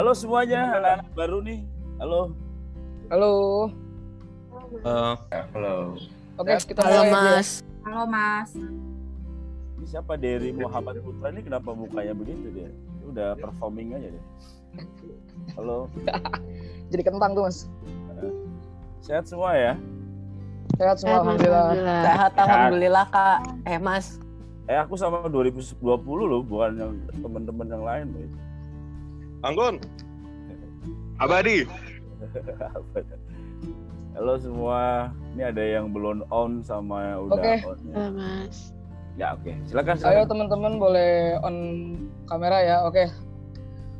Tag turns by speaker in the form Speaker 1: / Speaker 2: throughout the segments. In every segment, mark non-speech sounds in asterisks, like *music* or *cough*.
Speaker 1: Halo semuanya, anak-anak baru nih. Halo.
Speaker 2: Halo.
Speaker 3: Uh,
Speaker 4: Halo.
Speaker 2: Oke, kita
Speaker 5: Halo
Speaker 2: aja.
Speaker 5: Mas.
Speaker 6: Halo Mas.
Speaker 1: Ini siapa Dery Muhammad Putra ini kenapa mukanya begitu dia? Dia Udah performing aja deh. Halo, *laughs*
Speaker 2: Jadi kentang tuh, Mas.
Speaker 1: sehat semua ya?
Speaker 2: Sehat semua, alhamdulillah.
Speaker 5: Sehat alhamdulillah Kak. Eh Mas,
Speaker 1: Eh aku sama 2020 loh, bukan yang teman-teman yang lain loh.
Speaker 3: Anggun. Abadi. *laughs*
Speaker 1: Halo semua, ini ada yang belum on sama yang udah
Speaker 2: Oke.
Speaker 1: on. Ya,
Speaker 5: Halo, Mas.
Speaker 1: Ya, oke, silakan.
Speaker 2: Ayo
Speaker 1: silakan.
Speaker 2: teman-teman boleh on kamera ya. Oke.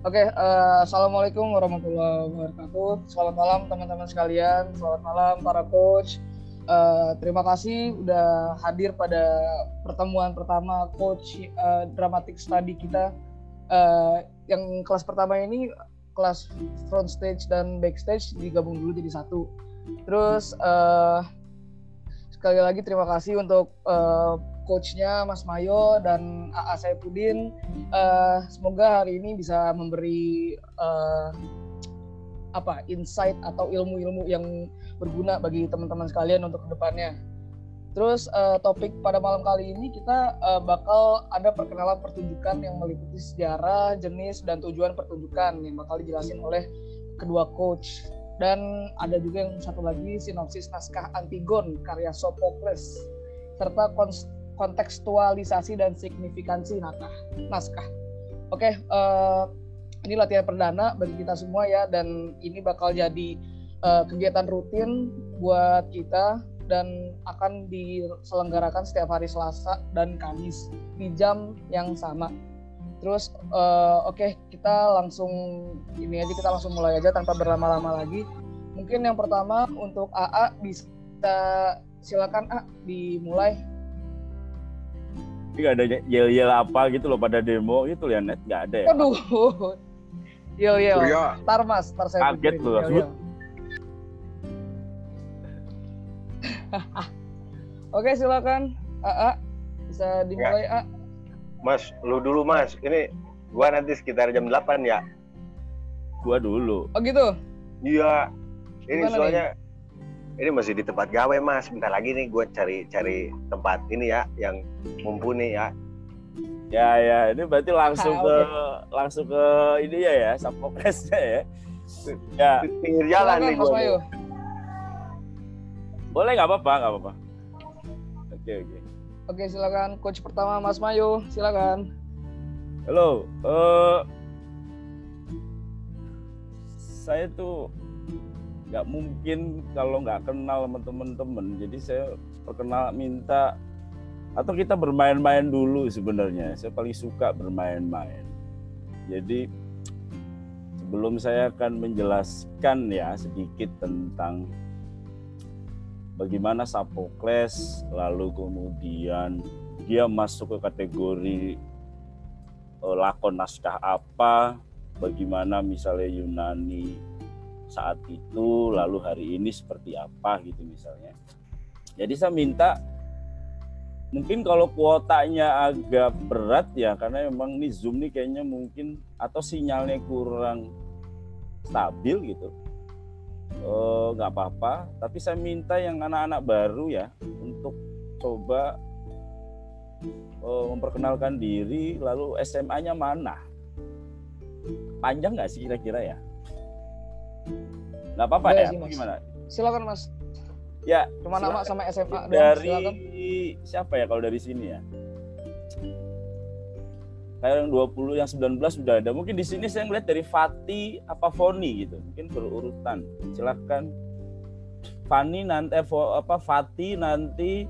Speaker 2: Oke, eh, assalamualaikum warahmatullahi wabarakatuh. Selamat malam teman-teman sekalian. Selamat malam para coach. Eh, terima kasih udah hadir pada pertemuan pertama coach eh, dramatic study kita. Eh, yang kelas pertama ini kelas front stage dan backstage digabung dulu jadi satu. Terus eh, sekali lagi terima kasih untuk eh, coachnya Mas Mayo dan AA Saipudin. Eh, semoga hari ini bisa memberi eh, apa insight atau ilmu-ilmu yang berguna bagi teman-teman sekalian untuk ke depannya. Terus eh, topik pada malam kali ini kita eh, bakal ada perkenalan pertunjukan yang meliputi sejarah, jenis dan tujuan pertunjukan yang bakal dijelasin oleh kedua coach. Dan ada juga yang satu lagi sinopsis naskah Antigon karya Sophocles serta kontekstualisasi dan signifikansi naskah. naskah. Oke, eh, ini latihan perdana bagi kita semua ya dan ini bakal jadi eh, kegiatan rutin buat kita dan akan diselenggarakan setiap hari Selasa dan Kamis di jam yang sama. Terus eh, oke kita langsung ini aja kita langsung mulai aja tanpa berlama-lama lagi. Mungkin yang pertama untuk AA bisa silakan A dimulai.
Speaker 1: Ini nggak ada yel-yel apa gitu loh pada demo gitu ya net nggak ada ya?
Speaker 2: Waduh. Yo yo.
Speaker 3: Surya.
Speaker 2: Ntar mas, ntar saya
Speaker 1: Kaget
Speaker 2: Yo, *laughs* Oke silakan AA bisa dimulai A.
Speaker 4: Mas, lu dulu Mas. Ini gua nanti sekitar jam 8 ya.
Speaker 1: Gua dulu.
Speaker 2: Oh gitu.
Speaker 4: Iya. Ini
Speaker 2: Gimana
Speaker 4: soalnya ini masih di tempat gawe Mas. Bentar lagi nih gua cari cari tempat ini ya yang mumpuni ya.
Speaker 1: Ya ya, ini berarti langsung
Speaker 2: Ah,
Speaker 1: ke langsung ke ini ya ya, Sophoclesnya ya. Ya,
Speaker 4: Di pinggir jalan
Speaker 2: Silakan
Speaker 4: nih
Speaker 2: Mas
Speaker 4: gua.
Speaker 2: Mayu.
Speaker 1: Boleh nggak apa-apa, nggak apa-apa. Oke oke.
Speaker 2: Oke silakan coach pertama Mas Mayu, silakan.
Speaker 1: Halo, eh saya tuh nggak mungkin kalau nggak kenal sama temen-temen. Jadi saya perkenal minta atau kita bermain-main dulu sebenarnya. Saya paling suka bermain-main. Jadi sebelum saya akan menjelaskan ya sedikit tentang bagaimana Sophocles lalu kemudian dia masuk ke kategori eh, lakon naskah apa, bagaimana misalnya Yunani saat itu, lalu hari ini seperti apa gitu misalnya. Jadi saya minta mungkin kalau kuotanya agak berat ya karena memang nih Zoom nih kayaknya mungkin atau sinyalnya kurang stabil gitu. Eh, nggak apa-apa, tapi saya minta yang anak-anak baru ya untuk coba eh, memperkenalkan diri. Lalu SMA-nya mana? Panjang nggak sih kira-kira ya? Nggak apa-apa ya?
Speaker 2: sih, Mas.
Speaker 1: gimana?
Speaker 2: Silakan Mas.
Speaker 1: ya
Speaker 2: Cuma nama sama SMA
Speaker 1: dari
Speaker 2: silakan.
Speaker 1: siapa ya kalau dari sini ya kayak yang 20 yang 19 sudah ada mungkin di sini saya ngeliat dari Fati apa Foni gitu mungkin berurutan silahkan Fani nanti eh, apa Fati nanti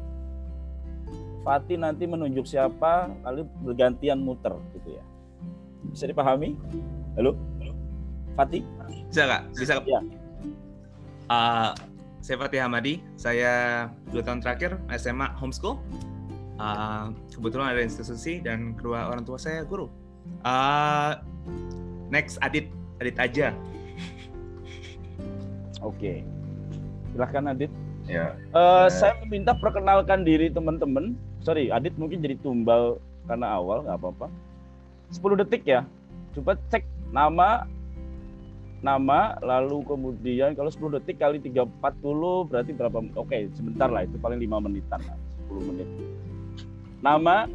Speaker 1: Fati nanti menunjuk siapa lalu bergantian muter gitu ya bisa dipahami halo Fati
Speaker 3: Bisa kak? Bisa kak?
Speaker 1: Iya.
Speaker 3: Uh, saya Fatih Hamadi. Saya dua tahun terakhir SMA homeschool. Uh, kebetulan ada institusi dan kedua orang tua saya guru. Uh, next Adit, Adit aja.
Speaker 1: oke silahkan Adit
Speaker 4: Ya.
Speaker 1: Eh, saya meminta perkenalkan diri teman-teman. Sorry, Adit mungkin jadi tumbal karena awal nggak apa-apa. 10 detik ya. Coba cek nama, nama lalu kemudian kalau 10 detik kali 340 berarti berapa oke sebentar lah itu paling 5 menitan lah 10 menit nama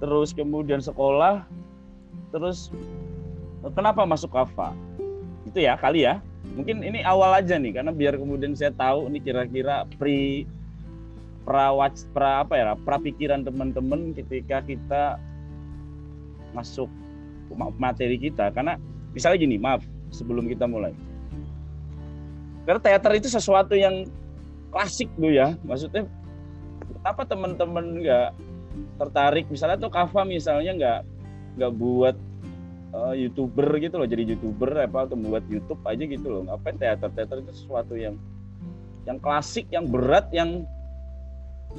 Speaker 1: terus kemudian sekolah terus kenapa masuk kava itu ya kali ya. Mungkin ini awal aja nih karena biar kemudian saya tahu ini kira-kira pri pra, pra apa ya pra pikiran teman-teman ketika kita masuk materi kita. Karena misalnya gini maaf sebelum kita mulai. Karena teater itu sesuatu yang klasik tuh ya. Maksudnya apa teman-teman nggak tertarik misalnya tuh Kava misalnya nggak nggak buat uh, youtuber gitu loh jadi youtuber apa atau membuat YouTube aja gitu loh ngapain teater teater itu sesuatu yang yang klasik yang berat yang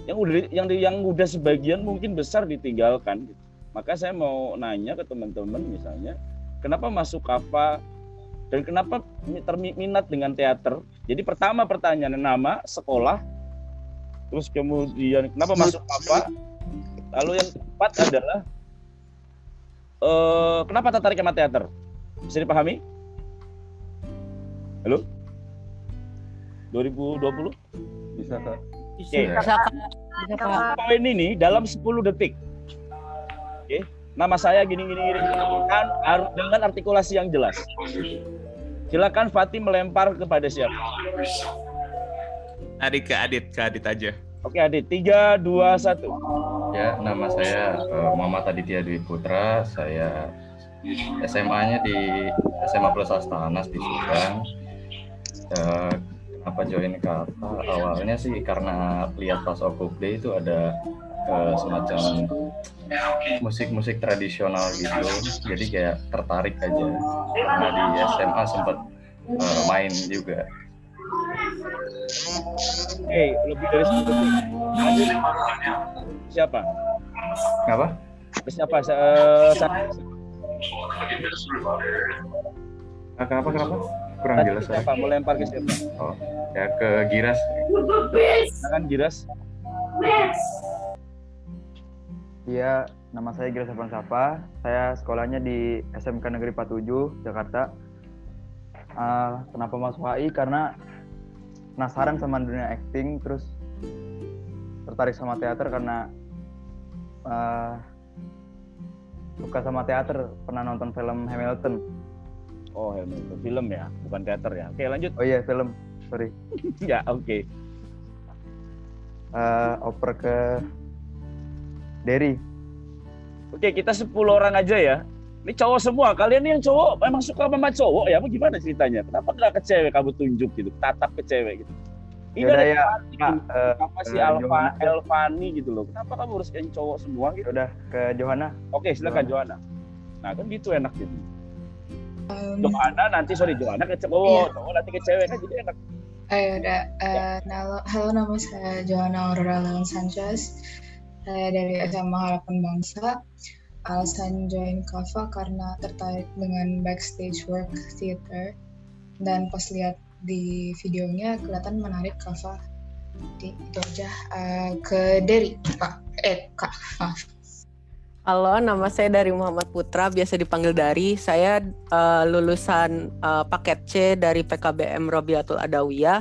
Speaker 1: yang udah yang yang udah sebagian mungkin besar ditinggalkan gitu. Maka saya mau nanya ke teman-teman misalnya, kenapa masuk kava dan kenapa terminat dengan teater? Jadi pertama pertanyaan nama, sekolah, terus kemudian kenapa masuk kava? Lalu yang keempat adalah uh, kenapa tertarik sama teater? Bisa dipahami? Halo? 2020?
Speaker 6: Bisa, Kak.
Speaker 1: Oke. Okay. Bisa, Bisa Poin ini dalam 10 detik. Oke. Okay. Nama saya gini gini gini kan dengan artikulasi yang jelas. Silakan Fatih melempar kepada siapa?
Speaker 3: Adik ke Adit, ke Adit aja.
Speaker 1: Oke Adit, tiga, dua, satu.
Speaker 6: Ya, nama saya uh, Muhammad Aditya Dwi Putra. Saya SMA-nya di SMA Plus Astanas di Subang. Uh, apa join kata awalnya sih karena lihat pas Okuple itu ada uh, semacam musik-musik tradisional gitu jadi kayak tertarik aja karena di SMA sempat uh, main juga
Speaker 1: hey, lebih dari satu Siapa?
Speaker 6: Apa?
Speaker 1: Siapa? Uh,
Speaker 6: Kenapa? Kenapa? Kurang jelas.
Speaker 1: Siapa? Mau lempar ke siapa?
Speaker 6: Oh, ya ke Giras
Speaker 1: kan Giras
Speaker 7: Iya, nama saya Giras Afan Sapa. Saya sekolahnya di SMK Negeri 47, Jakarta. Uh, kenapa masuk HI? Karena penasaran sama dunia acting, terus tertarik sama teater karena uh, suka sama teater. Pernah nonton film Hamilton.
Speaker 1: Oh, Hamilton film ya, bukan teater ya. Oke, lanjut.
Speaker 7: Oh iya, film sorry *laughs*
Speaker 1: ya oke okay.
Speaker 7: uh, oper ke Derry
Speaker 1: oke okay, kita 10 orang aja ya ini cowok semua kalian yang cowok emang suka sama cowok ya? Apa gimana ceritanya? Kenapa nggak ke cewek kamu tunjuk gitu tatap ke cewek gitu?
Speaker 7: Ini ada ya,
Speaker 1: Pak, uh, kenapa si uh, Alfa Elvani gitu loh. Kenapa kamu harus kayak cowok semua gitu?
Speaker 7: Udah ke Johanna.
Speaker 1: Oke silakan Johanna. Nah kan gitu enak gitu. Um, Johanna nanti sorry Johanna ke cowok iya. cowok nanti ke cewek kan jadi enak.
Speaker 8: Ayo udah. Uh, halo, halo, nama saya Johanna Aurora Leon Sanchez. Saya dari SMA Harapan Bangsa. Alasan join Kava karena tertarik dengan backstage work theater. Dan pas lihat di videonya kelihatan menarik Kava. Jadi itu aja. Uh, ke Derry, Pak. Eh, Kak. Maaf.
Speaker 5: Halo, nama saya dari Muhammad Putra, biasa dipanggil Dari. Saya uh, lulusan uh, paket C dari PKBM Robiatul Adawiyah.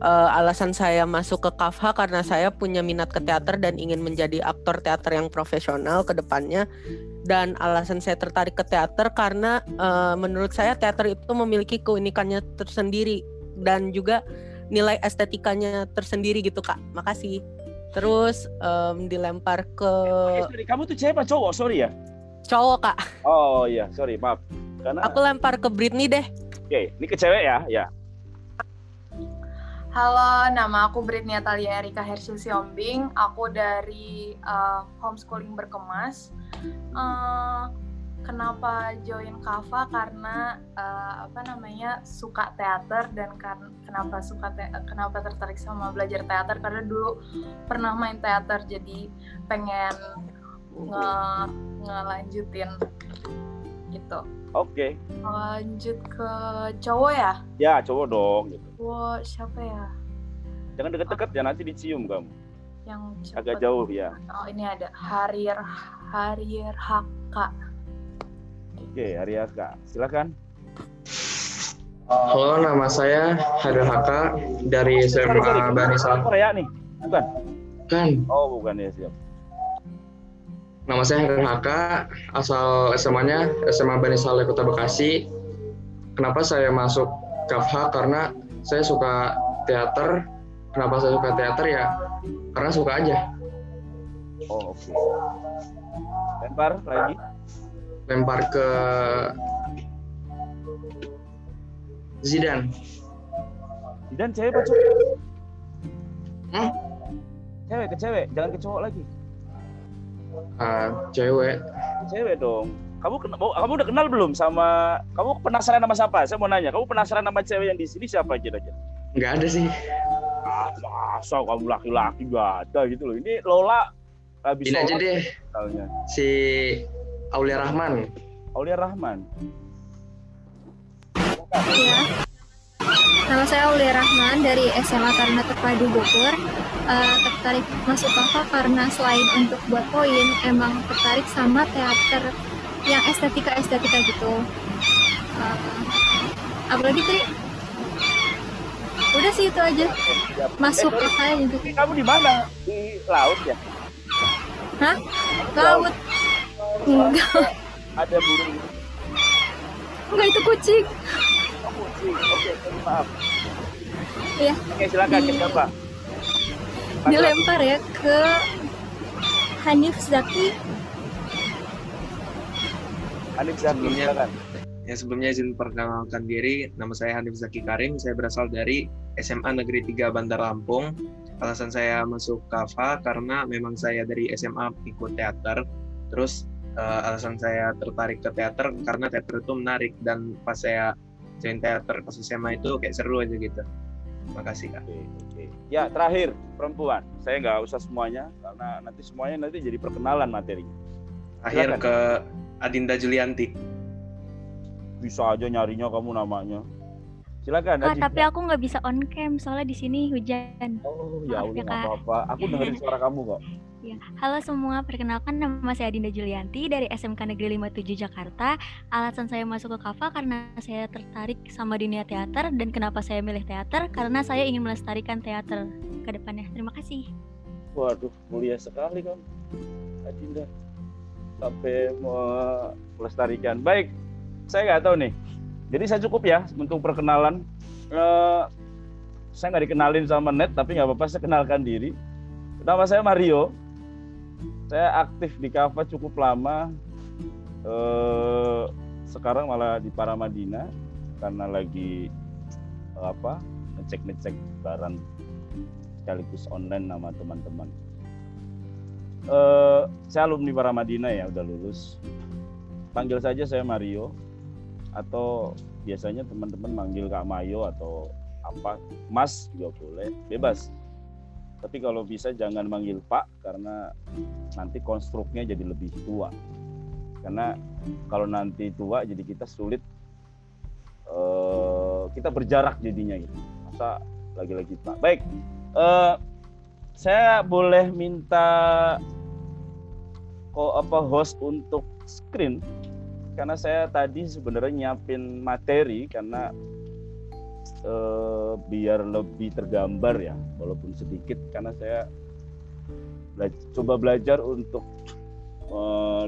Speaker 5: Uh, alasan saya masuk ke KAFHA karena saya punya minat ke teater dan ingin menjadi aktor teater yang profesional ke depannya. Dan alasan saya tertarik ke teater karena uh, menurut saya teater itu memiliki keunikannya tersendiri dan juga nilai estetikanya tersendiri gitu kak. Makasih. Terus um, dilempar ke
Speaker 1: eh, sorry, kamu tuh cewek apa cowok sorry ya?
Speaker 5: Cowok kak.
Speaker 1: Oh iya sorry maaf.
Speaker 5: Karena aku lempar ke Britney deh.
Speaker 1: Oke okay, ini ke cewek ya? Ya
Speaker 9: Halo, nama aku Britney Atalia Erika Hersil Siombing. Aku dari uh, homeschooling berkemas. Uh, kenapa join Kava karena uh, apa namanya suka teater dan kan kenapa suka te kenapa tertarik sama belajar teater karena dulu pernah main teater jadi pengen nge ngelanjutin gitu.
Speaker 1: Oke. Okay.
Speaker 9: Lanjut ke cowok ya?
Speaker 1: Ya cowok dong. Gitu.
Speaker 9: Cowok siapa ya?
Speaker 1: Jangan deket-deket ya nanti dicium kamu.
Speaker 9: Yang cepet.
Speaker 1: agak jauh ya.
Speaker 9: Oh ini ada Harir Harir Haka.
Speaker 1: Oke, Ariaka, silakan.
Speaker 10: Halo, nama saya Haidar Haka dari SMA
Speaker 1: sorry.
Speaker 10: Banisa.
Speaker 1: Korea nih, bukan?
Speaker 10: Kan,
Speaker 1: Oh, bukan ya siap.
Speaker 10: nama saya Haidar Haka, asal SMA-nya SMA Bani Saleh Kota Bekasi. Kenapa saya masuk KFH? Karena saya suka teater. Kenapa saya suka teater ya? Karena suka aja.
Speaker 1: Oh, oke. Lempar lagi.
Speaker 10: Lempar ke Zidan.
Speaker 1: Dan cewek apa cowok?
Speaker 10: Hmm?
Speaker 1: Cewek ke cewek, jangan ke cowok lagi.
Speaker 10: Ah, cewek.
Speaker 1: Cewek dong. Kamu kena, oh, kamu udah kenal belum sama kamu penasaran sama siapa? Saya mau nanya, kamu penasaran sama cewek yang di sini siapa kira-kira?
Speaker 10: Nggak ada sih.
Speaker 1: Ah, masa kamu laki-laki gak ada gitu loh. Ini Lola habis
Speaker 10: Ini aja deh,
Speaker 1: misalnya.
Speaker 10: si Aulia Rahman.
Speaker 1: Aulia Rahman.
Speaker 11: Ya. Nama saya Aulia Rahman dari SMA Taruna Terpadu Bogor. Eh, tertarik masuk KAFA karena selain untuk buat poin, emang tertarik sama teater yang estetika-estetika gitu. Eh, apalagi Tri? Udah sih itu aja. Masuk
Speaker 1: Eh,
Speaker 11: KAFA gitu.
Speaker 1: Kamu di mana? Di laut ya?
Speaker 11: Hah? Laut? Enggak.
Speaker 1: Ada burung
Speaker 11: Enggak itu kucing.
Speaker 1: oh, kucing. Oke, sorry, maaf.
Speaker 11: Iya.
Speaker 1: Oke, silakan ke siapa?
Speaker 11: Dilempar ya ke Hanif Zaki
Speaker 1: Hanif Zaki,
Speaker 12: Sebelumnya-
Speaker 1: silakan.
Speaker 12: Ya sebelumnya izin perkenalkan diri, nama saya Hanif Zaki Karim, saya berasal dari SMA Negeri 3 Bandar Lampung. Alasan saya masuk KAFA karena memang saya dari SMA ikut teater, terus eh, alasan saya tertarik ke teater karena teater itu menarik dan pas saya join teater pas SMA itu kayak seru aja gitu. Makasih kak.
Speaker 1: Oke, oke. Ya, terakhir perempuan. Saya nggak usah semuanya karena nanti semuanya nanti jadi perkenalan materinya.
Speaker 12: Akhir
Speaker 1: Silakan.
Speaker 12: ke Adinda Julianti.
Speaker 1: Bisa aja nyarinya kamu namanya. Silakan. Adinda.
Speaker 13: tapi aku nggak bisa on cam soalnya di sini hujan.
Speaker 1: Oh ya
Speaker 13: Maaf
Speaker 1: udah
Speaker 13: ya,
Speaker 1: nggak apa-apa. Aku *laughs* dengerin suara kamu kok.
Speaker 13: Ya. Halo semua, perkenalkan nama saya Dinda Julianti dari SMK Negeri 57 Jakarta. Alasan saya masuk ke KAFA karena saya tertarik sama dunia teater dan kenapa saya milih teater karena saya ingin melestarikan teater ke depannya. Terima kasih.
Speaker 1: Waduh, mulia sekali kamu, Adinda. Sampai melestarikan. Baik, saya nggak tahu nih. Jadi saya cukup ya untuk perkenalan. Eh, saya nggak dikenalin sama Net, tapi nggak apa-apa. Saya kenalkan diri. Nama saya Mario. Saya aktif di Kava cukup lama. Eh, sekarang malah di Paramadina karena lagi eh, apa ngecek ngecek barang sekaligus online nama teman-teman. Eh, saya alumni Paramadina ya, udah lulus. Panggil saja saya Mario atau biasanya teman-teman manggil Kak Mayo atau apa, Mas juga boleh, bebas. Tapi kalau bisa jangan manggil Pak karena nanti konstruknya jadi lebih tua. Karena kalau nanti tua jadi kita sulit eh, kita berjarak jadinya gitu. Masa lagi-lagi Pak. Baik. eh, saya boleh minta kok apa host untuk screen? Karena saya tadi sebenarnya nyiapin materi karena eh, biar lebih tergambar ya walaupun sedikit. Karena saya bela- coba belajar untuk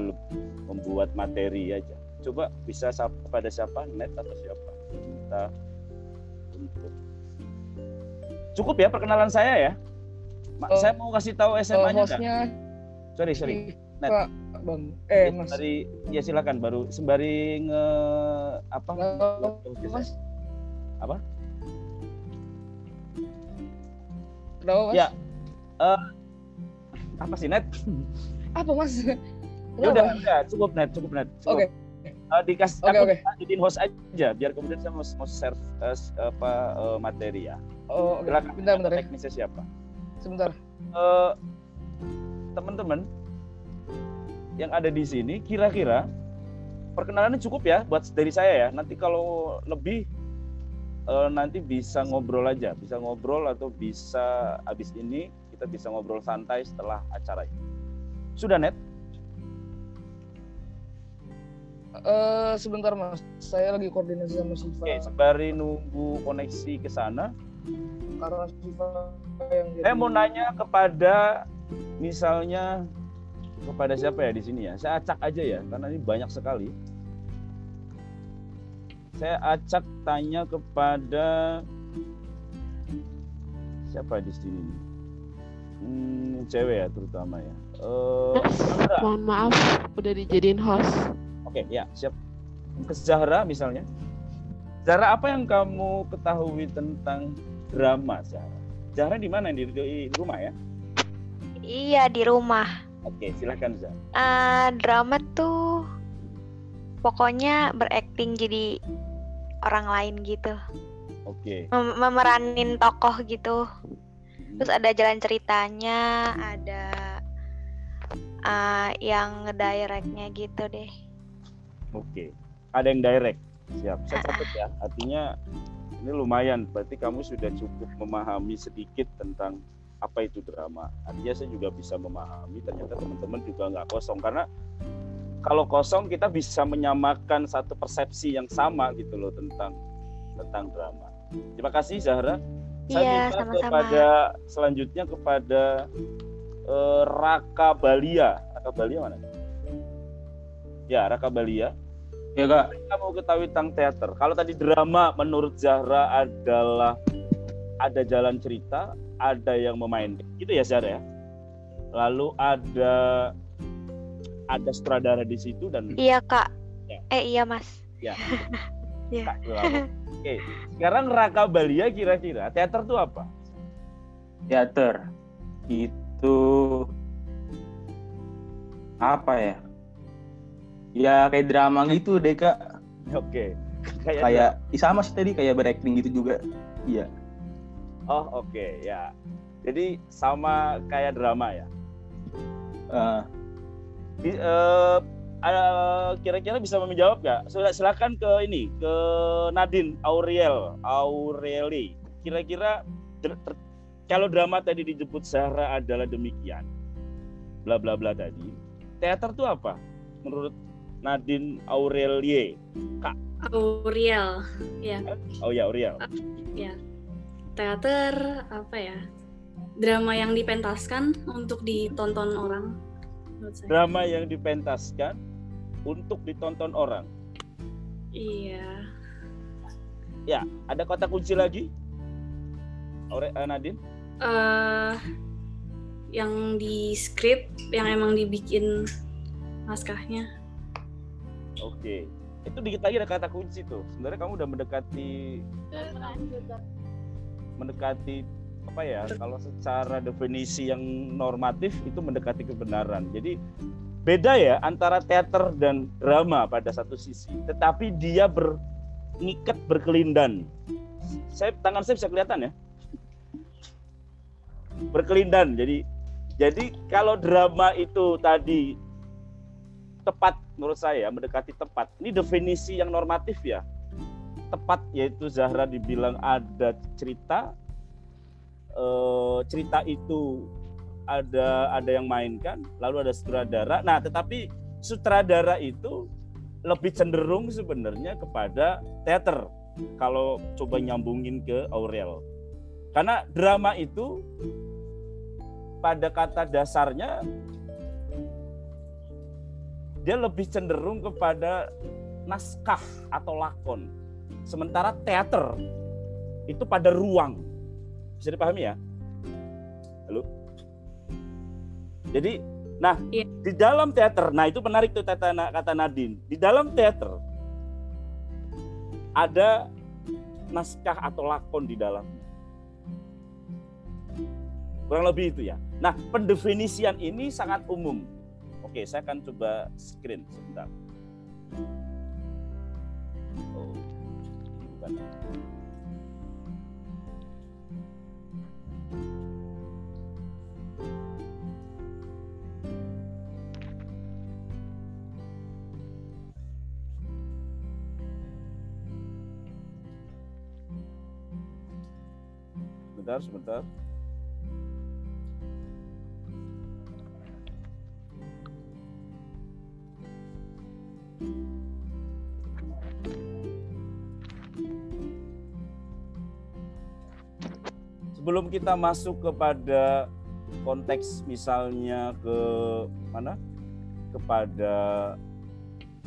Speaker 1: le- membuat materi aja. Coba bisa pada siapa? Net atau siapa? Kita untuk. Cukup ya perkenalan saya ya Ma-
Speaker 2: Oh,
Speaker 1: saya mau kasih tahu
Speaker 2: Eh,
Speaker 1: SMA-nya
Speaker 2: hostnya
Speaker 1: sorry sorry net
Speaker 2: Pak Bang. Eh, Mas.
Speaker 1: sembari ya silakan baru sembari nge apa
Speaker 2: Mas.
Speaker 1: apa
Speaker 2: Kenapa, Mas?
Speaker 1: ya eh, apa sih net *laughs*
Speaker 2: Apa, Mas?
Speaker 1: ya udah udah cukup net cukup net.
Speaker 2: Oke.
Speaker 1: Eh, dikasih
Speaker 2: Oke,
Speaker 1: aku
Speaker 2: oke.
Speaker 1: jadiin host aja biar kemudian saya mau, mau share eh, s- apa eh, materi ya
Speaker 2: Oh, oke.
Speaker 1: silakan
Speaker 2: Bentar, bentar ya.
Speaker 1: teknisnya siapa
Speaker 2: Sebentar.
Speaker 1: Eh, teman-teman yang ada di sini kira-kira perkenalannya cukup ya buat dari saya ya. Nanti kalau lebih eh, nanti bisa ngobrol aja, bisa ngobrol atau bisa habis ini kita bisa ngobrol santai setelah acara ini. Sudah net?
Speaker 2: eh, sebentar mas, saya lagi koordinasi sama Siva.
Speaker 1: Oke, sembari nunggu koneksi ke sana,
Speaker 2: Yang jadi.
Speaker 1: saya mau nanya kepada misalnya kepada siapa ya di sini ya? Saya acak aja ya, karena ini banyak sekali. Saya acak tanya kepada siapa di sini? Hmm, cewek ya terutama ya. Eh, Zahra.
Speaker 14: Mohon maaf, udah dijadiin host.
Speaker 1: Oke, ya siap. Ke Zahra misalnya. Zahra, apa yang kamu ketahui tentang drama Zahra? Zahra di mana di, di rumah ya?
Speaker 15: Iya di rumah.
Speaker 1: Oke, silahkan Zahra.
Speaker 15: Eh, drama tuh pokoknya berakting jadi orang lain gitu.
Speaker 1: Oke.
Speaker 15: Mem- memeranin tokoh gitu. Terus ada jalan ceritanya, ada eh, yang ngedirectnya gitu deh.
Speaker 1: Oke. Ada yang direct. Siap. Saya catat ya. Artinya ini lumayan. Berarti kamu sudah cukup memahami sedikit tentang apa itu drama. Artinya saya juga bisa memahami. Ternyata teman-teman juga nggak kosong karena kalau kosong kita bisa menyamakan satu persepsi yang sama gitu loh tentang tentang drama. Terima kasih Zahra. Saya
Speaker 15: Iya,
Speaker 1: minta
Speaker 15: sama-sama.
Speaker 1: kepada selanjutnya kepada eh, Raka Balia. Raka Balia mana? Ya, Raka Balia.
Speaker 16: Ya kak.
Speaker 1: Kamu ketahui tentang teater. Kalau tadi drama menurut Zahra adalah ada jalan cerita, ada yang memainkan. Gitu ya Zahra ya. Lalu ada ada sutradara di situ dan
Speaker 15: Iya kak.
Speaker 1: Ya.
Speaker 15: Eh iya mas.
Speaker 1: ya. *laughs*
Speaker 15: Iya.
Speaker 1: Kak. Oke, sekarang Raka Balia kira-kira teater itu apa?
Speaker 16: Teater itu apa ya? Ya kayak drama gitu deh kak.
Speaker 1: Oke. Kayak
Speaker 16: Kayak ih, sama sih tadi kayak berakting gitu juga. Iya.
Speaker 1: Oh, oke, ya. Jadi sama kayak drama ya.
Speaker 16: Eh,
Speaker 1: Di- eh, ada- kira-kira bisa menjawab nggak? Sil- Silakan ke ini, ke Nadine Aurel, Aureli. Kira-kira kalau drama tadi dijemput Zahra adalah demikian, bla bla bla tadi. Teater itu apa? Menurut Nadine Aurelie, Kak.
Speaker 17: Auriel, ya,
Speaker 1: Oh ya, Aurel.
Speaker 17: ya. Teater apa ya? Drama yang dipentaskan untuk ditonton orang.
Speaker 1: Drama yang dipentaskan untuk ditonton orang.
Speaker 17: Iya.
Speaker 1: Ya, ada kata kunci lagi? Aure, eh, Nadine?
Speaker 17: eh yang di skrip, yang emang dibikin naskahnya.
Speaker 1: Oke. Itu dikit lagi ada kata kunci tuh. Sebenarnya kamu udah mendekati mendekati apa ya? Kalau secara definisi yang normatif itu mendekati kebenaran. Jadi beda ya antara teater dan drama pada satu sisi. Tetapi dia berngikat berkelindan. Saya tangan saya bisa kelihatan ya. Berkelindan. Jadi jadi kalau drama itu tadi tepat menurut saya mendekati tepat. Ini definisi yang normatif ya. Tepat yaitu Zahra dibilang ada cerita eh, cerita itu ada ada yang mainkan, lalu ada sutradara. Nah, tetapi sutradara itu lebih cenderung sebenarnya kepada teater. Kalau coba nyambungin ke Aurel. Karena drama itu pada kata dasarnya dia lebih cenderung kepada naskah atau lakon. Sementara teater itu pada ruang. Bisa dipahami ya? Halo? Jadi, nah di dalam teater, nah itu menarik tuh kata kata Nadine. Di dalam teater ada naskah atau lakon di dalam. Kurang lebih itu ya. Nah, pendefinisian ini sangat umum. Oke, saya akan coba screen sebentar. Oh, ini bukan. Sebentar, sebentar. Sebelum kita masuk kepada konteks misalnya ke mana? kepada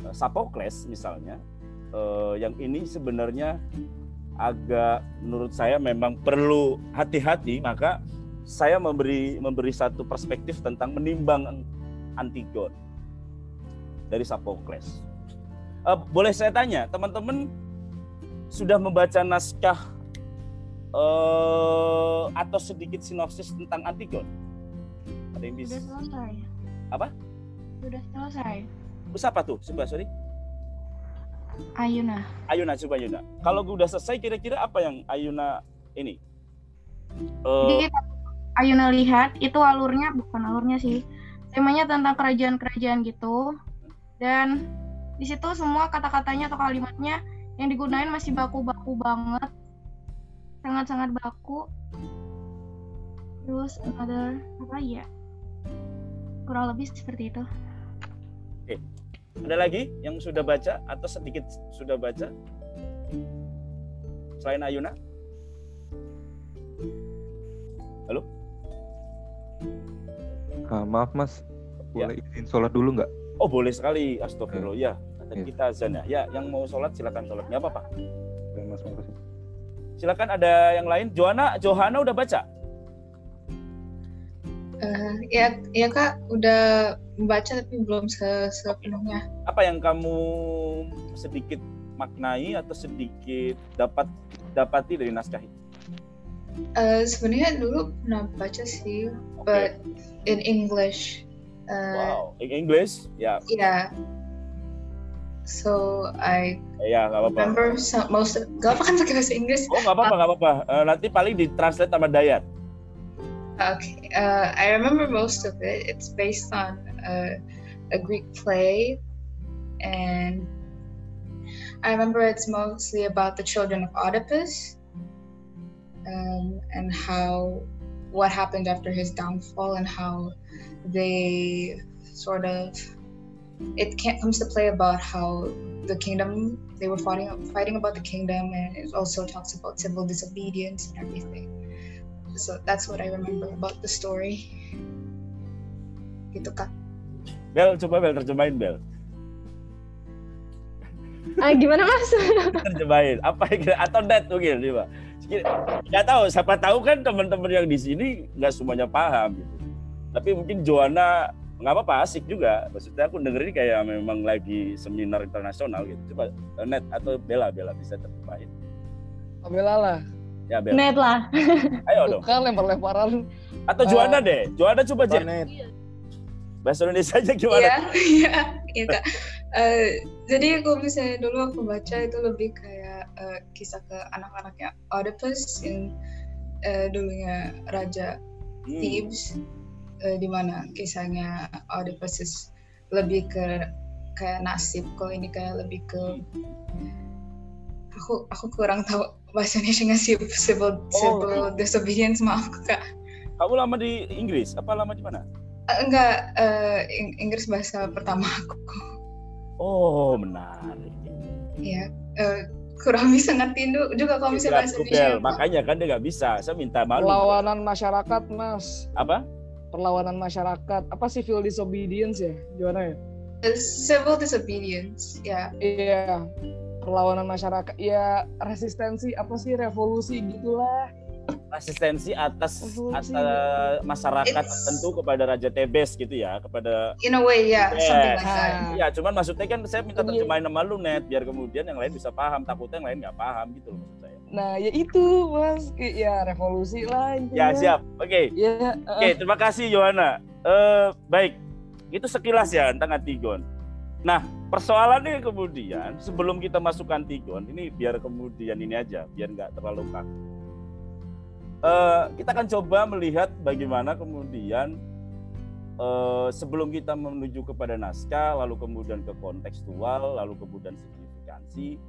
Speaker 1: eh, Sapokles misalnya eh, yang ini sebenarnya agak menurut saya memang perlu hati-hati maka saya memberi memberi satu perspektif tentang menimbang Antigon dari Sapokles. Eh, boleh saya tanya, teman-teman sudah membaca naskah eh, atau sedikit sinopsis tentang Antigon? Ada yang bisa?
Speaker 18: Sudah selesai.
Speaker 1: Apa?
Speaker 18: Sudah selesai.
Speaker 1: Terus apa tuh? Coba sorry.
Speaker 18: Ayuna.
Speaker 1: Ayuna coba Ayuna. Kalau gue udah selesai kira-kira apa yang Ayuna ini?
Speaker 18: Jadi Ayuna lihat itu alurnya bukan alurnya sih. Temanya tentang kerajaan-kerajaan gitu. Dan di situ semua kata-katanya atau kalimatnya yang digunain masih baku-baku banget. Sangat-sangat baku. Terus another apa ya? Kurang lebih seperti itu.
Speaker 1: Oke. Ada lagi yang sudah baca atau sedikit sudah baca? Selain Ayuna? Halo?
Speaker 19: Ah, maaf mas,
Speaker 1: Ya.
Speaker 19: boleh izin sholat dulu nggak?
Speaker 1: Oh boleh sekali, astagfirullah. Ya, tadi
Speaker 19: Iya.
Speaker 1: kita azan ya. Ya, yang mau sholat silakan sholat. Nggak apa-apa. Silakan ada yang lain. Johanna, Johanna udah baca?
Speaker 8: Eh, ya, ya kak udah membaca tapi belum se- sepenuhnya.
Speaker 1: Apa yang kamu sedikit maknai atau sedikit dapat dapati dari naskah itu?
Speaker 8: Eh, sebenarnya dulu pernah baca sih, but in English. Eh,
Speaker 1: Wow, in English? Ya,
Speaker 8: Yeah. So I
Speaker 1: ya nggak apa-apa.
Speaker 8: remember some, most of, gak apa kan pakai bahasa Inggris.
Speaker 1: Oh nggak apa-apa, nggak apa-apa. Eh, nanti paling ditranslate sama Dayat.
Speaker 8: Okay, uh, I remember most of it. It's based on a, a Greek play, and I remember it's mostly about the children of Oedipus um, and how what happened after his downfall and how they sort of it can't, comes to play about how the kingdom they were fighting fighting about the kingdom and it also talks about civil disobedience and everything. So that's what I remember about the story. Gitu kak.
Speaker 1: Bel, coba Bel terjemahin Bel.
Speaker 20: Ah, gimana mas? *laughs*
Speaker 1: terjemahin. Apa yang kira atau net mungkin coba. Nggak tahu siapa tahu kan teman-teman yang di sini nggak semuanya paham gitu. Tapi mungkin Joanna nggak apa-apa asik juga. Maksudnya aku dengerin kayak memang lagi seminar internasional gitu. Coba net atau Bella Bella bisa terjemahin
Speaker 2: Bella lah.
Speaker 1: ya Bella.
Speaker 20: Net lah.
Speaker 1: ayo dong.
Speaker 2: Bukan lempar-lemparan.
Speaker 1: atau
Speaker 2: Eh,
Speaker 1: Joanna deh. Joanna coba Jen. Bahasa Indonesia aja gimana?
Speaker 8: Iya, iya, iya kak. Eh, jadi kalau misalnya dulu aku baca itu lebih kayak eh, kisah ke anak-anaknya Oedipus yang eh, dulunya raja
Speaker 1: Hmm.
Speaker 8: Thebes, eh, di mana kisahnya Oedipus is lebih ke kayak nasib. Kalau ini kayak lebih ke aku aku kurang tahu bahasa Indonesia civil civil, civil disobedience maaf kak.
Speaker 1: kamu lama di Inggris apa lama di mana
Speaker 8: Eh, enggak eh, Ing- Inggris bahasa pertama aku.
Speaker 1: oh menarik
Speaker 8: Iya, eh, kurang bisa ngertiin juga kalau misalnya bahasa Indonesia.
Speaker 1: makanya kan dia nggak bisa saya minta malu
Speaker 2: Perlawanan masyarakat, Mas.
Speaker 1: apa
Speaker 2: Perlawanan masyarakat. Apa civil disobedience ya? Gimana ya?
Speaker 8: Civil disobedience, ya.
Speaker 2: Iya. Perlawanan masyarakat. Ya resistensi apa sih revolusi gitulah.
Speaker 1: Resistensi atas atas masyarakat
Speaker 8: It's-
Speaker 1: tertentu kepada Raja Tebes gitu ya kepada
Speaker 8: In a way, ya, something
Speaker 1: Yes.
Speaker 8: like that.
Speaker 1: Ya, cuman maksudnya kan saya minta
Speaker 2: Iya.
Speaker 1: terjemahin sama lu net biar kemudian yang lain bisa paham. Takutnya yang lain nggak paham gitu loh maksud saya.
Speaker 2: Nah, ya itu, Mas. Ya revolusi lah intinya.
Speaker 1: Ya siap, oke.
Speaker 2: Ya,
Speaker 1: Oke, terima kasih Yohana. Eh baik, itu sekilas ya tentang Antigon. Nah, persoalannya kemudian sebelum kita masuk Antigon, ini biar kemudian ini aja, biar nggak terlalu kaku. Eh, kita akan coba melihat bagaimana kemudian eh, sebelum kita menuju kepada naskah, lalu kemudian ke kontekstual, lalu kemudian signifikansi.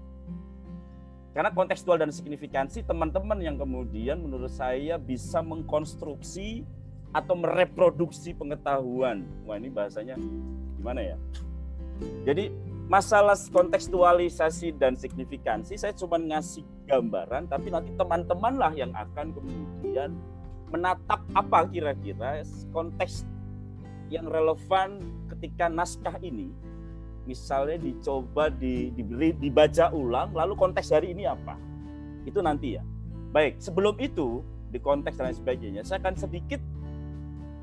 Speaker 1: Karena kontekstual dan signifikansi teman-teman yang kemudian menurut saya bisa mengkonstruksi atau mereproduksi pengetahuan. Wah ini bahasanya gimana ya? Jadi masalah kontekstualisasi dan signifikansi saya cuma ngasih gambaran tapi nanti teman-teman lah yang akan kemudian menatap apa kira-kira konteks yang relevan ketika naskah ini misalnya dicoba di, dibaca ulang lalu konteks hari ini apa? Itu nanti ya. Baik sebelum itu di konteks dan lain sebagainya saya akan sedikit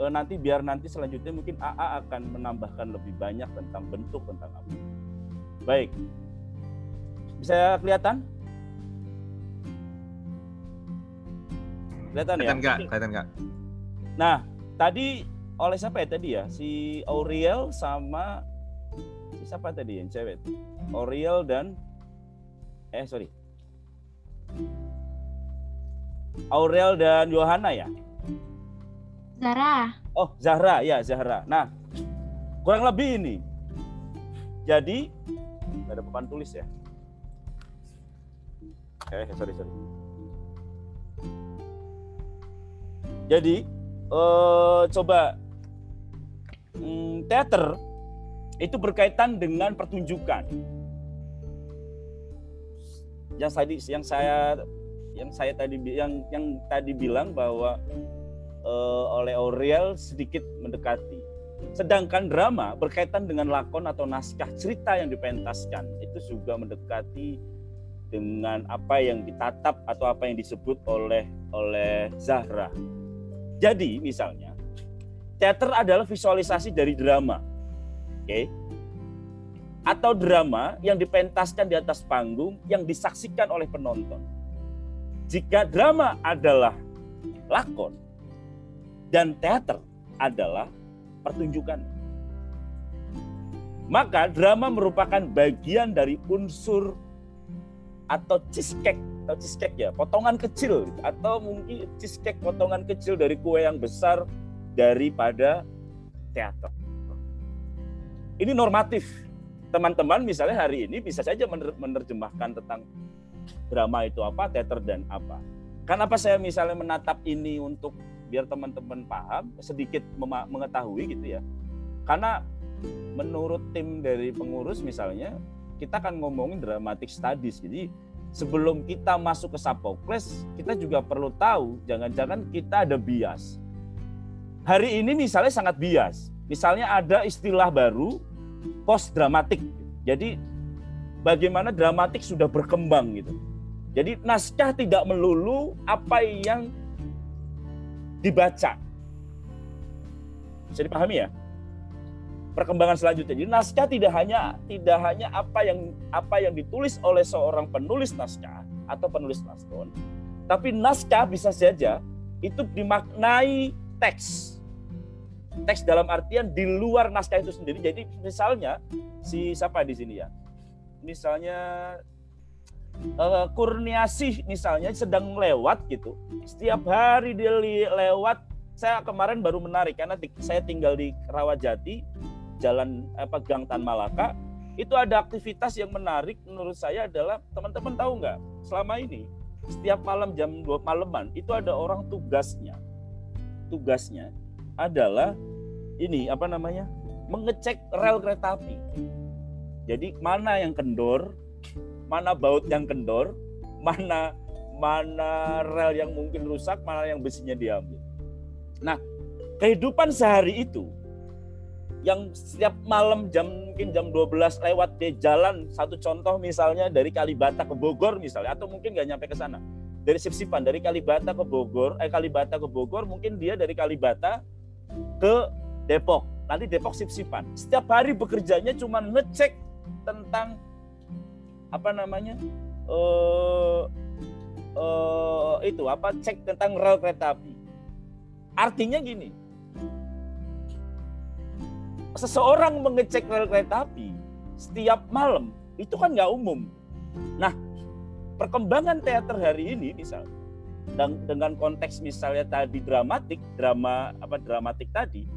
Speaker 1: eh, nanti biar nanti selanjutnya mungkin AA akan menambahkan lebih banyak tentang bentuk tentang apa baik. Bisa kelihatan? Kelihatan ya?
Speaker 3: Kelihatan nggak? Kelihatan nggak?
Speaker 1: nah tadi oleh siapa ya? Tadi ya? Si Auriel sama si siapa tadi yang cewek? Auriel dan eh sorry. Aurel dan Yohana ya?
Speaker 18: Zara.
Speaker 1: oh Zahra. Ya Zahra. Nah kurang lebih ini. Jadi nggak ada papan tulis ya? Eh sorry sorry. Jadi eh, coba hmm, teater itu berkaitan dengan pertunjukan. Yang tadi yang saya yang saya tadi yang yang tadi bilang bahwa eh, oleh Aurel sedikit mendekati sedangkan drama berkaitan dengan lakon atau naskah cerita yang dipentaskan itu juga mendekati dengan apa yang ditatap atau apa yang disebut oleh oleh Zahra. Jadi misalnya teater adalah visualisasi dari drama. Oke. Atau drama yang dipentaskan di atas panggung yang disaksikan oleh penonton. Jika drama adalah lakon dan teater adalah pertunjukan. Maka drama merupakan bagian dari unsur atau cheesecake atau cheesecake ya potongan kecil atau mungkin cheesecake potongan kecil dari kue yang besar daripada teater. Ini normatif. Teman-teman misalnya hari ini bisa saja mener- menerjemahkan tentang drama itu apa, teater dan apa. Kenapa saya misalnya menatap ini untuk biar teman-teman paham, sedikit mengetahui gitu ya. Karena menurut tim dari pengurus misalnya, kita akan ngomongin dramatic studies. Jadi sebelum kita masuk ke Sophocles, kita juga perlu tahu jangan-jangan kita ada bias. Hari ini misalnya sangat bias. Misalnya ada istilah baru post dramatik. Jadi bagaimana dramatik sudah berkembang gitu. Jadi naskah tidak melulu apa yang dibaca. Bisa dipahami ya? Perkembangan selanjutnya. Jadi naskah tidak hanya tidak hanya apa yang apa yang ditulis oleh seorang penulis naskah atau penulis naskah, tapi naskah bisa saja itu dimaknai teks. Teks dalam artian di luar naskah itu sendiri. Jadi misalnya si siapa di sini ya? Misalnya eh, Kurniasih misalnya sedang lewat gitu. Setiap hari dia lewat, saya kemarin baru menarik karena saya tinggal di Rawajati, jalan apa Gang Tan Malaka. Itu ada aktivitas yang menarik menurut saya adalah teman-teman tahu nggak? Selama ini setiap malam jam 2 malaman itu ada orang tugasnya. Tugasnya adalah ini apa namanya? Mengecek rel kereta api. Jadi mana yang kendor mana baut yang kendor mana mana rel yang mungkin rusak mana yang besinya diambil. Nah kehidupan sehari itu yang setiap malam jam mungkin jam 12 lewat di jalan satu contoh misalnya dari Kalibata ke Bogor misalnya atau mungkin nggak nyampe ke sana. Dari Sipsipan dari Kalibata ke Bogor eh Kalibata ke Bogor mungkin dia dari Kalibata ke Depok. Nanti Depok Sipsipan. Setiap hari bekerjanya cuma ngecek tentang apa namanya eh eh, itu apa cek tentang rel kereta api. Artinya gini. Seseorang mengecek rel kereta api setiap malam itu kan nggak umum. Nah, perkembangan teater hari ini dan dengan konteks misalnya tadi dramatik, drama apa dramatik tadi,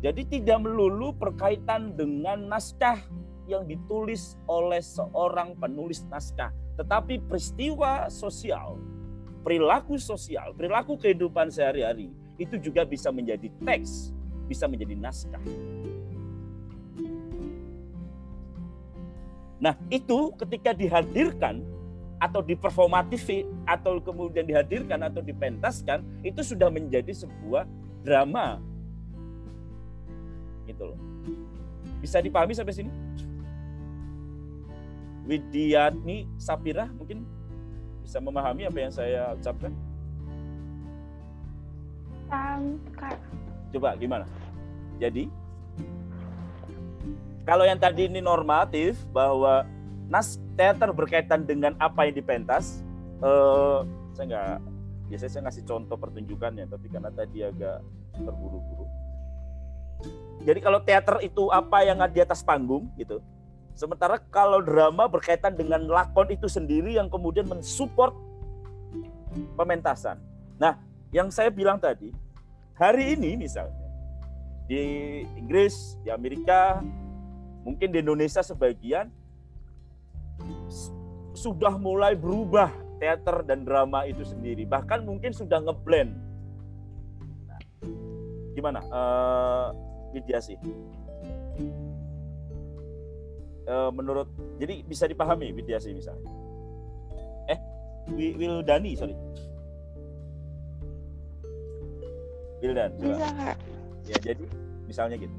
Speaker 1: jadi tidak melulu berkaitan dengan naskah yang ditulis oleh seorang penulis naskah, tetapi peristiwa sosial, perilaku sosial, perilaku kehidupan sehari-hari itu juga bisa menjadi teks, bisa menjadi naskah. Nah, itu ketika dihadirkan atau diperformatif atau kemudian dihadirkan atau dipentaskan itu sudah menjadi sebuah drama. Gitu loh. Bisa dipahami sampai sini? Widiatni Sapira mungkin bisa memahami apa yang saya ucapkan?
Speaker 18: Paham, Kak.
Speaker 1: Coba gimana? Jadi kalau yang tadi ini normatif bahwa nas teater berkaitan dengan apa yang dipentas, eh, saya nggak biasanya saya ngasih contoh pertunjukannya, tapi karena tadi agak terburu-buru. Jadi kalau teater itu apa yang ada di atas panggung gitu. Sementara kalau drama berkaitan dengan lakon itu sendiri yang kemudian mensupport pementasan. Nah, yang saya bilang tadi, hari ini misalnya di Inggris, di Amerika, mungkin di Indonesia sebagian sudah mulai berubah teater dan drama itu sendiri. Bahkan mungkin sudah ngeblend. Nah, gimana? Uh, Widyasi uh, menurut jadi bisa dipahami Widyasi misalnya eh Wildani sorry Wildan
Speaker 18: bisa kak
Speaker 1: ya jadi misalnya gitu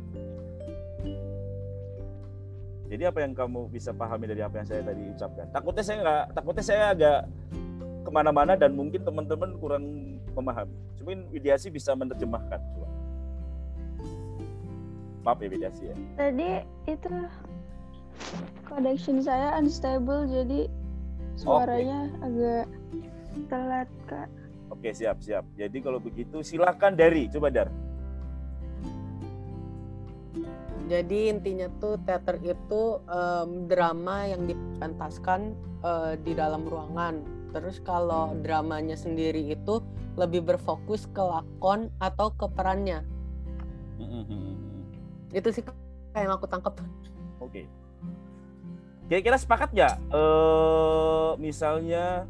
Speaker 1: jadi apa yang kamu bisa pahami dari apa yang saya tadi ucapkan? Takutnya saya nggak, takutnya saya agak ke mana-mana dan mungkin teman-teman kurang memahami. Cuman Widiasi bisa menerjemahkan. Coba. Maaf ya Widiasi ya.
Speaker 18: Tadi itu connection saya unstable jadi suaranya okay. agak telat kak.
Speaker 1: Oke siap siap. Jadi kalau begitu silakan dari coba dar.
Speaker 5: Jadi intinya tuh teater itu um, drama yang dipentaskan uh, di dalam ruangan. Terus kalau dramanya sendiri itu lebih berfokus ke lakon atau ke perannya. Itu sih yang aku tangkap.
Speaker 1: Oke. Kira-kira sepakat nggak? Uh, misalnya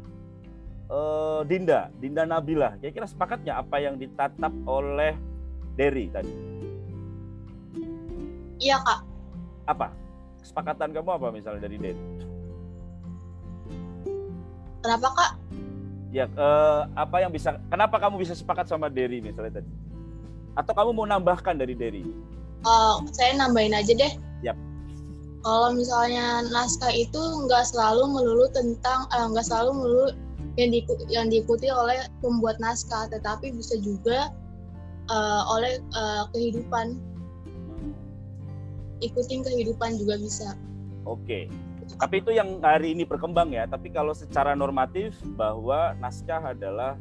Speaker 1: uh, Dinda, Dinda Nabila. Kira-kira sepakat nggak apa yang ditatap oleh Derry tadi?
Speaker 8: Iya kak.
Speaker 1: Apa? Kesepakatan kamu apa misalnya dari Den?
Speaker 8: Kenapa kak?
Speaker 1: Ya, eh, apa yang bisa? Kenapa kamu bisa sepakat sama Derry misalnya tadi? Atau kamu mau nambahkan dari Derry?
Speaker 8: Uh, saya nambahin aja deh.
Speaker 1: Yap.
Speaker 8: Kalau misalnya naskah itu nggak selalu melulu tentang, eh, nggak uh, selalu melulu yang, di, yang diikuti oleh pembuat naskah, tetapi bisa juga uh, oleh uh, kehidupan ikutin kehidupan juga bisa.
Speaker 1: Oke. Tapi itu yang hari ini berkembang ya. Tapi kalau secara normatif bahwa naskah adalah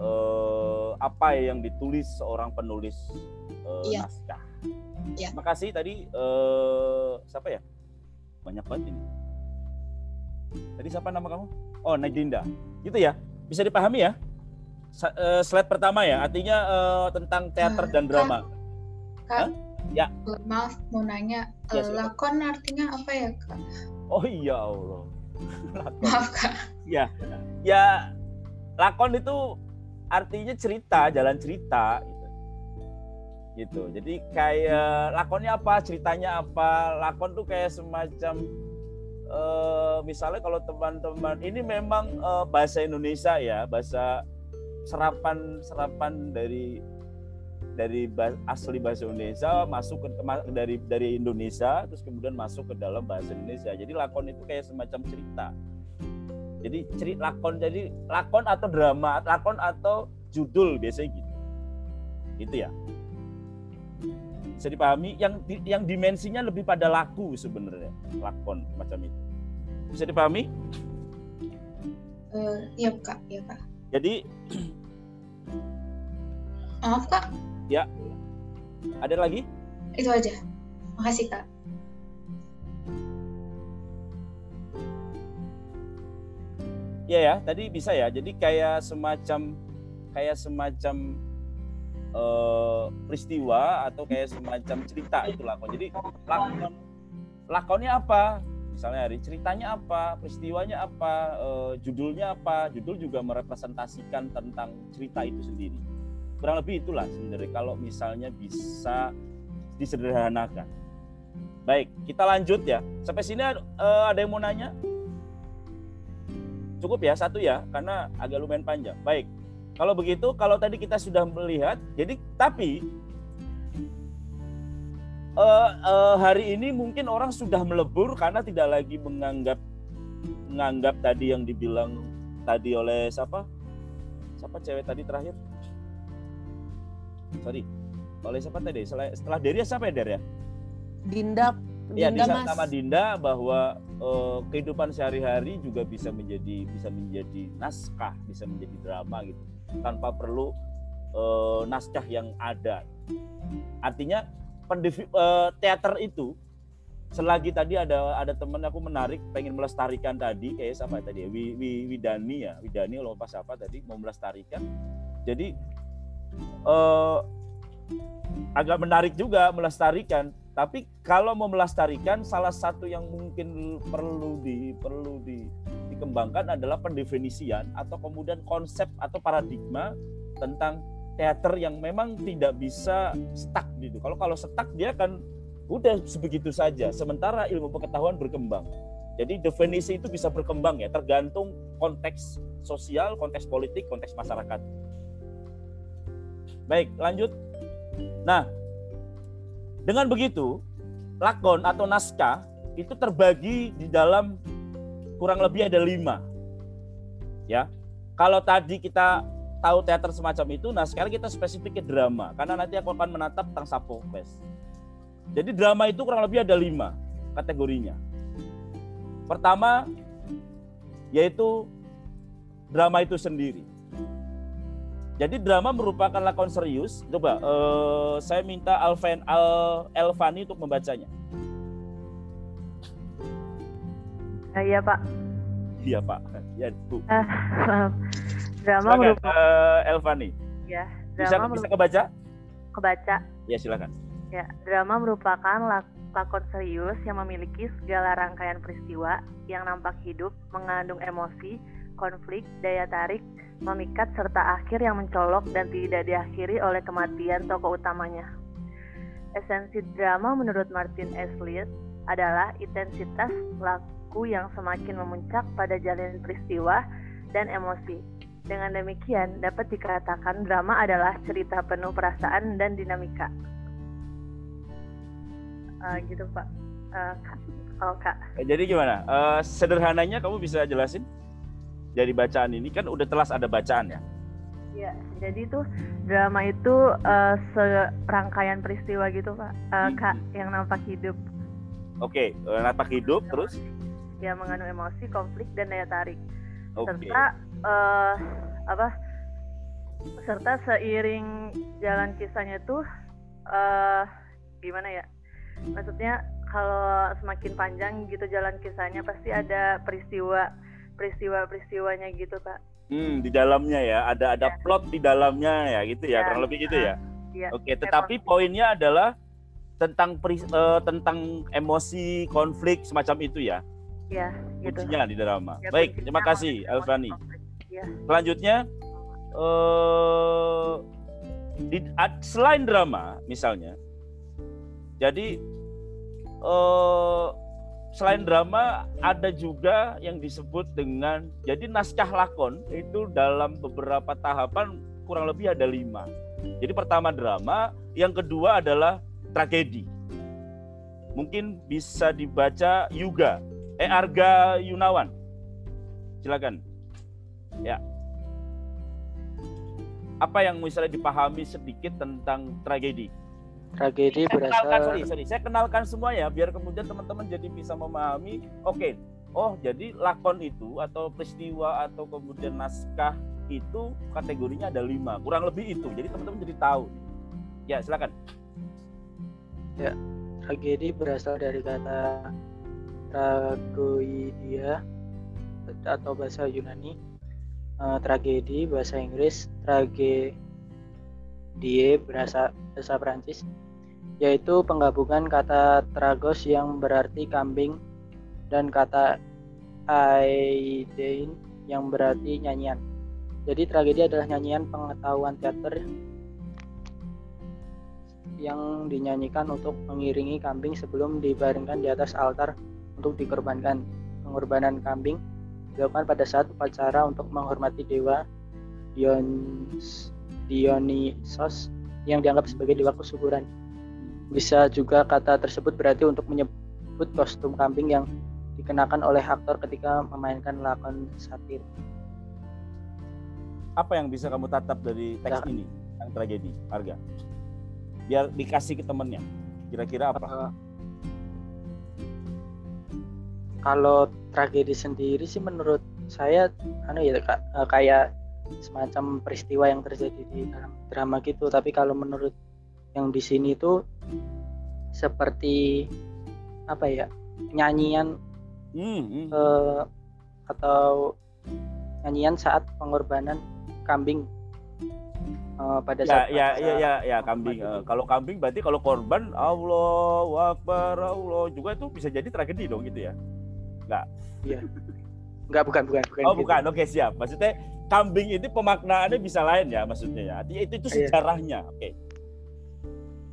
Speaker 1: eh, apa yang ditulis seorang penulis eh, iya. naskah. Terima kasih tadi eh, siapa ya? Banyak banget ini. Tadi siapa nama kamu? Oh, Nadinda. Gitu ya. Bisa dipahami ya? Eh, slide pertama ya, artinya uh, tentang teater dan drama.
Speaker 8: Kak, Ya. Maaf mau nanya, ya, uh, lakon artinya apa ya kak?
Speaker 1: Oh iya Allah. *laughs*
Speaker 8: lakon. Maaf kak.
Speaker 1: Ya, ya lakon itu artinya cerita, jalan cerita gitu. Jadi kayak lakonnya apa, ceritanya apa? Lakon tuh kayak semacam uh, misalnya kalau teman-teman ini memang uh, bahasa Indonesia ya, bahasa serapan serapan dari dari asli bahasa Indonesia masuk ke dari dari Indonesia terus kemudian masuk ke dalam bahasa Indonesia. Jadi lakon itu kayak semacam cerita. Jadi cerita lakon jadi lakon atau drama, lakon atau judul biasanya gitu. Gitu ya. Bisa dipahami yang yang dimensinya lebih pada laku sebenarnya lakon macam itu. Bisa dipahami?
Speaker 8: Uh, iya kak, iya kak.
Speaker 1: Jadi *clears throat*
Speaker 8: maaf kak
Speaker 1: Ya. Ada lagi?
Speaker 8: Itu aja. Makasih, Kak.
Speaker 1: Iya ya, tadi bisa ya. Jadi kayak semacam kayak semacam uh, peristiwa atau kayak semacam cerita itu lakon. Jadi lakon lakonnya apa? Misalnya hari ceritanya apa, peristiwanya apa, uh, judulnya apa. Judul juga merepresentasikan tentang cerita itu sendiri kurang lebih itulah sebenarnya kalau misalnya bisa disederhanakan Baik, kita lanjut ya. Sampai sini eh, ada yang mau nanya? Cukup ya satu ya, karena agak lumayan panjang. Baik. Kalau begitu, kalau tadi kita sudah melihat, jadi tapi eh, eh, hari ini mungkin orang sudah melebur karena tidak lagi menganggap menganggap tadi yang dibilang tadi oleh siapa? Siapa cewek tadi terakhir? Sorry, oleh siapa tadi? Setelah, setelah Deria siapa ya Der ya?
Speaker 5: Dinda
Speaker 1: Ya,
Speaker 5: Dinda
Speaker 1: di sama Dinda bahwa eh, kehidupan sehari-hari juga bisa menjadi bisa menjadi naskah, bisa menjadi drama gitu, tanpa perlu eh, naskah yang ada. Artinya pendefi- eh, teater itu selagi tadi ada ada temen aku menarik pengen melestarikan tadi kayak siapa tadi ya? Wi- Wi- Widani ya? Widani kalau pas apa tadi mau melestarikan. Jadi eh, agak menarik juga melestarikan tapi kalau mau melestarikan salah satu yang mungkin perlu di perlu di, dikembangkan adalah pendefinisian atau kemudian konsep atau paradigma tentang teater yang memang tidak bisa stuck gitu. Kalau kalau stuck dia kan udah sebegitu saja. Sementara ilmu pengetahuan berkembang. Jadi definisi itu bisa berkembang ya, tergantung konteks sosial, konteks politik, konteks masyarakat. Baik, lanjut. Nah, dengan begitu, lakon atau naskah itu terbagi di dalam kurang lebih ada lima. Ya, kalau tadi kita tahu teater semacam itu, nah sekarang kita spesifik ke drama, karena nanti aku akan menatap tentang Sapokles. Jadi drama itu kurang lebih ada lima kategorinya. Pertama, yaitu drama itu sendiri. Jadi drama merupakan lakon serius. Coba eh, saya minta Alvan Al Elvani untuk membacanya.
Speaker 20: Ah, Iya Pak.
Speaker 1: Iya Pak. Ya Bu.
Speaker 20: Maaf. drama
Speaker 1: Silakan,
Speaker 20: merupakan
Speaker 1: eh, Elvani.
Speaker 20: ya
Speaker 1: Bisa
Speaker 20: drama
Speaker 1: bisa
Speaker 20: merupakan
Speaker 1: kebaca?
Speaker 20: kebaca.
Speaker 1: Ya silakan.
Speaker 20: Ya, drama merupakan lak- lakon serius yang memiliki segala rangkaian peristiwa yang nampak hidup, mengandung emosi, konflik, daya tarik, memikat serta akhir yang mencolok dan tidak diakhiri oleh kematian tokoh utamanya. Esensi drama menurut Martin S. Litt adalah intensitas laku yang semakin memuncak pada jalan peristiwa dan emosi. Dengan demikian, dapat dikatakan drama adalah cerita penuh perasaan dan dinamika. Eh, gitu Pak. Kak, kalau Kak.
Speaker 1: Eh, Jadi gimana? Eh, sederhananya kamu bisa jelasin dari bacaan ini kan udah telas ada bacaan ya.
Speaker 20: Ya, jadi itu drama itu eh, serangkaian peristiwa gitu Pak. Eh, Kak, yang nampak hidup.
Speaker 1: Oke, eh, napak hidup terus.
Speaker 20: yang mengandung emosi, konflik dan daya tarik.
Speaker 1: Oke.
Speaker 20: Serta eh, apa? Serta seiring jalan kisahnya tuh eh gimana ya? Maksudnya kalau semakin panjang gitu jalan kisahnya pasti ada peristiwa peristiwa peristiwanya gitu Kak.
Speaker 1: Hmm, di dalamnya ya, ada ada plot di dalamnya ya gitu ya,
Speaker 20: Ya,
Speaker 1: kurang lebih gitu ya.
Speaker 20: Iya.
Speaker 1: Oke, tetapi poinnya adalah tentang peri- eh, tentang emosi, konflik semacam itu ya.
Speaker 20: Ya, gitu.
Speaker 1: Kuncinya di drama.
Speaker 20: Ya,
Speaker 1: Baik, terima kasih Alfani.
Speaker 20: Ya.
Speaker 1: Selanjutnya eh di, selain drama misalnya, jadi eh selain drama ada juga yang disebut dengan jadi naskah lakon itu dalam beberapa tahapan kurang lebih ada lima. Jadi pertama drama, yang kedua adalah tragedi. Mungkin bisa dibaca Yuga, eh Arga Yunawan. Silakan. Ya. Apa yang misalnya dipahami sedikit tentang tragedi?
Speaker 21: Tragedi
Speaker 1: Saya kenalkan,
Speaker 21: berasal
Speaker 1: sorry, sorry. Saya kenalkan semua ya, biar kemudian teman-teman jadi bisa memahami. Oke, oh jadi lakon itu atau peristiwa atau kemudian naskah itu kategorinya ada lima, kurang lebih itu. Jadi teman-teman jadi tahu. Ya, silakan.
Speaker 21: ya tragedi berasal dari kata tragoidia atau bahasa Yunani. Eh, tragedi bahasa Inggris, tragedie berasa bahasa Prancis, yaitu penggabungan kata tragos yang berarti kambing dan kata aidein yang berarti nyanyian. Jadi tragedi adalah nyanyian pengetahuan teater yang dinyanyikan untuk mengiringi kambing sebelum dibaringkan di atas altar untuk dikorbankan. Pengorbanan kambing dilakukan pada saat upacara untuk menghormati dewa Dions, Dionysos yang dianggap sebagai dewa kesuburan. Bisa juga kata tersebut berarti untuk menyebut kostum kambing yang dikenakan oleh aktor ketika memainkan lakon satir.
Speaker 1: Apa yang bisa kamu tatap dari teks
Speaker 21: Ya.
Speaker 1: ini yang tragedi, harga? Biar dikasih ke temennya. Kira-kira apa?
Speaker 21: Eh, kalau tragedi sendiri sih menurut saya anu ya Kak, eh, kayak semacam peristiwa yang terjadi di dalam drama gitu tapi kalau menurut yang di sini itu seperti apa ya nyanyian
Speaker 1: Hmm,
Speaker 21: eh, atau nyanyian saat pengorbanan kambing eh, pada
Speaker 1: ya,
Speaker 21: saat
Speaker 1: ya,
Speaker 21: upacara
Speaker 1: ya, ya, ya, kambing. Eh, kalau kambing berarti kalau korban Allah Akbar Allah juga itu bisa jadi tragedi dong gitu ya? Enggak.
Speaker 21: Iya. Enggak bukan bukan bukan.
Speaker 1: Oh
Speaker 21: gitu.
Speaker 1: bukan, oke siap. Maksudnya kambing itu pemaknaannya bisa lain ya maksudnya ya. Artinya itu itu
Speaker 21: Iya.
Speaker 1: sejarahnya. Oke.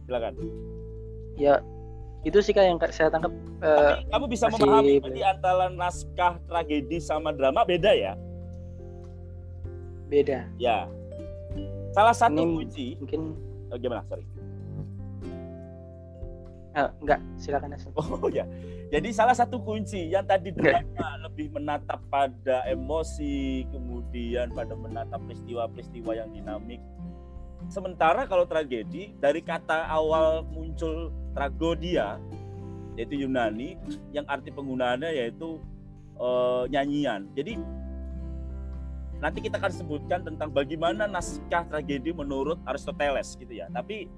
Speaker 1: Silakan.
Speaker 21: Ya itu sih kak yang saya tangkap. eh,
Speaker 1: Kamu bisa
Speaker 21: masih
Speaker 1: memahami berarti antara naskah tragedi sama drama beda ya?
Speaker 21: beda.
Speaker 1: Ya. Salah satu
Speaker 21: Ini
Speaker 1: kunci
Speaker 21: mungkin
Speaker 1: oh, gimana? Sorry.
Speaker 21: Eh, enggak silakan. *laughs*
Speaker 1: Oh ya. Jadi salah satu kunci yang tadi drama lebih menatap pada emosi, kemudian pada menatap peristiwa-peristiwa yang dinamik. Sementara kalau tragedi dari kata awal muncul tragodia yaitu Yunani yang arti penggunaannya yaitu eh, nyanyian. Jadi nanti kita akan sebutkan tentang bagaimana naskah tragedi menurut Aristoteles gitu ya. Tapi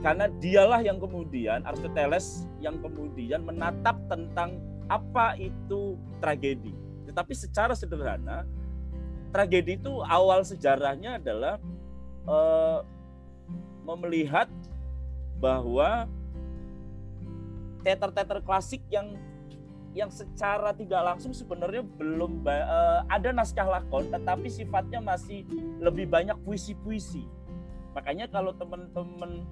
Speaker 1: karena dialah yang kemudian Aristoteles yang kemudian menatap tentang apa itu tragedi. Tetapi secara sederhana tragedi itu awal sejarahnya adalah eh, melihat bahwa teater-teater klasik yang yang secara tidak langsung sebenarnya belum eh, ada naskah lakon tetapi sifatnya masih lebih banyak puisi-puisi. Makanya kalau teman-teman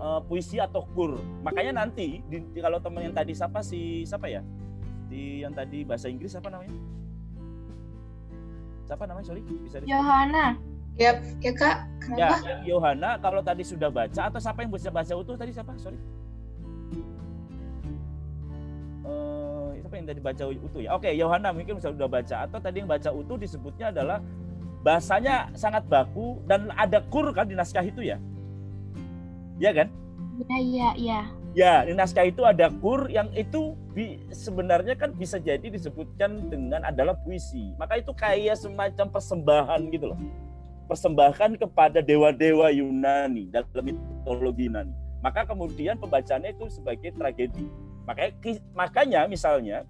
Speaker 1: eh, puisi atau kur, makanya nanti di, di- kalau teman yang tadi siapa si siapa ya? Di yang tadi bahasa Inggris apa namanya? Siapa namanya? Sorry, bisa di
Speaker 18: Johanna.
Speaker 8: Ya, ya Kak,
Speaker 1: Ya,
Speaker 8: kenapa?
Speaker 1: yang Yohana kalau tadi sudah baca atau siapa yang bisa baca utuh tadi siapa? Sorry. Eh, siapa yang tadi baca utuh ya? Oke, Yohana mungkin sudah baca atau tadi yang baca utuh disebutnya adalah bahasanya sangat baku dan ada kur kan di naskah itu ya? Iya kan?
Speaker 18: Iya, iya, iya.
Speaker 1: Ya, di naskah itu ada kur yang itu bi- sebenarnya kan bisa jadi disebutkan dengan adalah puisi. Maka itu kayak semacam persembahan gitu loh. Persembahan kepada dewa-dewa Yunani dalam mitologi Yunani. Maka kemudian pembacanya itu sebagai tragedi. Makanya makanya misalnya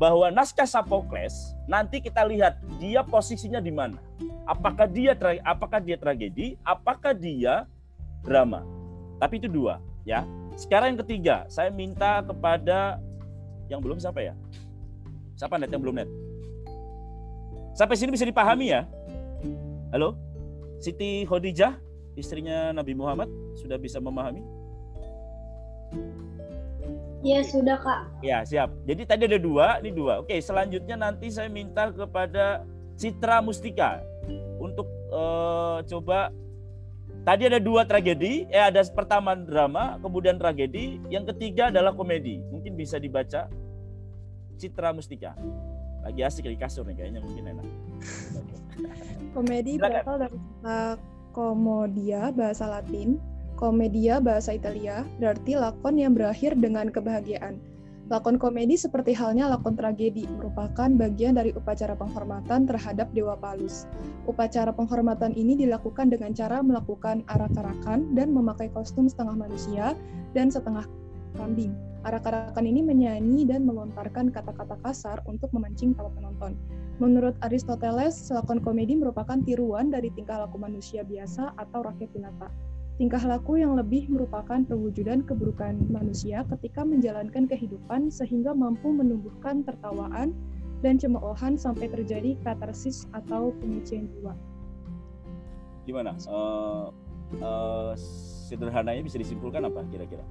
Speaker 1: bahwa naskah Sophocles nanti kita lihat dia posisinya di mana. Apakah dia apakah dia tragedi, apakah dia drama. Tapi itu dua, ya. Sekarang yang ketiga, saya minta kepada yang belum siapa ya? Siapa net yang belum net? Sampai sini bisa dipahami ya? Halo? Siti Khadijah, istrinya Nabi Muhammad, sudah bisa memahami?
Speaker 22: Ya sudah kak.
Speaker 1: Ya, siap. Jadi tadi ada dua, ini dua. Oke, selanjutnya nanti saya minta kepada Citra Mustika untuk eh, coba tadi ada dua tragedi, eh ada pertama drama, kemudian tragedi, yang ketiga adalah komedi. Mungkin bisa dibaca Citra Mustika. Lagi asik di kasur nih kayaknya mungkin enak.
Speaker 23: Komedi berasal dari kata komodia bahasa Latin, komedia bahasa Italia, berarti lakon yang berakhir dengan kebahagiaan. Lakon komedi seperti halnya lakon tragedi merupakan bagian dari upacara penghormatan terhadap Dewa Palus. Upacara penghormatan ini dilakukan dengan cara melakukan arak-arakan dan memakai kostum setengah manusia dan setengah kambing. Arak-arakan ini menyanyi dan melontarkan kata-kata kasar untuk memancing tawa penonton. Menurut Aristoteles, lakon komedi merupakan tiruan dari tingkah laku manusia biasa atau rakyat jelata. Tingkah laku yang lebih merupakan perwujudan keburukan manusia ketika menjalankan kehidupan sehingga mampu menumbuhkan tertawaan dan cemoohan sampai terjadi katarsis atau penyucian jiwa.
Speaker 1: Gimana? Eh, eh, sederhananya bisa disimpulkan apa kira-kira?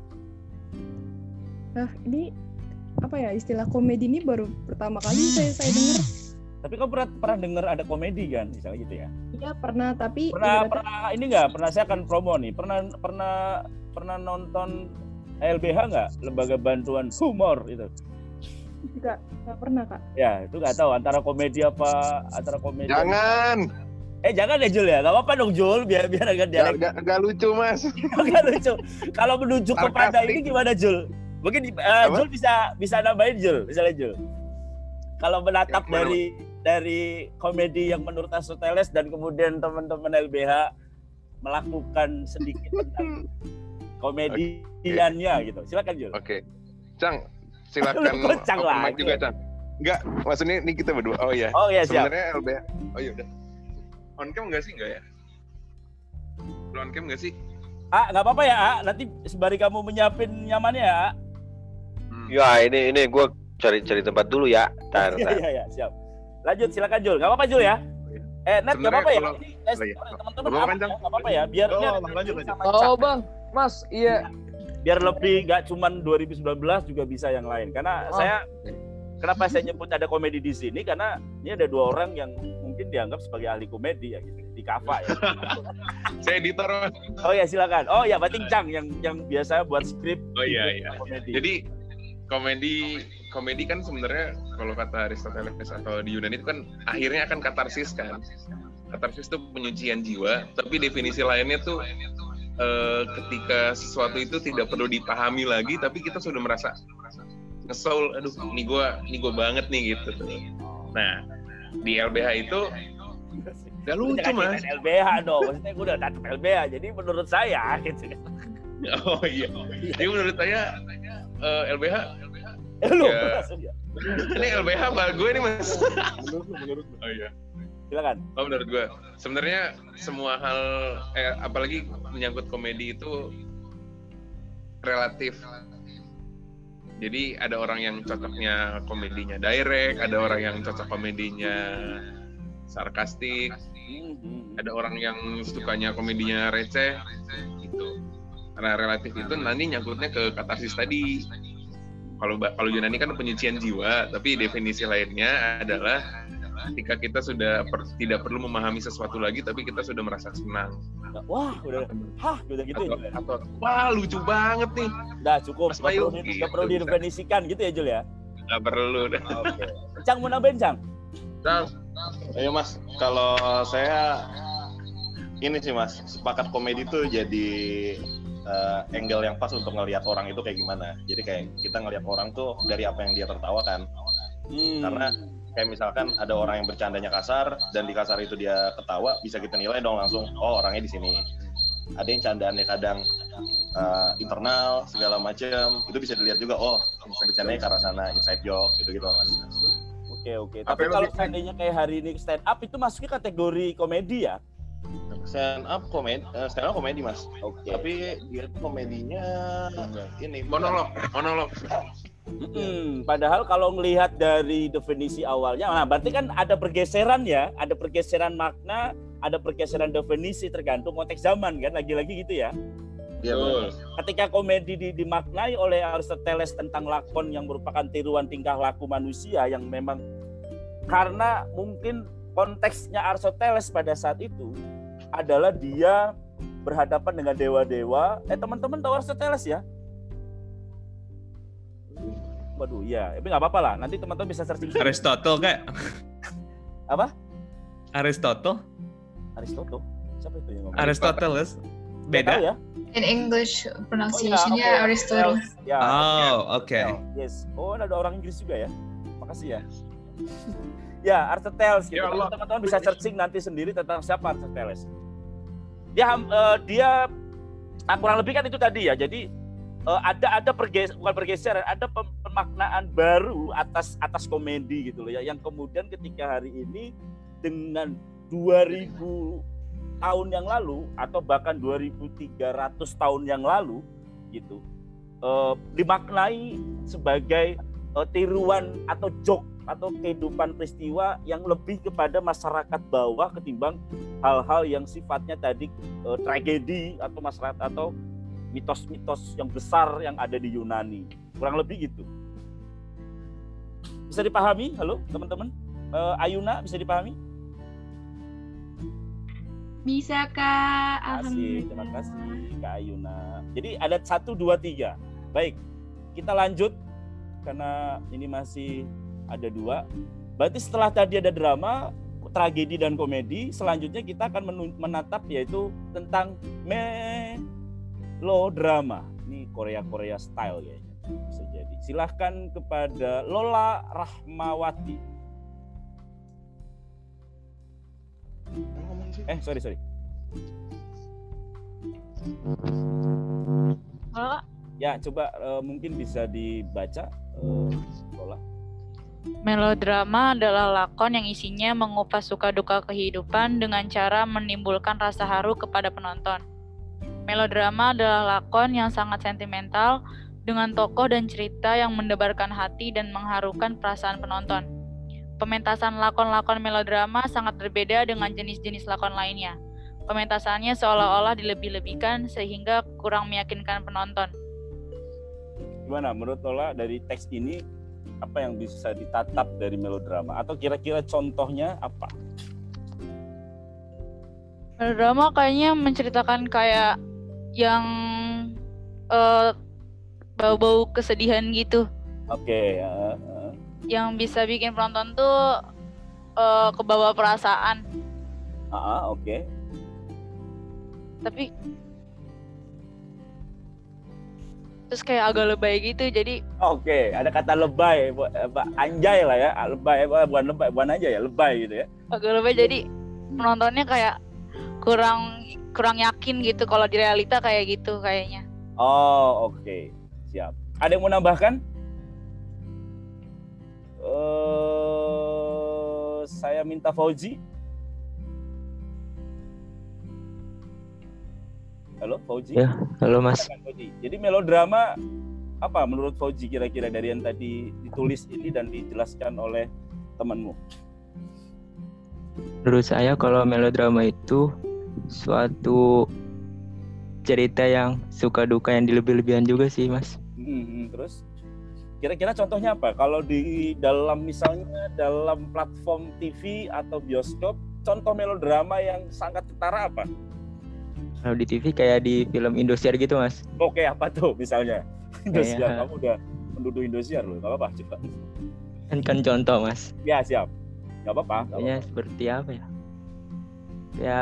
Speaker 23: Nah, ini apa ya istilah komedi ini baru pertama kali saya saya dengar.
Speaker 1: Tapi kau pernah pernah dengar ada komedi kan, misalnya gitu ya?
Speaker 23: Iya pernah, tapi
Speaker 1: Pernah
Speaker 23: ibaratnya-
Speaker 1: pernah ini nggak? Pernah saya akan promo nih. Pernah pernah pernah nonton LBH nggak? Lembaga Bantuan Humor itu.
Speaker 23: Enggak, enggak pernah kak.
Speaker 1: Ya itu nggak tahu antara komedi apa antara komedi.
Speaker 24: Jangan.
Speaker 1: Eh jangan ya Jul ya, nggak apa-apa dong Jul, biar biar agak
Speaker 24: Gak,
Speaker 1: dialek.
Speaker 24: gak, gak lucu mas. *laughs*
Speaker 1: Nggak lucu. Kalau menuju kepada ini gimana Jul? Mungkin eh, Jul bisa bisa nambahin Jul, misalnya Jul. Kalau menatap
Speaker 24: Yang
Speaker 1: dari dari komedi yang menurut Aristoteles dan kemudian teman-teman LBH melakukan sedikit tentang *laughs* komediannya gitu. Silakan Jul.
Speaker 24: Oke. Cang, silakan *laughs*
Speaker 1: Lu Cang lagi?
Speaker 24: juga Cang. Enggak, maksudnya ini kita berdua. Oh iya.
Speaker 1: Oh iya, siap.
Speaker 24: Sebenarnya LBH. Oh iya udah. On cam enggak sih enggak ya? Lu on cam enggak sih?
Speaker 1: Ah, nggak apa-apa ya, Ah. Nanti sembari kamu menyiapin nyamannya ya. Ah.
Speaker 25: Ya ini ini gue cari cari tempat dulu ya. Tar, *laughs*
Speaker 1: Iya,
Speaker 25: tar.
Speaker 1: iya, iya, siap. Lanjut, silakan Jul. Nggak apa-apa Jul ya. Eh, Nat, nggak apa-apa ya. Ini
Speaker 24: Oh, iya.
Speaker 1: teman-teman
Speaker 24: Nggak apa-apa,
Speaker 1: aman ya,
Speaker 24: Cang.
Speaker 1: nggak apa-apa ya. Biar
Speaker 24: Oh, lanjut, lanjut.
Speaker 1: sama
Speaker 2: Oh bang, Mas, iya.
Speaker 1: biar lebih nggak cuman 2019 juga bisa yang lain karena
Speaker 2: Oh.
Speaker 1: saya kenapa saya nyebut ada komedi di sini karena ini ada dua orang yang mungkin dianggap sebagai ahli komedi ya gitu di Kava ya. *laughs*
Speaker 24: Saya editor
Speaker 1: oh ya silakan. Oh ya Bating Cang yang yang biasa buat skrip.
Speaker 24: Oh iya iya.
Speaker 1: Komedi.
Speaker 24: Jadi komedi komedi kan sebenarnya kalau kata Aristoteles atau di Yunani itu kan akhirnya akan katarsis kan. Katarsis itu penyucian jiwa, tapi definisi lainnya tuh eh, ketika sesuatu itu tidak perlu dipahami lagi, tapi kita sudah merasa ngesoul, aduh, ini gua, ini gua banget nih gitu tuh. Nah, di LBH itu gak lucu mas.
Speaker 1: LBH dong. Maksudnya gue udah datang LBH. Jadi menurut saya gitu.
Speaker 24: Oh iya. Jadi menurut saya eh, LBH
Speaker 1: Eh, lu
Speaker 24: ya, ini LBH apa gue nih mas? Oh iya.
Speaker 1: Silakan.
Speaker 24: Oh menurut gue sebenarnya semua hal eh, apalagi menyangkut komedi itu relatif. Jadi ada orang yang cocoknya komedinya direct, ada orang yang cocok komedinya sarkastik, ada orang yang sukanya komedinya receh, gitu. Karena relatif itu nanti nyangkutnya ke katarsis tadi. Kalau kalau Yunani kan penyucian jiwa, tapi definisi lainnya adalah ketika kita sudah per- tidak perlu memahami sesuatu lagi, tapi kita sudah merasa senang.
Speaker 1: Wah, udah, hah, udah gitu ya. Jul ya?
Speaker 24: Atau, wah lucu banget nih.
Speaker 1: Udah cukup,
Speaker 24: Mas
Speaker 1: nggak perlu,
Speaker 24: Bayu,
Speaker 1: nggak
Speaker 24: gitu,
Speaker 1: perlu didefinisikan gitu ya Jul ya.
Speaker 24: Nggak perlu. dah.
Speaker 1: Oke. Cang mau nambahin Cang?
Speaker 26: Ayo mas, kalau saya ini sih mas, sepakat komedi tuh jadi eh, angle yang pas untuk ngelihat orang itu kayak gimana. Jadi kayak kita ngelihat orang tuh dari apa yang dia tertawakan.
Speaker 1: Hmm.
Speaker 26: Karena kayak misalkan ada orang yang bercandanya kasar dan di kasar itu dia ketawa, bisa kita nilai dong langsung, oh orangnya di sini. Ada yang candaannya kadang eh, internal segala macam, itu bisa dilihat juga. Oh, bercandanya ke arah sana, inside joke gitu gitu mas.
Speaker 1: Oke oke. Tapi kalau seandainya kayak hari ini stand up itu masuknya kategori komedi ya?
Speaker 26: Stand up komedi stand up komedi mas. Tapi dia tuh komedinya ini
Speaker 24: monolog monolog.
Speaker 1: Mm, padahal kalau ngelihat dari definisi awalnya, nah berarti kan ada pergeseran ya, ada pergeseran makna, ada pergeseran definisi tergantung konteks zaman kan, lagi-lagi gitu ya.
Speaker 26: Iya, betul.
Speaker 1: Ketika komedi di- dimaknai oleh Aristoteles tentang lakon yang merupakan tiruan tingkah laku manusia yang memang karena mungkin konteksnya Aristoteles pada saat itu adalah dia berhadapan dengan dewa-dewa. Eh teman-teman tahu Aristoteles ya? Waduh, iya. Tapi nggak apa-apa lah. Nanti teman-teman bisa searching.
Speaker 3: Aristotle kayak *laughs*
Speaker 1: Apa?
Speaker 3: Aristotle
Speaker 1: Aristotle. Siapa itu yang ngomong?
Speaker 3: Aristoteles beda
Speaker 1: ya?
Speaker 8: In English
Speaker 1: Oh,
Speaker 8: pronunciation-nya
Speaker 1: iya, oke.
Speaker 8: Aristotle.
Speaker 1: Ya.
Speaker 3: Oh, oke.
Speaker 1: Yes. Oh, ada orang Inggris juga ya. Makasih ya. Ya, Aristoteles gitu.
Speaker 24: Ya.
Speaker 1: Teman-teman bisa searching nanti sendiri tentang siapa Aristoteles. Dia ham- eh, dia ah, kurang lebih kan itu tadi ya. Jadi eh, ada ada perges bukan pergeseran, ada pem- pemaknaan baru atas atas komedi gitu loh ya yang kemudian ketika hari ini dengan 2000 tahun yang lalu atau bahkan 2300 tahun yang lalu gitu eh, dimaknai sebagai eh, tiruan atau joke atau kehidupan peristiwa yang lebih kepada masyarakat bawah ketimbang hal-hal yang sifatnya tadi eh, tragedi atau masyarakat atau mitos-mitos yang besar yang ada di Yunani. Kurang lebih gitu. Bisa dipahami? Halo, teman-teman? Eh, Ayuna bisa dipahami?
Speaker 18: Bisa kak,
Speaker 1: Kasih, terima
Speaker 18: alhamdulillah.
Speaker 1: kasih Kak Ayuna. Jadi ada satu, dua, tiga. Baik, kita lanjut karena ini masih ada dua. Berarti setelah tadi ada drama, tragedi dan komedi, selanjutnya kita akan menatap yaitu tentang melodrama. Ini Korea-Korea style kayaknya. Bisa jadi. Silahkan kepada Lola Rahmawati. Eh, sorry, sorry.
Speaker 27: Halo, Kak.
Speaker 1: Ya, coba eh, mungkin bisa dibaca eh, Lola.
Speaker 27: Melodrama adalah lakon yang isinya mengupas suka duka kehidupan dengan cara menimbulkan rasa haru kepada penonton. Melodrama adalah lakon yang sangat sentimental dengan tokoh dan cerita yang mendebarkan hati dan mengharukan perasaan penonton. Pementasan lakon-lakon melodrama sangat berbeda dengan jenis-jenis lakon lainnya. Pementasannya seolah-olah dilebih-lebihkan sehingga kurang meyakinkan penonton.
Speaker 1: Gimana menurut Lola dari teks ini apa yang bisa ditatap dari melodrama atau kira-kira contohnya apa?
Speaker 27: Melodrama kayaknya menceritakan kayak yang eh, bau-bau kesedihan gitu,
Speaker 1: Oke, eh, eh.
Speaker 27: yang bisa bikin penonton tuh eh, kebawa perasaan.
Speaker 1: Ah, ah, oke.
Speaker 27: Tapi terus kayak agak lebay gitu, jadi
Speaker 1: Oke, ada kata lebay, eh, anjay lah ya, Ah, lebay, eh, bukan lebay, bukan aja ya, lebay gitu ya.
Speaker 27: agak lebay jadi penontonnya kayak kurang kurang yakin gitu kalau di realita kayak gitu kayaknya.
Speaker 1: Oh, oke, siap. Ada yang mau nambahkan? Eh, saya minta Fauzi. Halo, Fauzi.
Speaker 28: Ya, halo Mas.
Speaker 1: Fauzi. Jadi melodrama apa menurut Fauzi kira-kira dari yang tadi ditulis ini dan dijelaskan oleh temanmu?
Speaker 28: Menurut saya kalau melodrama itu suatu cerita yang suka duka yang dilebih-lebihan juga sih Mas.
Speaker 1: Hmm, terus kira-kira contohnya apa? Kalau di dalam misalnya dalam platform TV atau bioskop, contoh melodrama yang sangat ketara apa?
Speaker 28: Kalau di TV kayak di film Indosiar gitu Mas.
Speaker 1: Oke, apa tuh misalnya? Indosiar,
Speaker 28: Kayak-
Speaker 1: kamu udah penduduk Indosiar loh, nggak apa-apa, coba.
Speaker 28: Kan kan contoh Mas.
Speaker 1: Ya siap, nggak apa-apa.
Speaker 28: Kayaknya seperti apa ya? Ya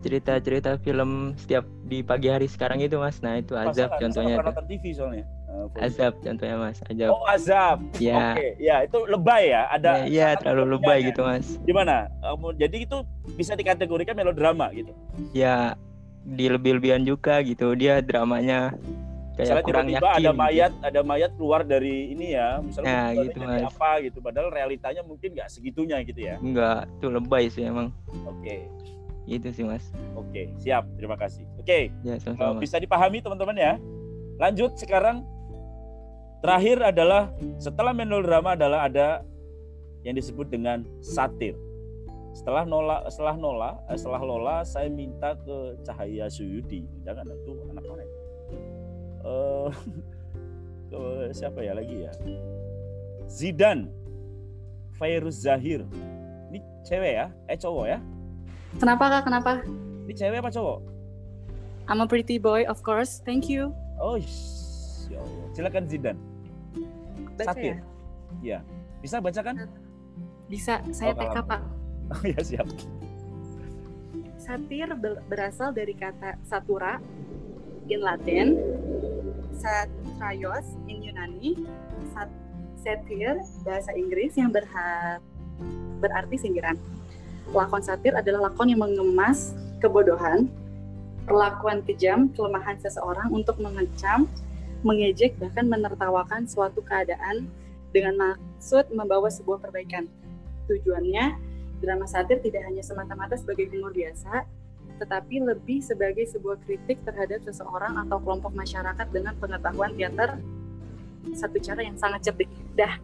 Speaker 28: cerita-cerita film setiap di pagi hari sekarang itu Mas. Nah itu azab
Speaker 1: nggak- masa
Speaker 28: contohnya
Speaker 1: pernah nonton TV soalnya. Fauzi.
Speaker 28: Azab contohnya Mas. Azab.
Speaker 1: Oh azab.
Speaker 28: Ya.
Speaker 1: Oke, ya itu lebay ya. Ada.
Speaker 28: Ya, Iya terlalu lebay gitu Mas.
Speaker 1: Gimana? Kamu jadi itu bisa dikategorikan melodrama gitu.
Speaker 28: Ya dilebih-lebihan juga gitu. Dia dramanya kayak
Speaker 1: Misalnya
Speaker 28: kurang
Speaker 1: tiba-tiba
Speaker 28: yakin.
Speaker 1: ada
Speaker 28: gitu.
Speaker 1: mayat, ada mayat keluar dari ini ya, misalnya
Speaker 28: Nah, gitu,
Speaker 1: dari
Speaker 28: Mas.
Speaker 1: apa gitu. Padahal realitanya mungkin nggak segitunya gitu ya.
Speaker 28: Enggak, itu lebay sih emang.
Speaker 1: Oke,
Speaker 28: Gitu sih Mas.
Speaker 1: oke, siap. Terima kasih. Oke,
Speaker 28: Ya
Speaker 1: eh,
Speaker 28: sama-sama.
Speaker 1: bisa dipahami teman-teman ya. Lanjut sekarang. Terakhir adalah setelah melodrama adalah ada yang disebut dengan satir. Setelah Nola, setelah Nola, eh, setelah Lola, saya minta ke Cahaya Suyudi. Jangan itu anak mana? *laughs* ke siapa ya lagi ya? Zidan, Fairuz Zahir. Ini cewek ya? Eh cowok ya?
Speaker 17: Kenapa kak? Kenapa?
Speaker 1: Ini cewek apa cowok?
Speaker 17: I'm a pretty boy, of course. Thank you.
Speaker 1: Oh, sh- ya Allah. Silakan Zidan.
Speaker 17: Baca
Speaker 1: Satir. Iya. Bisa bacakan?
Speaker 17: Bisa. Saya
Speaker 1: Oh,
Speaker 17: TK pak.
Speaker 1: Oh ya siap.
Speaker 17: Satir ber- berasal dari kata satura in Latin, satraios in Yunani, sat satir bahasa Inggris yang berha- berarti sindiran. Lakon satir adalah lakon yang mengemas kebodohan, perlakuan kejam, kelemahan seseorang untuk mengecam, mengejek, bahkan menertawakan suatu keadaan dengan maksud membawa sebuah perbaikan. Tujuannya, drama satir tidak hanya semata-mata sebagai humor biasa, tetapi lebih sebagai sebuah kritik terhadap seseorang atau kelompok masyarakat dengan pengetahuan teater satu cara yang sangat cerdik. Dah,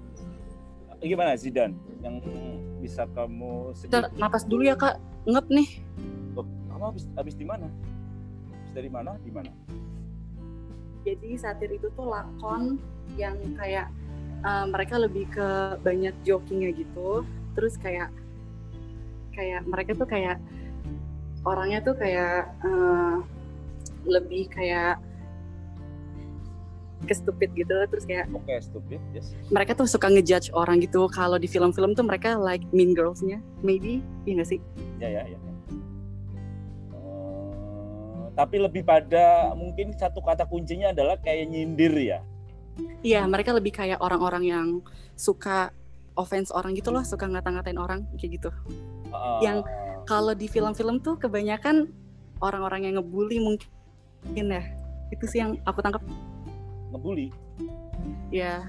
Speaker 1: Gimana Zidan? Yang bisa kamu sedikit
Speaker 17: napas dulu ya kak, ngep nih.
Speaker 1: Kamu habis habis di mana? dari mana? Di mana?
Speaker 17: Jadi satir itu tuh lakon yang kayak uh, mereka lebih ke banyak jokingnya gitu. Terus kayak kayak mereka tuh kayak orangnya tuh kayak uh, lebih kayak ke stupid gitu. Terus kayak
Speaker 1: oke okay, stupid? Yes.
Speaker 17: mereka tuh suka ngejudge orang gitu. Kalau di film-film tuh mereka like mean girlsnya. Maybe iya gak sih?
Speaker 1: Ya ya ya tapi lebih pada mungkin satu kata kuncinya adalah kayak nyindir ya.
Speaker 17: Iya, mereka lebih kayak orang-orang yang suka offense orang gitu loh, suka ngata-ngatain orang kayak gitu. Uh, yang kalau di film-film tuh kebanyakan orang-orang yang ngebully mungkin ya. Itu sih yang aku tangkap.
Speaker 1: Ngebully?
Speaker 17: Ya.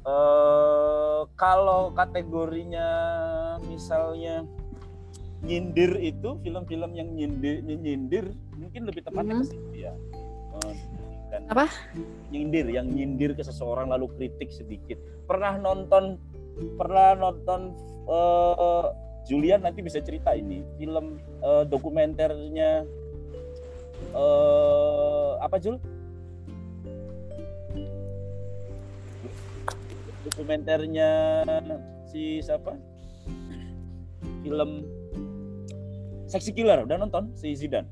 Speaker 1: Uh, kalau kategorinya misalnya nyindir itu film-film yang nyindir nyindir mungkin lebih tepatnya mm -hmm. ke situ ya
Speaker 17: dan apa?
Speaker 1: Nyindir yang nyindir ke seseorang lalu kritik sedikit. Pernah nonton pernah nonton uh, Julian? Nanti bisa cerita ini film uh, dokumenternya uh, apa Jul? Dokumenternya si siapa? Film Seksi Killer udah nonton si Zidan?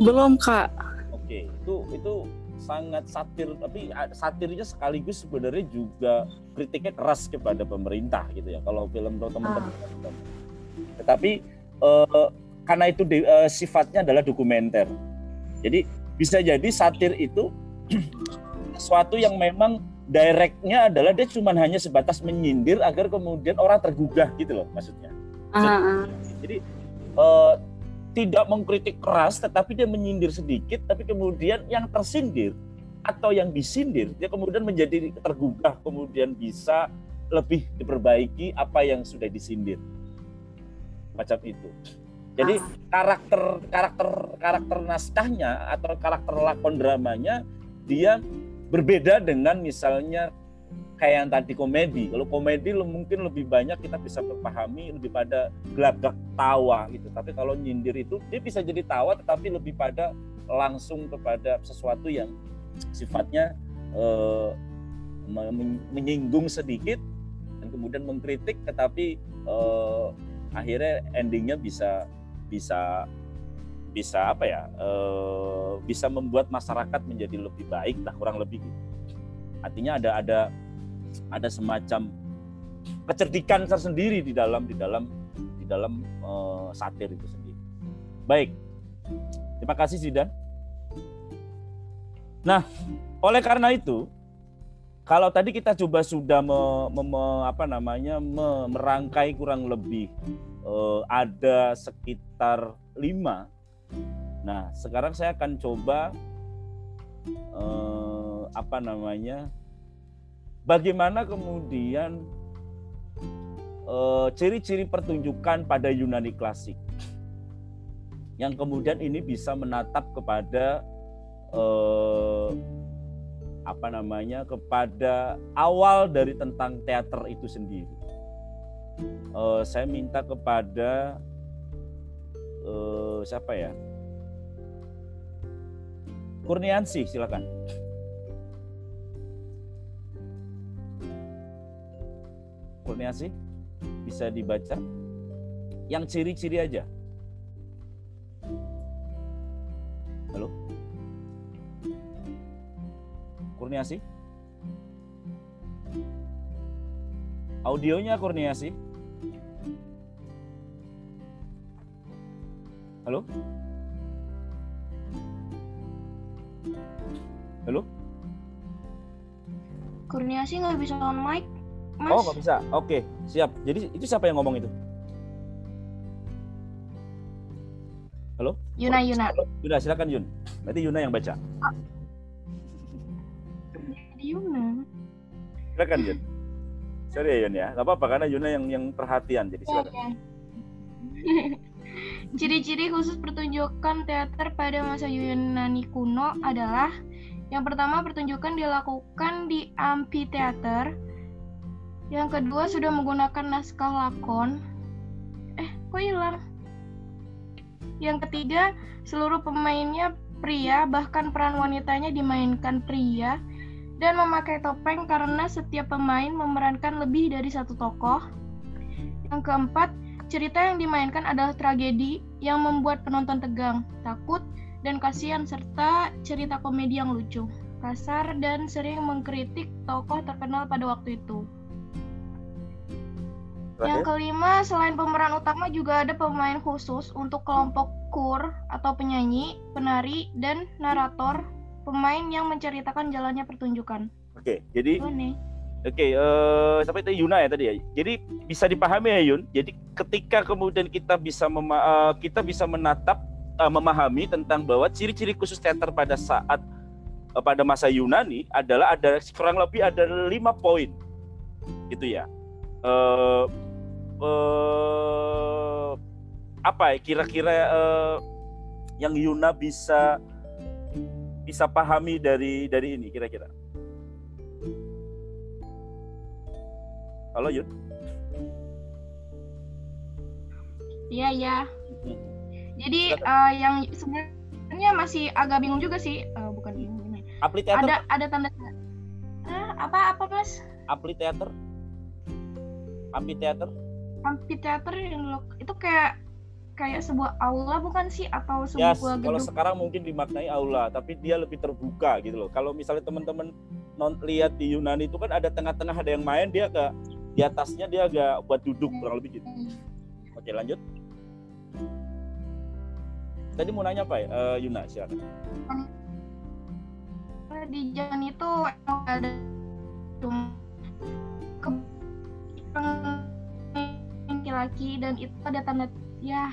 Speaker 17: Belum kak.
Speaker 1: Oke, itu itu sangat satir tapi satirnya sekaligus sebenarnya juga kritiknya keras kepada pemerintah gitu ya kalau film teman-teman. Ah. Tetapi eh, karena itu eh, sifatnya adalah dokumenter. Jadi bisa jadi satir itu *clears throat* sesuatu yang memang directnya adalah dia cuma hanya sebatas menyindir agar kemudian orang tergugah gitu loh maksudnya.
Speaker 17: Uh, uh.
Speaker 1: Jadi uh, tidak mengkritik keras tetapi dia menyindir sedikit tapi kemudian yang tersindir atau yang disindir dia kemudian menjadi tergugah kemudian bisa lebih diperbaiki apa yang sudah disindir macam itu jadi ah. karakter karakter karakter naskahnya atau karakter lakon dramanya dia berbeda dengan misalnya kayak yang tadi komedi. Kalau komedi lo mungkin lebih banyak kita bisa berpahami lebih pada gelagak tawa gitu. Tapi kalau nyindir itu dia bisa jadi tawa tetapi lebih pada langsung kepada sesuatu yang sifatnya eh, menyinggung sedikit dan kemudian mengkritik tetapi eh, akhirnya endingnya bisa bisa bisa apa ya eh, bisa membuat masyarakat menjadi lebih baik lah kurang lebih gitu artinya ada ada ada semacam kecerdikan tersendiri di dalam di dalam di dalam uh, satir itu sendiri. Baik, terima kasih Zidan. Nah, oleh karena itu, kalau tadi kita coba sudah me, me, me, apa namanya me, merangkai kurang lebih uh, ada sekitar lima. Nah, sekarang saya akan coba uh, apa namanya bagaimana kemudian eh, ciri-ciri pertunjukan pada Yunani klasik yang kemudian ini bisa menatap kepada eh, apa namanya kepada awal dari tentang teater itu sendiri. Eh, saya minta kepada eh, siapa ya? Kurniansi, silakan. Kurniasi bisa dibaca? Yang ciri-ciri aja. Halo? Kurniasi? Audionya Kurniasi? Halo? Halo?
Speaker 18: Kurniasi nggak bisa on mic
Speaker 1: Mas. Oh nggak bisa. Oke, siap. Jadi itu siapa yang ngomong itu? Halo?
Speaker 18: Yuna, Yuna.
Speaker 1: Yuna, silakan Yun. Berarti Yuna yang baca. Oh.
Speaker 18: Yuna.
Speaker 1: Silakan Yun. Sorry ya Yun ya. Gak apa-apa karena Yuna yang yang perhatian. Jadi silakan. *laughs*
Speaker 18: Ciri-ciri khusus pertunjukan teater pada masa Yunani kuno adalah yang pertama pertunjukan dilakukan di amphitheater yang kedua sudah menggunakan naskah lakon. Eh, kok hilang? Yang ketiga, seluruh pemainnya pria, bahkan peran wanitanya dimainkan pria dan memakai topeng karena setiap pemain memerankan lebih dari satu tokoh. Yang keempat, cerita yang dimainkan adalah tragedi yang membuat penonton tegang, takut, dan kasihan serta cerita komedi yang lucu, kasar, dan sering mengkritik tokoh terkenal pada waktu itu. Yang kelima, selain pemeran utama juga ada pemain khusus untuk kelompok kur atau penyanyi, penari, dan narator, pemain yang menceritakan jalannya pertunjukan.
Speaker 1: Oke, jadi
Speaker 18: Itu nih.
Speaker 1: Oke, eh sampai itu Yuna ya tadi ya. Jadi bisa dipahami ya Yun. Jadi ketika kemudian kita bisa mema- eh, kita bisa menatap eh, memahami tentang bahwa ciri-ciri khusus teater pada saat eh, pada masa Yunani adalah ada kurang lebih ada lima poin, gitu ya. Eh, eh, apa ya kira-kira eh, yang Yuna bisa bisa pahami dari dari ini kira-kira? Halo Yun.
Speaker 18: Iya, iya. Jadi eh, yang sebenarnya masih agak bingung juga sih, Eh, bukan bingung.
Speaker 1: Apli teater,
Speaker 18: Ada ada tanda Ah, apa apa Mas?
Speaker 1: ampli teater, ampli teater.
Speaker 18: Amphitheater yang lo- itu kayak kayak sebuah aula bukan sih atau sebuah
Speaker 1: kalau
Speaker 18: gedung?
Speaker 1: sekarang mungkin dimaknai aula, tapi dia lebih terbuka gitu loh. Kalau misalnya teman-teman non lihat di Yunani itu kan ada tengah-tengah ada yang main, dia agak di atasnya dia agak buat duduk kurang lebih gitu. Oke lanjut. Tadi mau nanya apa ya, Eh, Yuna silakan.
Speaker 18: di jalan itu ada cuma ke laki-laki dan itu ada tanda ya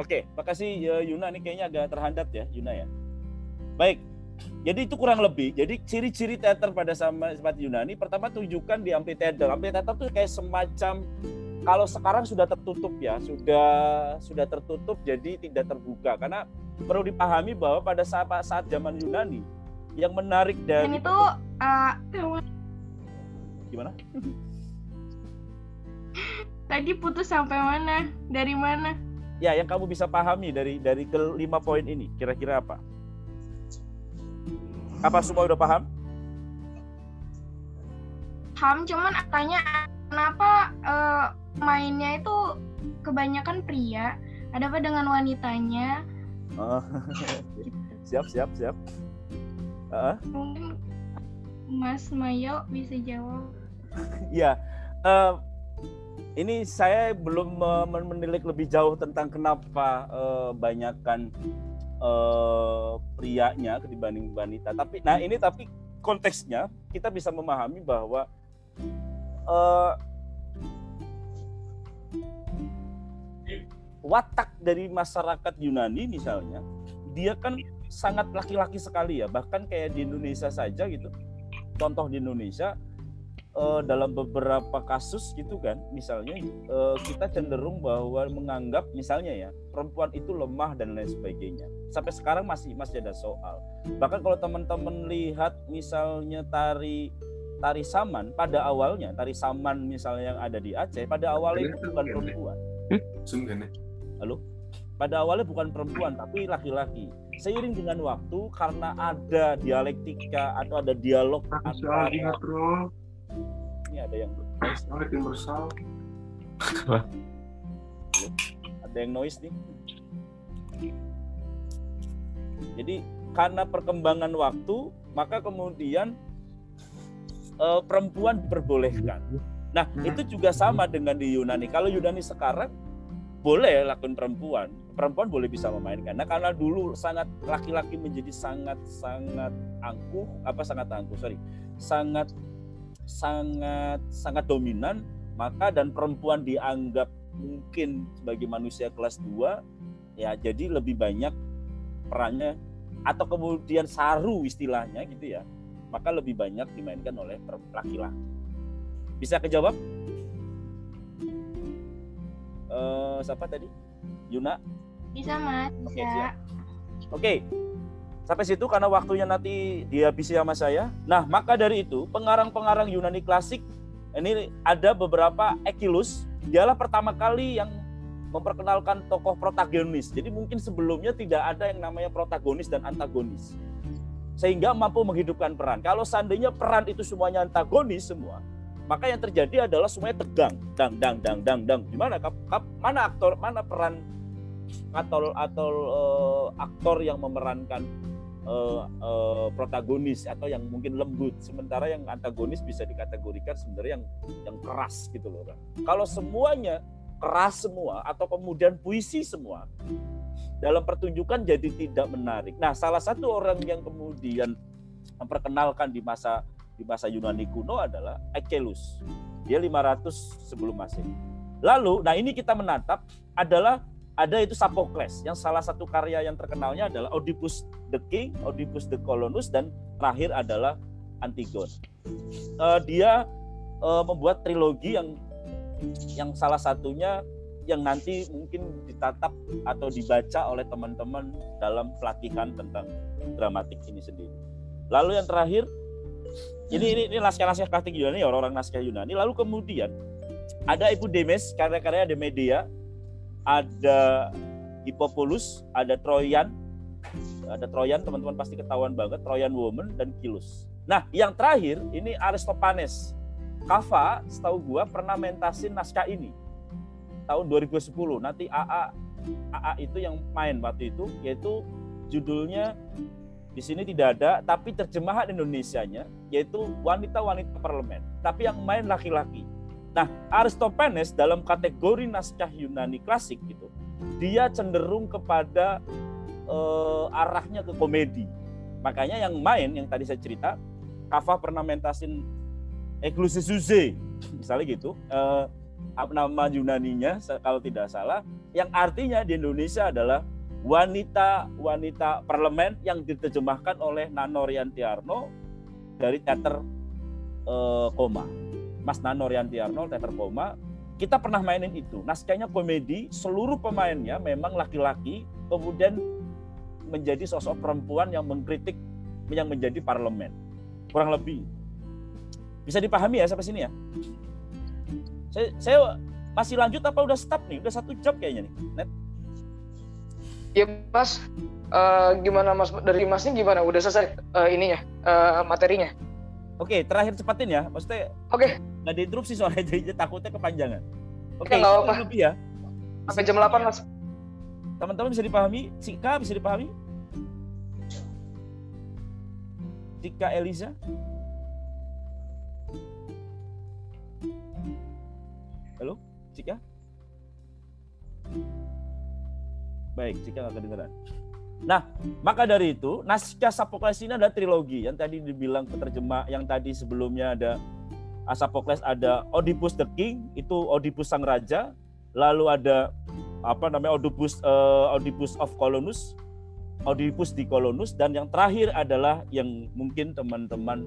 Speaker 1: Oke, makasih ya, Yuna. Ini kayaknya agak terhambat ya, Yuna ya. Baik, jadi itu kurang lebih. Jadi ciri-ciri teater pada sama seperti Yunani, pertama tunjukkan di amphitheater. Amphitheater itu kayak semacam kalau sekarang sudah tertutup ya, sudah sudah tertutup jadi tidak terbuka. Karena perlu dipahami bahwa pada saat saat zaman Yunani yang menarik
Speaker 18: dan
Speaker 1: dari
Speaker 18: itu uh,
Speaker 1: gimana?
Speaker 18: tadi putus sampai mana dari mana
Speaker 1: Ya, yang kamu bisa pahami dari dari kelima poin ini, kira-kira apa? Apa semua udah paham?
Speaker 18: Ham cuman tanya kenapa eh, mainnya itu kebanyakan pria ada apa dengan wanitanya
Speaker 1: Oh. *laughs* siap, siap, siap. Heeh.
Speaker 18: mungkin Mas Mayo bisa jawab *laughs*
Speaker 1: Ya, eh, ini saya belum men- menilik lebih jauh tentang kenapa eh, banyakkan eh, prianya dibanding wanita. Tapi, nah ini tapi konteksnya kita bisa memahami bahwa eh, watak dari masyarakat Yunani misalnya, dia kan sangat laki-laki sekali ya. Bahkan kayak di Indonesia saja gitu. Contoh di Indonesia eh, dalam beberapa kasus gitu kan, misalnya eh, kita cenderung bahwa menganggap misalnya ya perempuan itu lemah dan lain sebagainya. Sampai sekarang masih masih ada soal. Bahkan kalau teman-teman lihat misalnya tari tari saman pada awalnya tari saman misalnya yang ada di Aceh pada awalnya itu bukan perempuan. Halo? Pada awalnya bukan perempuan tapi laki-laki. Seiring dengan waktu karena ada dialektika atau ada dialog antara ini ada yang noise. Halo? Ada yang noise nih. Jadi karena perkembangan waktu maka kemudian eh, perempuan diperbolehkan. Nah itu juga sama dengan di Yunani. Kalau Yunani sekarang boleh lakukan perempuan, perempuan boleh bisa memainkan. Nah karena dulu sangat laki-laki menjadi sangat sangat angkuh, apa sangat angkuh, sorry, sangat sangat sangat dominan, maka dan perempuan dianggap mungkin sebagai manusia kelas 2 ya jadi lebih banyak perannya atau kemudian saru istilahnya gitu ya. Maka lebih banyak dimainkan oleh laki-laki. Bisa kejawab Eh, siapa tadi Yuna
Speaker 18: bisa Mas
Speaker 1: Oke, siap. Oke, sampai situ karena waktunya nanti dihabisi sama saya. Nah, maka dari itu pengarang-pengarang Yunani klasik Ini ada beberapa Ekilus, dialah pertama kali yang memperkenalkan tokoh protagonis. Jadi mungkin sebelumnya tidak ada yang namanya protagonis dan antagonis. Sehingga mampu menghidupkan peran. Kalau seandainya peran itu semuanya antagonis semua, maka yang terjadi adalah semuanya tegang, dang dang dang dang dang. Gimana kap, kap, mana aktor, mana peran atau atau uh, aktor yang memerankan uh, uh, protagonis atau yang mungkin lembut. Sementara yang antagonis bisa dikategorikan sebenarnya yang yang keras gitu loh kan kalau semuanya keras semua atau kemudian puisi semua dalam pertunjukan jadi tidak menarik. Nah salah satu orang yang kemudian memperkenalkan di masa di masa Yunani kuno adalah Achilles dia 500 sebelum Masehi lalu nah ini kita menatap adalah ada itu Sophocles yang salah satu karya yang terkenalnya adalah Oedipus the King, Oedipus the Colonus dan terakhir adalah Antigone. Uh, dia uh, membuat trilogi yang yang salah satunya yang nanti mungkin ditatap atau dibaca oleh teman-teman dalam pelatihan tentang dramatik ini sendiri. Lalu yang terakhir ini ini, ini naskah-naskah klasik Yunani orang-orang naskah Yunani. Lalu kemudian ada Ibu Demes karya-karya de Media ada Hippopulus, ada Troyan, ada Troyan teman-teman pasti ketahuan banget, Troyan Woman dan Kilus. Nah, yang terakhir ini Aristopanes. Kava, setahu gua pernah mentasin naskah ini tahun 2010. Nanti AA AA itu yang main waktu itu yaitu judulnya di sini tidak ada tapi terjemahan Indonesianya yaitu wanita-wanita parlemen. Tapi yang main laki-laki. Nah, Aristophanes dalam kategori naskah Yunani klasik gitu, dia cenderung kepada uh, arahnya ke komedi. Makanya yang main yang tadi saya cerita, Kava pernah mentasin Eglusesuze, *laughs* misalnya gitu. Uh, nama Yunaninya kalau tidak salah, yang artinya di Indonesia adalah wanita-wanita parlemen yang diterjemahkan oleh Nano Riantiarno dari teater uh, Koma. Mas Nano Rianti Arnold, Teater Koma, kita pernah mainin itu. Naskahnya komedi, seluruh pemainnya memang laki-laki, kemudian menjadi sosok perempuan yang mengkritik yang menjadi parlemen. Kurang lebih. Bisa dipahami ya sampai sini ya? Saya, saya masih lanjut apa udah stop nih? Udah satu jam kayaknya nih. Net.
Speaker 2: Iya mas, uh, gimana mas dari masnya gimana? Udah selesai uh, ininya uh, materinya?
Speaker 1: Oke, terakhir cepatin ya. Maksudnya
Speaker 2: Oke. Okay.
Speaker 1: Nggak diinterupsi soalnya *laughs* jadi takutnya kepanjangan. Oke,
Speaker 2: okay, nggak apa-apa.
Speaker 1: Lebih ya.
Speaker 2: Sampai jam 8, Mas.
Speaker 1: Teman-teman bisa dipahami? Sika bisa dipahami? Sika Eliza? Halo, Cika? Baik, Cika nggak kedengeran. Nah, maka dari itu naskah Sophocles ini ada trilogi yang tadi dibilang penerjemah yang tadi sebelumnya ada Sophocles ada Oedipus the King itu Oedipus sang raja, lalu ada apa namanya Oedipus uh, Oedipus of Colonus, Oedipus di Colonus dan yang terakhir adalah yang mungkin teman-teman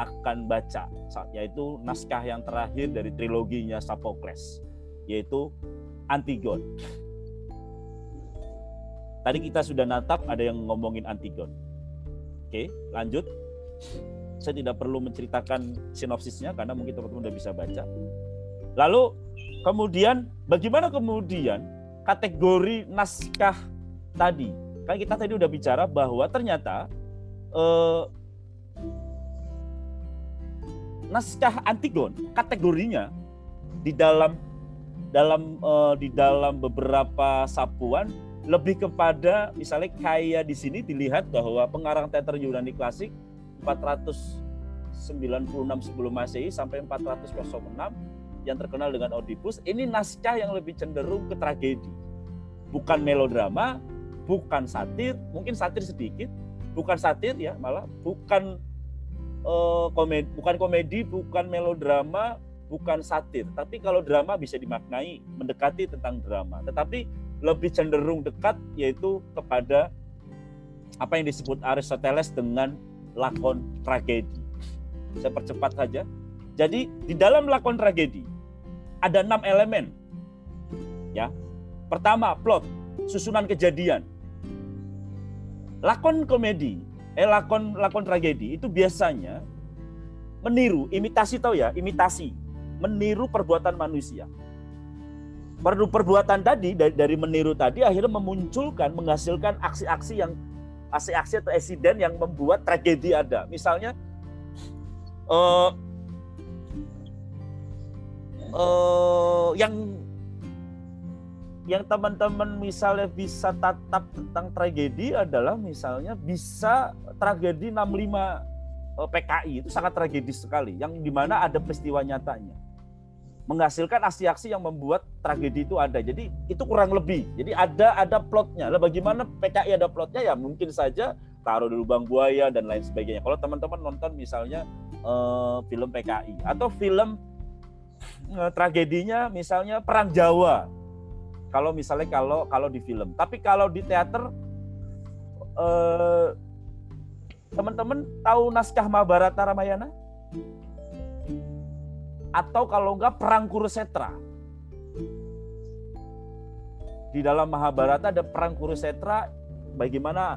Speaker 1: akan baca yaitu naskah yang terakhir dari triloginya Sophocles yaitu Antigone. Tadi kita sudah natap ada yang ngomongin Antigon. Oke, lanjut. Saya tidak perlu menceritakan sinopsisnya karena mungkin teman-teman sudah bisa baca. Lalu kemudian bagaimana kemudian kategori naskah tadi? Kan kita tadi udah bicara bahwa ternyata eh, naskah Antigon kategorinya di dalam dalam eh, di dalam beberapa sapuan lebih kepada misalnya kayak di sini dilihat bahwa pengarang teater Yunani klasik 496 sebelum Masehi sampai 406 yang terkenal dengan Oedipus ini naskah yang lebih cenderung ke tragedi. Bukan melodrama bukan satir mungkin satir sedikit bukan satir ya malah bukan uh, komedi bukan komedi bukan melodrama bukan satir. Tapi kalau drama bisa dimaknai mendekati tentang drama. Tetapi lebih cenderung dekat yaitu kepada apa yang disebut Aristoteles dengan lakon tragedi. Saya percepat saja. Jadi di dalam lakon tragedi ada enam elemen. Ya, pertama plot, susunan kejadian. Lakon komedi, eh lakon lakon tragedi itu biasanya meniru, imitasi tahu ya, imitasi meniru perbuatan manusia. Perlu perbuatan tadi dari, dari meniru tadi akhirnya memunculkan menghasilkan aksi-aksi yang aksi-aksi atau insiden yang membuat tragedi ada. Misalnya uh, uh, yang yang teman-teman misalnya bisa tatap tentang tragedi adalah misalnya bisa tragedi 65 uh, PKI itu sangat tragedis sekali yang di mana ada peristiwa nyatanya menghasilkan aksi-aksi yang membuat tragedi itu ada. Jadi itu kurang lebih. Jadi ada ada plotnya. Lah bagaimana PKI ada plotnya ya mungkin saja taruh di lubang buaya dan lain sebagainya. Kalau teman-teman nonton misalnya uh, film PKI atau film uh, tragedinya misalnya Perang Jawa. Kalau misalnya kalau kalau di film. Tapi kalau di teater uh, teman-teman tahu naskah Mahabharata Ramayana? Atau kalau enggak perang Kurusetra. Di dalam Mahabharata ada perang Kurusetra bagaimana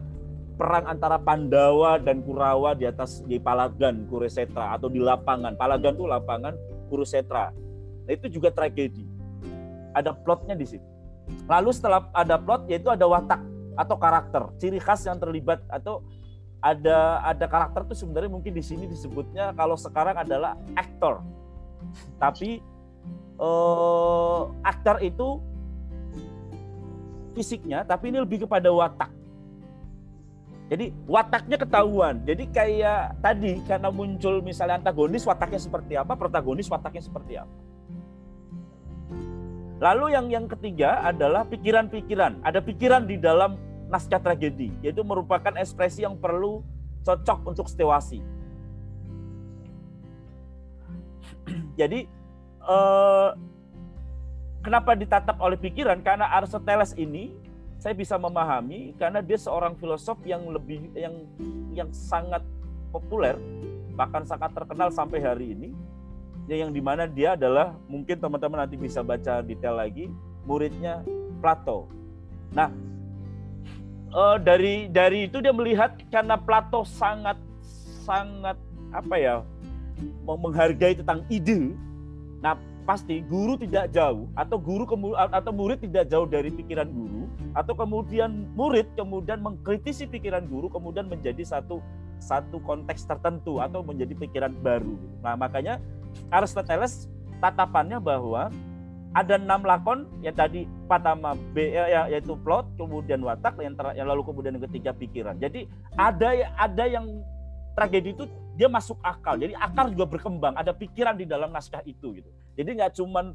Speaker 1: perang antara Pandawa dan Kurawa di atas di Palagan Kurusetra atau di lapangan. Palagan itu lapangan Kurusetra. Nah, itu juga tragedi. Ada plotnya di situ. Lalu setelah ada plot yaitu ada watak atau karakter, ciri khas yang terlibat atau ada ada karakter itu sebenarnya mungkin di sini disebutnya kalau sekarang adalah aktor tapi uh, aktor itu fisiknya, tapi ini lebih kepada watak. Jadi wataknya ketahuan. Jadi kayak tadi karena muncul misalnya antagonis wataknya seperti apa, protagonis wataknya seperti apa. Lalu yang yang ketiga adalah pikiran-pikiran. Ada pikiran di dalam naskah tragedi, yaitu merupakan ekspresi yang perlu cocok untuk setewasi. *clears throat* Jadi eh, kenapa ditatap oleh pikiran? Karena Aristoteles ini saya bisa memahami karena dia seorang filosof yang lebih yang yang sangat populer bahkan sangat terkenal sampai hari ini ya yang di mana dia adalah mungkin teman-teman nanti bisa baca detail lagi muridnya Plato. Nah eh, dari dari itu dia melihat karena Plato sangat sangat apa ya menghargai tentang ide, nah pasti guru tidak jauh atau guru atau murid tidak jauh dari pikiran guru atau kemudian murid kemudian mengkritisi pikiran guru kemudian menjadi satu satu konteks tertentu atau menjadi pikiran baru. Nah makanya Aristoteles tatapannya bahwa ada enam lakon yang tadi pertama B ya, ya, yaitu plot kemudian watak yang, ter, yang lalu kemudian yang ketiga pikiran. Jadi ada ada yang tragedi itu dia masuk akal. Jadi akal juga berkembang, ada pikiran di dalam naskah itu gitu. Jadi nggak cuman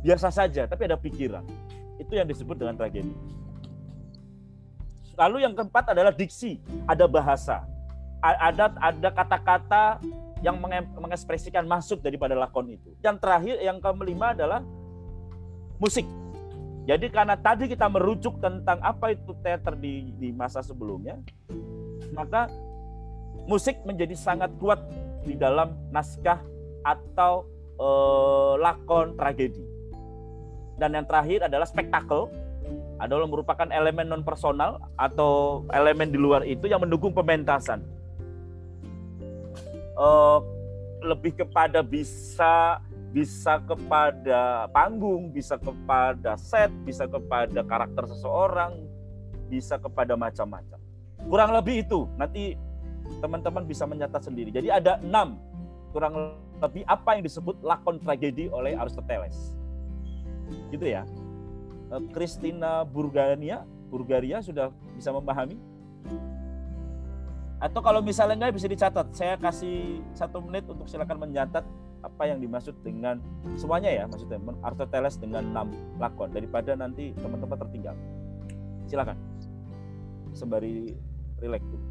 Speaker 1: biasa saja, tapi ada pikiran. Itu yang disebut dengan tragedi. Lalu yang keempat adalah diksi, ada bahasa. Ada ada kata-kata yang mengekspresikan maksud daripada lakon itu. Yang terakhir, yang kelima adalah musik. Jadi karena tadi kita merujuk tentang apa itu teater di, di masa sebelumnya, maka musik menjadi sangat kuat di dalam naskah atau eh, lakon tragedi. Dan yang terakhir adalah spektakel, adalah merupakan elemen non personal atau elemen di luar itu yang mendukung pementasan. Eh, lebih kepada bisa bisa kepada panggung, bisa kepada set, bisa kepada karakter seseorang, bisa kepada macam-macam. Kurang lebih itu. Nanti teman-teman bisa mencatat sendiri. Jadi ada enam kurang lebih apa yang disebut lakon tragedi oleh Aristoteles. Gitu ya. Eh, Christina Burgania, Burgaria sudah bisa memahami? Atau kalau misalnya enggak bisa dicatat, saya kasih satu menit untuk silakan mencatat apa yang dimaksud dengan semuanya ya, maksudnya Aristoteles dengan enam lakon daripada nanti teman-teman tertinggal. Silakan. Sembari rileks dulu.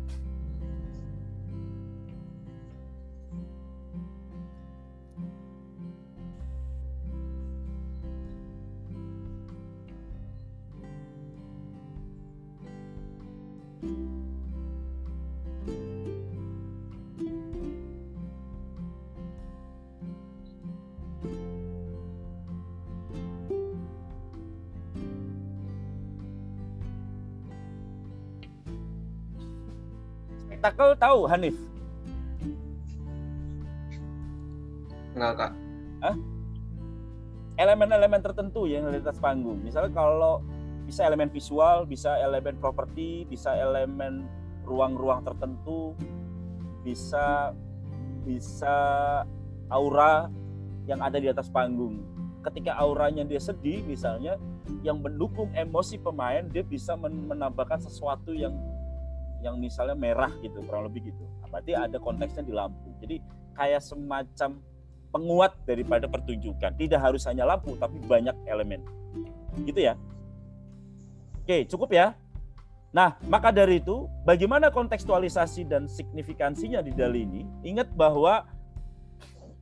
Speaker 1: Spektakel tahu Hanif?
Speaker 29: Enggak kak.
Speaker 1: Hah? elemen-elemen tertentu yang ada di atas panggung. Misalnya kalau bisa elemen visual, bisa elemen properti, bisa elemen ruang-ruang tertentu, bisa bisa aura yang ada di atas panggung. Ketika auranya dia sedih misalnya, yang mendukung emosi pemain dia bisa menambahkan sesuatu yang yang misalnya merah gitu, kurang lebih gitu. Berarti ada konteksnya di lampu. Jadi kayak semacam penguat daripada pertunjukan. Tidak harus hanya lampu, tapi banyak elemen. Gitu ya. Oke, cukup ya. Nah, maka dari itu, bagaimana kontekstualisasi dan signifikansinya di Dali ini? Ingat bahwa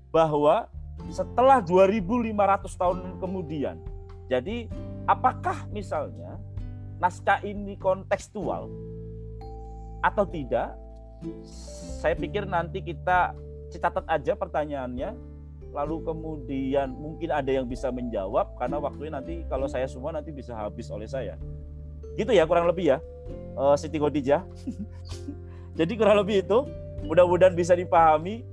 Speaker 1: bahwa setelah 2500 tahun kemudian, jadi apakah misalnya naskah ini kontekstual atau tidak? Saya pikir nanti kita catat aja pertanyaannya lalu kemudian mungkin ada yang bisa menjawab karena waktunya nanti kalau saya semua nanti bisa habis oleh saya. Gitu ya kurang lebih ya. Uh, Siti Khadijah. *laughs* Jadi kurang lebih itu mudah-mudahan bisa dipahami.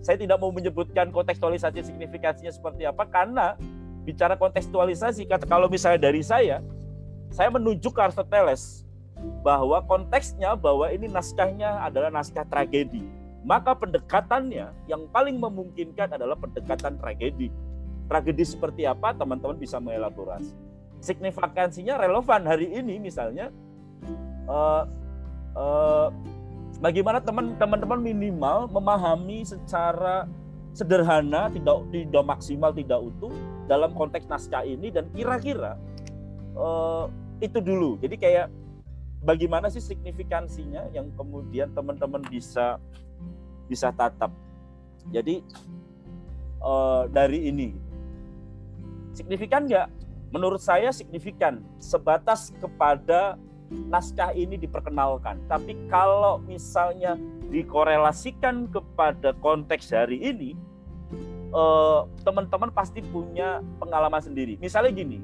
Speaker 1: Saya tidak mau menyebutkan kontekstualisasi signifikansinya seperti apa karena bicara kontekstualisasi kalau misalnya dari saya saya menunjuk ke Aristoteles bahwa konteksnya bahwa ini naskahnya adalah naskah tragedi maka pendekatannya yang paling memungkinkan adalah pendekatan tragedi. Tragedi seperti apa teman-teman bisa mengelaborasi. Signifikansinya relevan hari ini misalnya uh, uh, bagaimana teman-teman minimal memahami secara sederhana tidak tidak maksimal tidak utuh dalam konteks naskah ini dan kira-kira uh, itu dulu. Jadi kayak bagaimana sih signifikansinya yang kemudian teman-teman bisa bisa tatap. Jadi uh, dari ini signifikan nggak? Menurut saya signifikan sebatas kepada naskah ini diperkenalkan. Tapi kalau misalnya dikorelasikan kepada konteks hari ini, eh, teman-teman pasti punya pengalaman sendiri. Misalnya gini,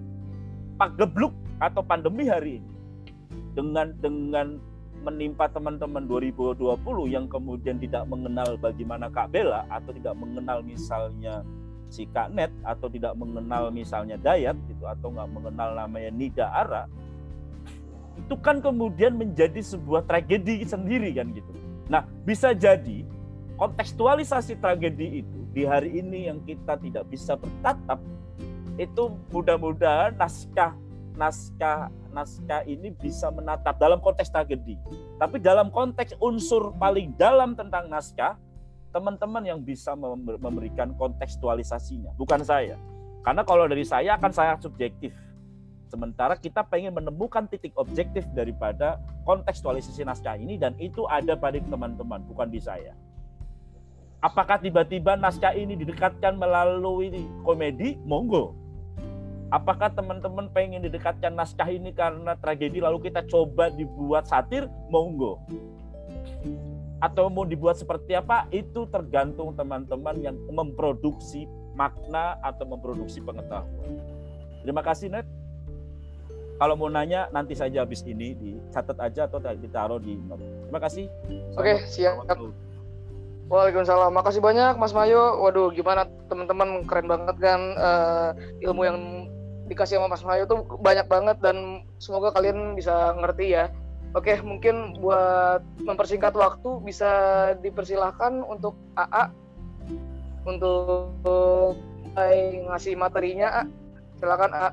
Speaker 1: Pak Gebluk atau pandemi hari ini dengan dengan menimpa teman-teman 2020 yang kemudian tidak mengenal bagaimana Kak Bella atau tidak mengenal misalnya si Kak Net atau tidak mengenal misalnya Dayat gitu atau nggak mengenal namanya Nida Ara itu kan kemudian menjadi sebuah tragedi sendiri kan gitu. Nah bisa jadi kontekstualisasi tragedi itu di hari ini yang kita tidak bisa bertatap itu mudah-mudahan naskah naskah naskah ini bisa menatap dalam konteks tragedi. Tapi dalam konteks unsur paling dalam tentang naskah, teman-teman yang bisa memberikan kontekstualisasinya, bukan saya. Karena kalau dari saya akan sangat subjektif. Sementara kita pengen menemukan titik objektif daripada kontekstualisasi naskah ini dan itu ada pada teman-teman, bukan di saya. Apakah tiba-tiba naskah ini didekatkan melalui komedi? Monggo Apakah teman-teman pengen didekatkan naskah ini karena tragedi lalu kita coba dibuat satir? Monggo. Atau mau dibuat seperti apa? Itu tergantung teman-teman yang memproduksi makna atau memproduksi pengetahuan. Terima kasih Net. Kalau mau nanya nanti saja habis ini dicatat aja atau ditaruh di note. Terima kasih.
Speaker 2: Oke, siap. Waalaikumsalam. Makasih banyak Mas Mayo. Waduh, gimana teman-teman keren banget kan uh, ilmu yang dikasih sama Mas Mayo tuh banyak banget dan semoga kalian bisa ngerti ya. Oke, mungkin buat mempersingkat waktu bisa dipersilahkan untuk AA untuk mulai ngasih materinya. A. Silakan A.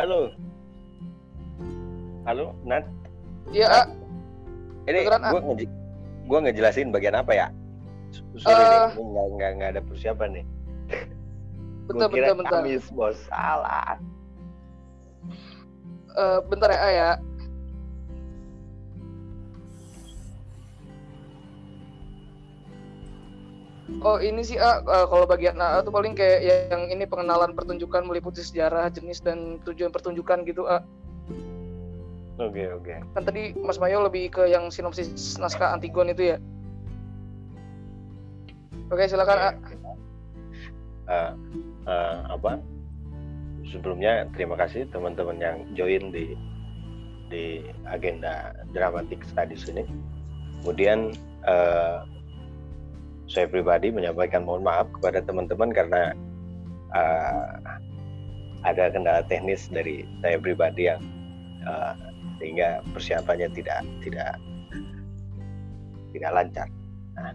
Speaker 25: Halo. Halo, Nat.
Speaker 2: Iya, A.
Speaker 25: Ini gue gue ngejelasin bagian apa ya sorry uh, nih nggak nggak ada persiapan nih
Speaker 2: bentar
Speaker 25: kira
Speaker 2: bentar bentar
Speaker 25: Kamis bos salah
Speaker 2: uh, bentar ya ya Oh ini sih A, uh, kalau bagian A itu paling kayak yang ini pengenalan pertunjukan meliputi sejarah, jenis dan tujuan pertunjukan gitu A.
Speaker 25: Oke okay, oke. Okay.
Speaker 2: Kan tadi Mas Mayo lebih ke yang sinopsis naskah Antigon itu ya. Oke silakan. Okay, okay.
Speaker 25: Uh, uh, apa? Sebelumnya terima kasih teman-teman yang join di di agenda dramatik studies ini. Kemudian uh, saya pribadi menyampaikan mohon maaf kepada teman-teman karena uh, ada kendala teknis dari saya pribadi yang uh, sehingga persiapannya tidak tidak tidak lancar. Nah,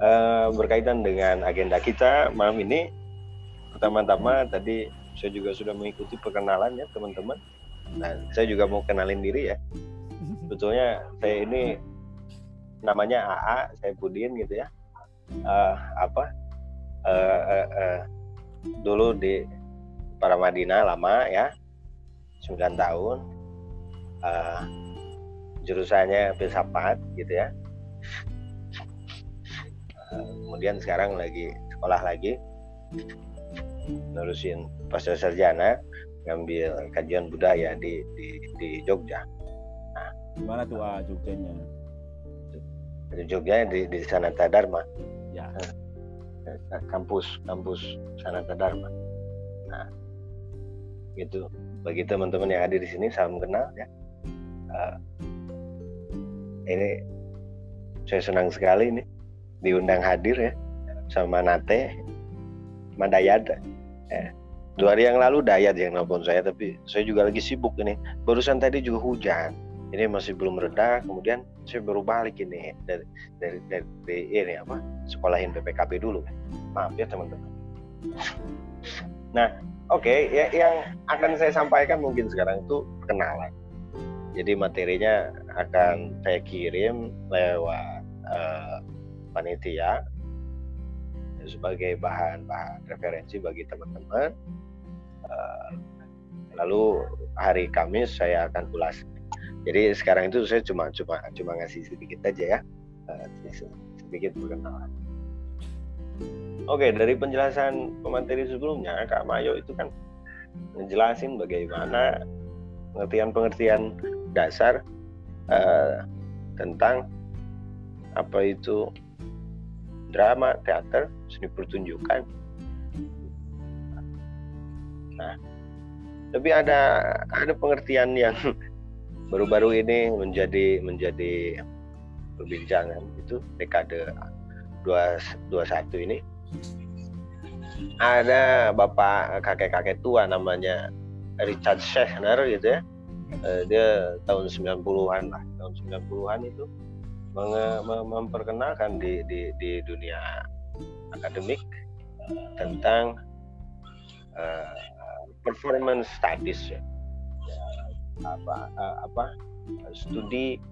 Speaker 25: uh, berkaitan dengan agenda kita malam ini, pertama-tama tadi saya juga sudah mengikuti perkenalan ya teman-teman. Nah, saya juga mau kenalin diri ya. Sebetulnya saya ini namanya AA, saya Pudin gitu ya. Uh, apa? Uh, uh, uh, dulu di para Madinah lama ya 9 tahun uh, jurusannya filsafat gitu ya kemudian sekarang lagi sekolah lagi. Nerusin pasca sarjana ngambil kajian budaya di di, di Jogja.
Speaker 1: Nah, gimana tuh ah Jogjanya?
Speaker 25: Di Jogja di di Sanata Dharma.
Speaker 1: Ya.
Speaker 25: Kampus kampus Sanata Dharma. Nah. Gitu. Bagi teman-teman yang hadir di sini salam kenal ya. Uh, ini saya senang sekali ini diundang hadir ya sama Nate Madayad ya. dua hari yang lalu Dayat yang nelfon saya tapi saya juga lagi sibuk ini barusan tadi juga hujan ini masih belum reda kemudian saya baru balik ini dari dari dari, dari ini apa sekolahin PPKP dulu maaf ya teman-teman nah Oke, okay, ya, yang akan saya sampaikan mungkin sekarang itu perkenalan. Jadi materinya akan saya kirim lewat uh, panitia sebagai bahan-bahan referensi bagi teman-teman. Uh, lalu hari Kamis saya akan ulas. Jadi sekarang itu saya cuma cuma cuma ngasih sedikit aja ya, uh, sedikit perkenalan. Oke, dari penjelasan pemateri sebelumnya, Kak Mayo itu kan ngejelasin bagaimana pengertian-pengertian dasar uh, tentang apa itu drama, teater, seni pertunjukan. Nah, tapi ada ada pengertian yang *laughs* baru-baru ini menjadi menjadi perbincangan itu dekade 21 ini. Ada bapak kakek-kakek tua namanya Richard Schechner gitu ya. Uh, dia tahun 90-an lah tahun 90-an itu memperkenalkan di, di, di dunia akademik tentang uh, performance studies ya. apa uh, apa studi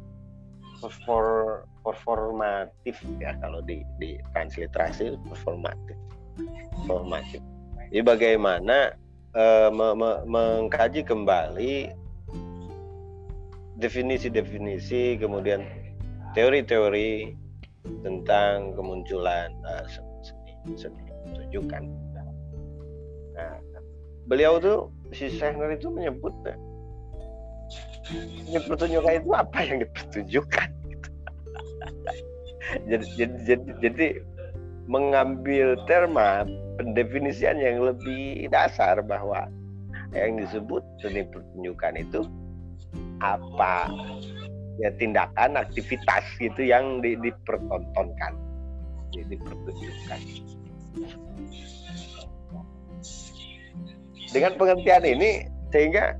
Speaker 25: perfor, performatif ya kalau di di transliterasi performatif formatif. Jadi bagaimana uh, me me mengkaji kembali definisi-definisi kemudian teori-teori tentang kemunculan uh, seni, seni pertunjukan. Nah, beliau tuh si Sehner itu menyebut ini pertunjukan itu apa yang dipertunjukkan *laughs* jadi, jadi, jadi, jadi mengambil terma pendefinisian yang lebih dasar bahwa yang disebut seni pertunjukan itu apa ya tindakan aktivitas gitu yang di, dipertontonkan. Dipertunjukkan. Dengan pengertian ini sehingga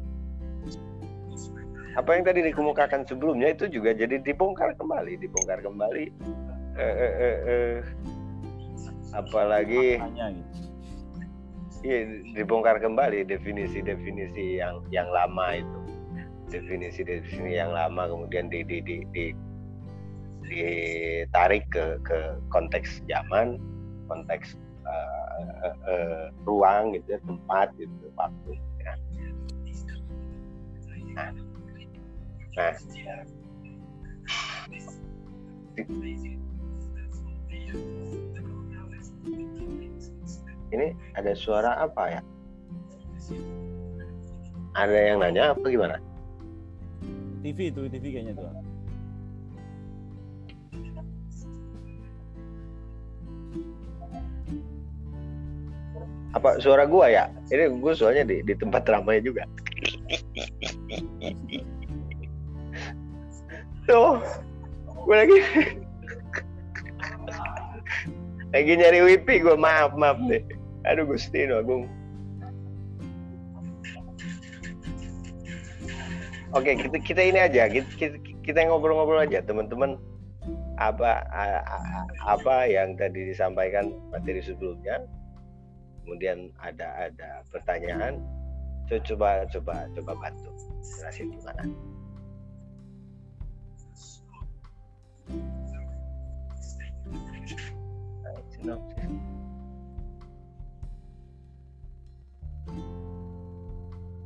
Speaker 25: apa yang tadi dikemukakan sebelumnya itu juga jadi dibongkar kembali dibongkar kembali eh, eh, eh, eh, apalagi iya dibongkar kembali definisi-definisi yang yang lama itu definisi-definisi yang lama kemudian di, di, di, di ditarik ke ke konteks zaman konteks uh, uh, uh, ruang gitu ya tempat gitu waktu ya. nah, nah ini ada suara apa ya? Ada yang nanya apa gimana?
Speaker 1: TV itu TV kayaknya tuh.
Speaker 25: Apa suara gua ya? Ini gua soalnya di, di tempat ramai juga. Tuh, gue lagi lagi nyari wifi gue maaf maaf deh. Aduh Gusti Agung. Oke, kita, kita ini aja, kita, ngobrol-ngobrol aja teman-teman. Apa apa yang tadi disampaikan materi sebelumnya, kemudian ada ada pertanyaan, Co- coba coba coba bantu jelasin gimana. Sinopsis.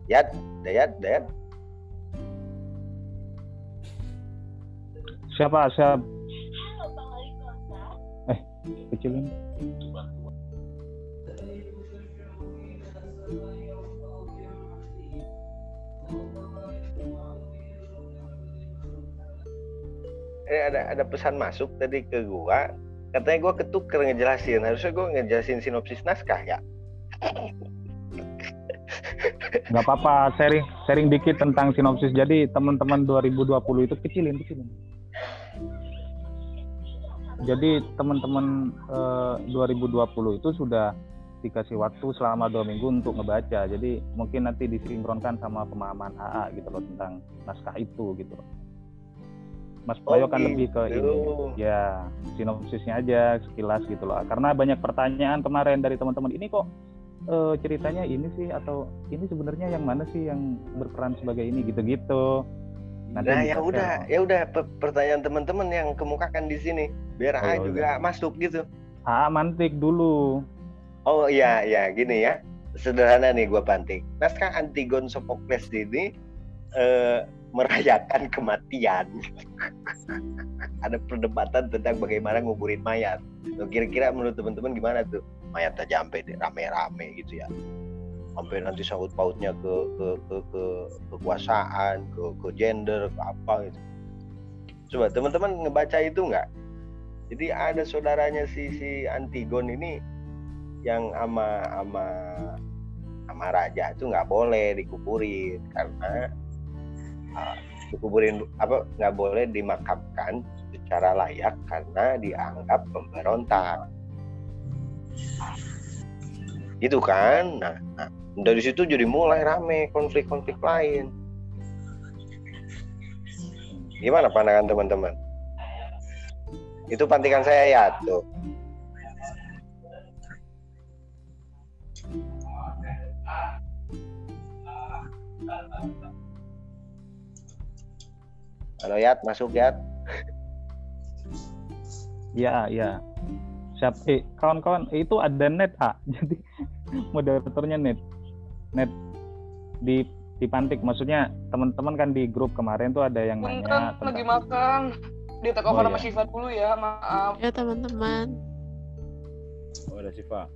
Speaker 25: Yat, Dayat, Dayat.
Speaker 19: Siapa? Siapa? Eh, kecilin.
Speaker 25: Eh, ada ada pesan masuk tadi ke gua. Katanya gua ketuker ngejelasin. Harusnya gua ngejelasin sinopsis naskah ya.
Speaker 19: nggak apa-apa sharing sharing dikit tentang sinopsis jadi teman-teman 2020 itu kecilin kecilin jadi teman-teman eh, 2020 itu sudah dikasih waktu selama dua minggu untuk ngebaca. Jadi mungkin nanti disinkronkan sama pemahaman AA gitu loh tentang naskah itu gitu loh. Mas
Speaker 25: Oh,
Speaker 19: Bayo kan lebih ke ini.
Speaker 25: Gitu.
Speaker 19: ya sinopsisnya aja sekilas gitu loh. Karena banyak pertanyaan kemarin dari teman-teman ini kok eh, ceritanya ini sih? Atau ini sebenarnya yang mana sih yang berperan sebagai ini? Gitu-gitu.
Speaker 25: Nah, ya udah, ya udah pe- pertanyaan teman-teman yang kemukakan di sini biar
Speaker 19: Oh,
Speaker 25: A
Speaker 19: ya
Speaker 25: juga masuk gitu.
Speaker 19: Ah, mantik dulu.
Speaker 25: Oh iya, ya gini ya. Sederhana nih gua pantik. Naskah Antigon Sophocles ini eh, merayakan kematian. *laughs* Ada perdebatan tentang bagaimana nguburin mayat. Kira-kira menurut teman-teman gimana tuh? Mayat aja sampai rame-rame gitu ya. Sampai nanti sangkut pautnya ke ke ke, ke kekuasaan, ke ke gender, ke apa gitu. Coba teman-teman ngebaca itu nggak? Jadi ada saudaranya si si Antigon ini yang ama ama ama raja itu nggak boleh dikuburin karena uh, dikuburin apa nggak boleh dimakamkan secara layak karena dianggap pemberontak gitu kan nah, nah dari situ jadi mulai rame konflik-konflik lain gimana pandangan teman-teman itu pantikan saya ya tuh Halo Yat, masuk Yat.
Speaker 19: Iya, iya. Siap, eh, kawan-kawan, itu ada net, A. *laughs* Jadi moderatornya net. Net di dipantik maksudnya teman-teman kan di grup kemarin tuh ada yang
Speaker 2: Punten
Speaker 19: nanya
Speaker 2: lagi
Speaker 19: tentang
Speaker 2: makan. Di take
Speaker 19: Oh,
Speaker 2: over
Speaker 19: iya.
Speaker 2: sama Syifa dulu ya, maaf.
Speaker 30: Ya teman-teman.
Speaker 1: Oh, ada Siva.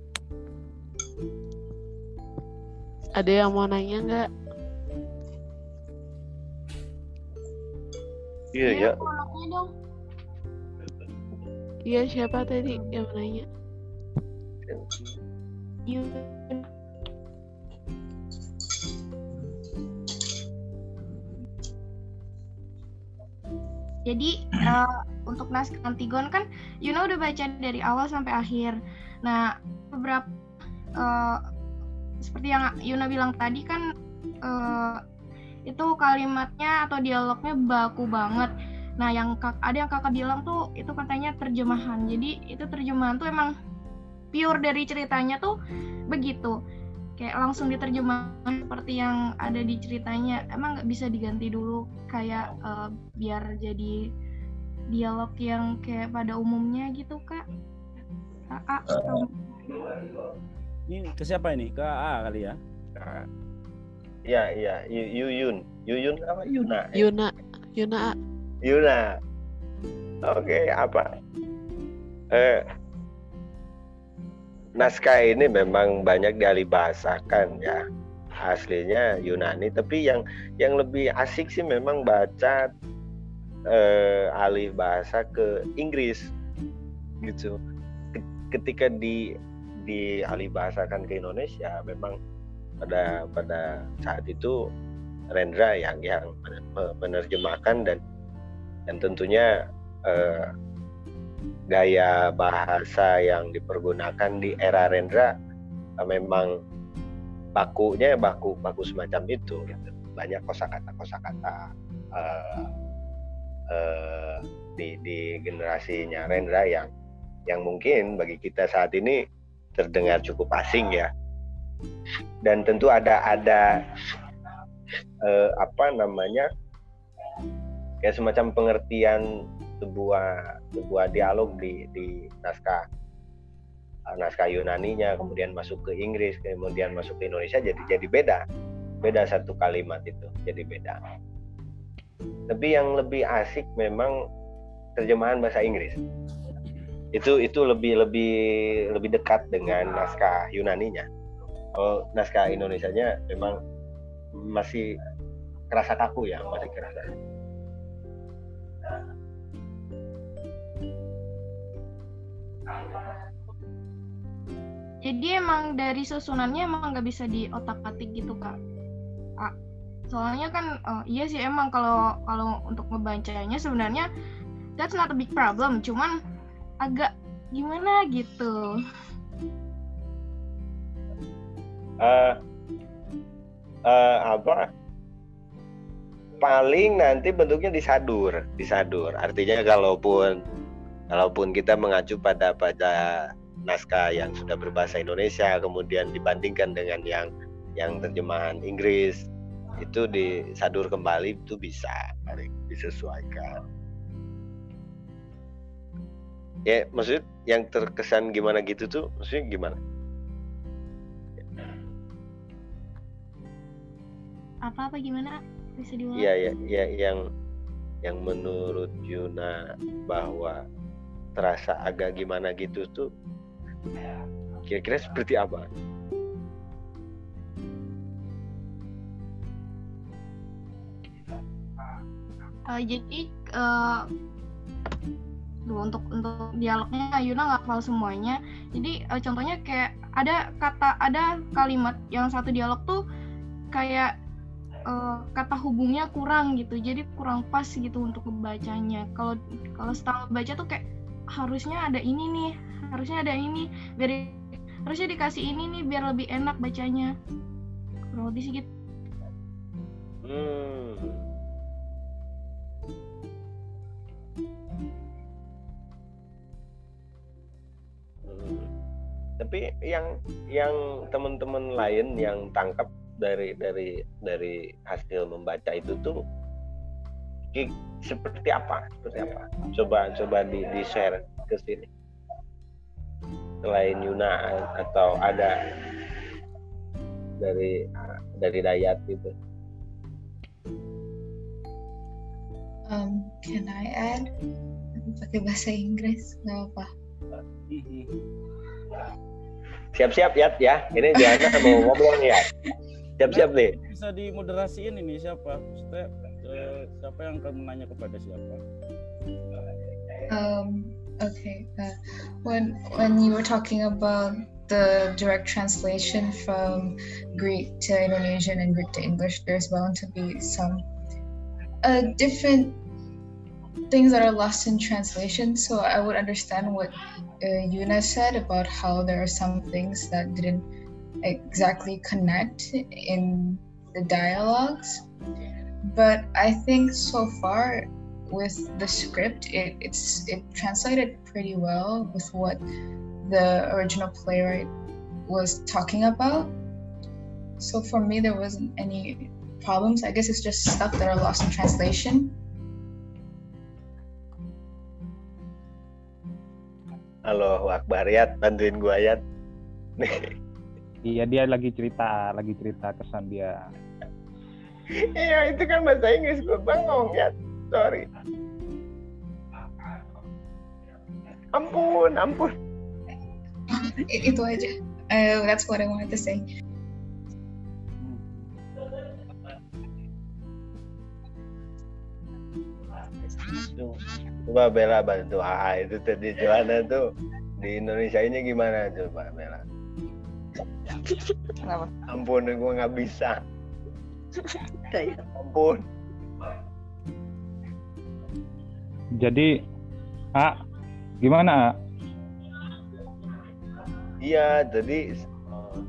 Speaker 30: Ada yang mau nanya nggak?
Speaker 25: Iya ya.
Speaker 30: Iya siapa tadi yang mau nanya?
Speaker 18: Yun. Jadi *clears throat* eh, untuk naskah Antigon kan Yuna udah baca dari awal sampai akhir. Nah beberapa eh, seperti yang Yuna bilang tadi kan eh, itu kalimatnya atau dialognya baku banget. Nah yang kak, ada yang kakak bilang tuh itu katanya terjemahan. Jadi itu terjemahan tuh emang pure dari ceritanya tuh begitu kayak langsung diterjemahkan seperti yang ada di ceritanya. Emang nggak bisa diganti dulu kayak eh, biar jadi dialog yang kayak pada umumnya gitu kak? Kakak atau
Speaker 1: Ini ke siapa ini? Ke AA kali ya?
Speaker 25: Iya iya. Yu- Yuyun Yuyun apa? Yuna ya?
Speaker 30: Yuna, Yuna.
Speaker 25: Yuna. Oke apa? Eh naskah ini memang banyak dialih bahasakan ya. Aslinya Yunani tapi yang yang lebih asik sih memang baca eh, alih bahasa ke Inggris gitu. Ke- ketika di di alih bahasakan ke Indonesia memang pada pada saat itu Rendra yang yang menerjemahkan dan dan tentunya eh, gaya bahasa yang dipergunakan di era Rendra eh, memang bakunya baku baku semacam itu gitu. banyak kosakata kosakata eh, eh, di di generasinya Rendra yang yang mungkin bagi kita saat ini terdengar cukup asing ya dan tentu ada ada eh, apa namanya kayak semacam pengertian sebuah sebuah dialog di di naskah uh, naskah Yunaninya kemudian masuk ke Inggris kemudian masuk ke Indonesia jadi jadi beda. Beda satu kalimat itu jadi beda. Tapi yang lebih asik memang terjemahan bahasa Inggris. Itu itu lebih lebih lebih dekat dengan naskah Yunaninya. Kalau naskah Indonesianya memang masih kerasa kaku ya masih kerasa
Speaker 18: Jadi emang dari susunannya emang nggak bisa di otak atik gitu kak. Ah, soalnya kan oh, iya sih emang kalau kalau untuk ngebacanya sebenarnya that's not a big problem. Cuman agak gimana gitu.
Speaker 25: uh, uh, apa paling nanti bentuknya disadur disadur artinya kalaupun kalaupun kita mengacu pada pada naskah yang sudah berbahasa Indonesia kemudian dibandingkan dengan yang yang terjemahan Inggris itu disadur kembali itu bisa disesuaikan ya maksud yang terkesan gimana gitu tuh maksudnya gimana
Speaker 18: Apa apa gimana? Bisa diulang?
Speaker 25: Iya ya, ya yang yang menurut Yuna bahwa terasa agak gimana gitu tuh kira-kira seperti apa?
Speaker 18: Uh, jadi uh, untuk untuk dialognya Yuna nggak hafal semuanya. Jadi uh, contohnya kayak ada kata ada kalimat yang satu dialog tuh kayak uh, kata hubungnya kurang gitu jadi kurang pas gitu untuk membacanya kalau kalau setelah baca tuh kayak harusnya ada ini nih harusnya ada ini biar harusnya dikasih ini nih biar lebih enak bacanya kurang lebih sih gitu
Speaker 25: hmm. Tapi yang yang teman-teman lain yang tangkap dari dari dari hasil membaca itu tuh seperti apa? Seperti apa? Coba coba di, di share ke sini. Selain Yuna atau ada dari dari Dayat gitu.
Speaker 8: Um, can I add? Pakai bahasa Inggris nggak apa
Speaker 25: siap-siap ya ya. Ini Diana mau ngomong ya. Siap-siap nih
Speaker 1: bisa dimoderasiin ini siapa? Maksudnya, uh, siapa yang akan menanya kepada siapa?
Speaker 8: Um, okay uh, when when you were talking about the direct translation from Greek to Indonesian and Greek to English there's bound to be some uh, different things that are lost in translation. So I would understand what uh, Yuna said about how there are some things that didn't exactly connect in the dialogues but i think so far with the script it, it's it translated pretty well with what the original playwright was talking about so for me there wasn't any problems i guess it's just stuff that are lost in translation
Speaker 25: Halo Akbar Yat, bantuin gua Yat. *laughs*
Speaker 19: Iya dia lagi cerita, lagi cerita kesan dia.
Speaker 25: Iya itu kan bahasa Inggris gue bengong ya, sorry. Ampun, ampun.
Speaker 8: Itu aja. Uh, that's what I wanted to say.
Speaker 25: Coba Bella bantu AA itu tadi Johanna tuh di Indonesia ini gimana coba Bella?
Speaker 2: Kenapa?
Speaker 25: Ampun, gue nggak bisa. Ampun.
Speaker 19: Jadi, A, gimana A?
Speaker 25: Iya, jadi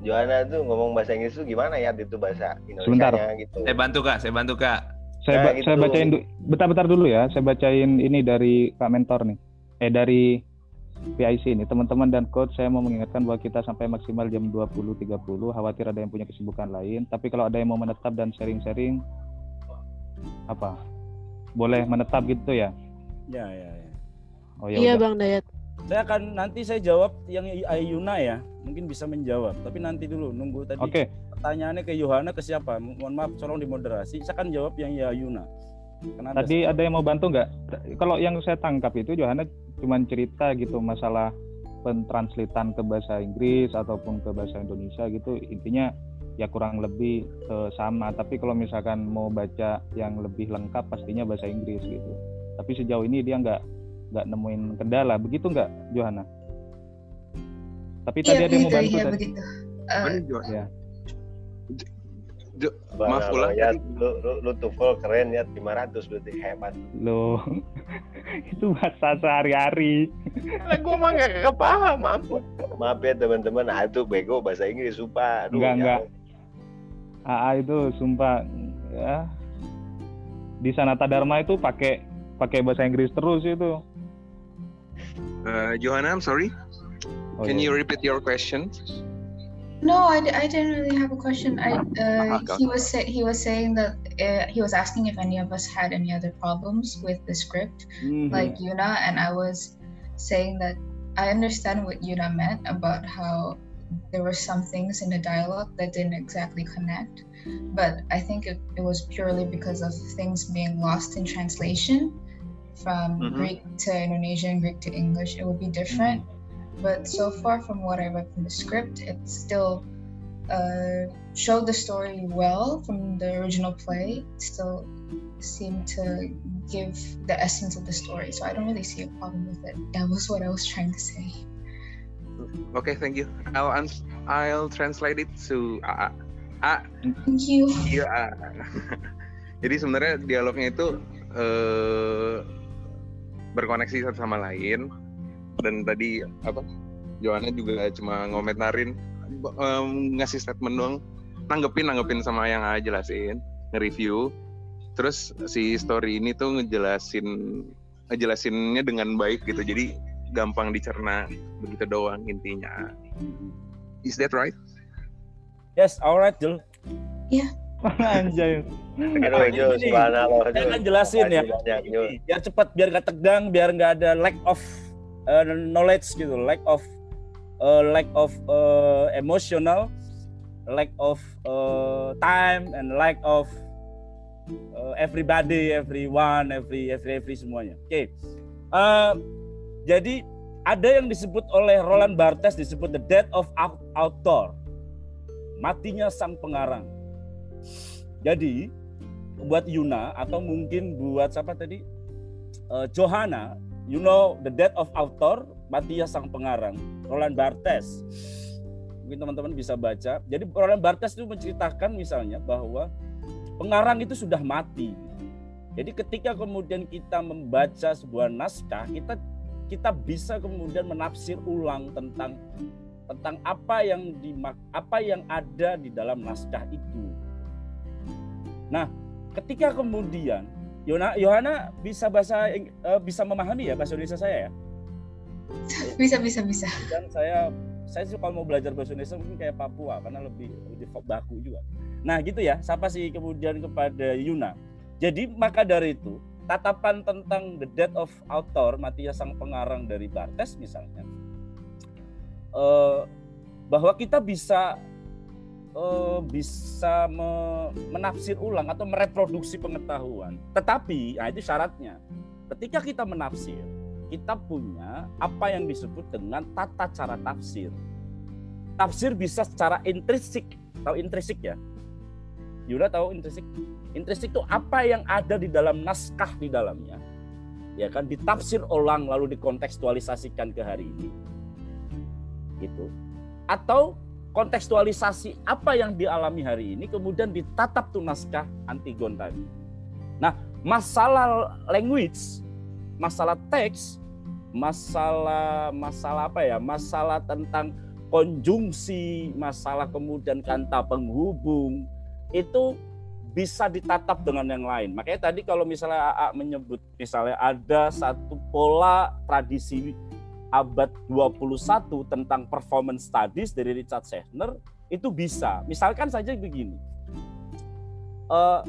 Speaker 25: Johanna tuh ngomong bahasa Inggris tuh gimana ya itu bahasa
Speaker 19: Sebentar.
Speaker 25: Indonesia gitu.
Speaker 3: Saya bantu kak, saya bantu kak.
Speaker 19: Saya,
Speaker 25: Nah,
Speaker 19: ba-
Speaker 25: gitu.
Speaker 19: saya bacain du- bentar-bentar dulu ya. Saya bacain ini dari Kak Mentor nih. Eh dari PIC ini. Teman-teman dan coach saya mau mengingatkan bahwa kita sampai maksimal jam 20.30. Khawatir ada yang punya kesibukan lain. Tapi kalau ada yang mau menetap dan sharing-sharing apa? Boleh menetap gitu ya?
Speaker 1: Ya, ya, ya.
Speaker 19: Oh ya
Speaker 30: Iya
Speaker 19: udah.
Speaker 30: Bang Dayat.
Speaker 1: Saya akan nanti saya jawab yang Ayuna ya, mungkin bisa menjawab. Tapi nanti dulu nunggu tadi.
Speaker 19: Oke.
Speaker 1: Pertanyaannya ke Yohana ke siapa? Mo- Mohon maaf, tolong dimoderasi. Saya akan jawab yang Ayuna. Karena ada-
Speaker 19: Tadi ada yang mau bantu nggak? Kalau yang saya tangkap itu Johanna cuma cerita gitu masalah pentranslitan ke bahasa Inggris ataupun ke bahasa Indonesia gitu intinya ya kurang lebih eh, sama. Tapi kalau misalkan mau baca yang lebih lengkap pastinya bahasa Inggris gitu. Tapi sejauh ini dia nggak nggak nemuin kendala, begitu nggak Johanna? Tapi
Speaker 8: Iya,
Speaker 19: tadi ada yang mau bantu
Speaker 8: iya,
Speaker 19: tadi.
Speaker 8: begitu. Eh,
Speaker 19: Ya.
Speaker 25: Maaf
Speaker 3: ulang
Speaker 25: ya, lu, lu, lu TOEFL keren ya 500 berarti hebat.
Speaker 19: Loh, *laughs* itu bahasa sehari-hari.
Speaker 25: Lah gua mah gak kepaham, ampun. Maaf ya teman-teman, ah itu bego bahasa Inggris sumpah. Aduh,
Speaker 19: Enggak,
Speaker 25: ya
Speaker 19: enggak. AA itu sumpah ya di Sanata Dharma itu pakai pakai bahasa Inggris terus itu.
Speaker 24: Uh, Johanna, I'm sorry.
Speaker 19: Oh,
Speaker 24: Can
Speaker 19: iya.
Speaker 24: you repeat your question?
Speaker 8: No, I, I didn't really have a question. I uh,
Speaker 24: okay.
Speaker 8: he was say, he was saying that uh, he was asking if any of us had any other problems with the script,
Speaker 1: Mhm.
Speaker 8: like Yuna, and I was saying that I understand what Yuna meant about how there were some things in the dialogue that didn't exactly connect, but I think it, it was purely because of things being lost in translation from
Speaker 24: Mhm.
Speaker 8: Greek to Indonesian, Greek to English. It would be different. But so far, from what I read from the script, it still uh, showed the story well from the original play. It still seemed to give the essence of the story. So I don't really see a problem with it. That was what I was trying to say.
Speaker 24: Okay, thank you. I'll ans- I'll translate it to. A.
Speaker 8: Thank you.
Speaker 24: Iya. A. *laughs* Jadi sebenarnya dialognya itu eh, berkoneksi satu sama lain dan tadi apa Joanna juga cuma ngomentarin em, ngasih statement doang nanggepin nanggepin sama yang A jelasin nge-review terus si story ini tuh ngejelasin ngejelasinnya dengan baik gitu jadi gampang dicerna begitu doang intinya is that right
Speaker 1: Yes, alright, Jul.
Speaker 8: Iya.
Speaker 19: Anjay.
Speaker 25: Aduh, Jul, subhanallah,
Speaker 1: Saya akan jelasin ya. Biar cepat, biar nggak tegang, biar nggak ada lack of uh, knowledge gitu, lack of uh, lack of uh, emotional, lack of uh, time, and lack of uh, everybody, everyone, every every every semuanya. Oke. Uh, jadi ada yang disebut oleh Roland Barthes disebut the death of au- author. Matinya sang pengarang. Jadi buat Yuna atau mungkin buat siapa tadi? Eh, Johanna, you know the death of author, matinya sang pengarang. Roland Barthes. Mungkin teman-teman bisa baca. Jadi Roland Barthes itu menceritakan misalnya bahwa pengarang itu sudah mati. Jadi ketika kemudian kita membaca sebuah naskah, kita kita bisa kemudian menafsir ulang tentang tentang apa yang dimak apa yang ada di dalam naskah itu. Nah, ketika kemudian Yona Yohana bisa bahasa eh, bisa memahami ya bahasa Indonesia saya ya. *laughs*
Speaker 8: Bisa, bisa, bisa.
Speaker 1: Dan saya saya sih kalau mau belajar bahasa Indonesia mungkin kayak Papua karena lebih lebih baku juga. Nah, gitu ya. Siapa sih kemudian kepada Yuna. Jadi maka dari itu tatapan tentang the death of author matinya sang pengarang dari Bartes misalnya eh, bahwa kita bisa eh, bisa me- menafsir ulang atau mereproduksi pengetahuan. Tetapi, nah itu syaratnya. Ketika kita menafsir, kita punya apa yang disebut dengan tata cara tafsir. Tafsir bisa secara intrinsik, tahu intrinsik ya? Yuna tahu intrinsik? Intrinsik itu apa yang ada di dalam naskah di dalamnya. Ya kan ditafsir ulang lalu dikontekstualisasikan ke hari ini. Gitu. Atau kontekstualisasi apa yang dialami hari ini kemudian ditatap tuh naskah Antigon tadi. Nah, masalah language masalah teks, masalah masalah apa ya? Masalah tentang konjungsi, masalah kemudian kata penghubung itu bisa ditatap dengan yang lain. Makanya tadi kalau misalnya AA menyebut misalnya ada satu pola tradisi abad 21 tentang performance studies dari Richard Sechner itu bisa. Misalkan saja begini. Uh,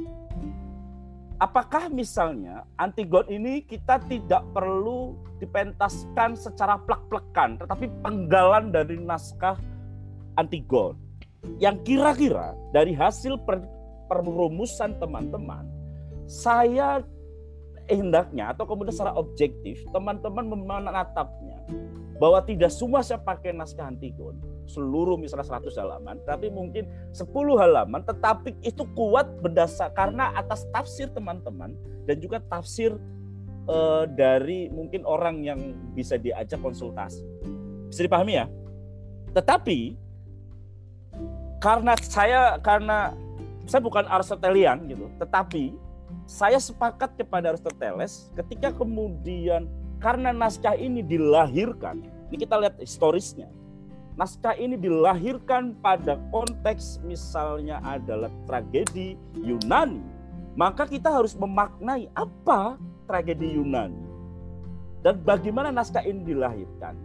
Speaker 1: apakah misalnya Antigon ini kita tidak perlu dipentaskan secara plek-plekan, tetapi penggalan dari naskah Antigon yang kira-kira dari hasil per, perumusan teman-teman, saya hendaknya atau kemudian secara objektif teman-teman menatapnya bahwa tidak semua saya pakai naskah Antigon seluruh misalnya 100 halaman tapi mungkin 10 halaman tetapi itu kuat berdasar karena atas tafsir teman-teman dan juga tafsir uh, dari mungkin orang yang bisa diajak konsultasi. Bisa dipahami ya? Tetapi karena saya karena saya bukan Aristotelian gitu tetapi saya sepakat kepada Aristoteles ketika kemudian karena naskah ini dilahirkan ini kita lihat historisnya naskah ini dilahirkan pada konteks misalnya adalah tragedi Yunani, maka kita harus memaknai apa tragedi Yunani dan bagaimana naskah ini dilahirkan.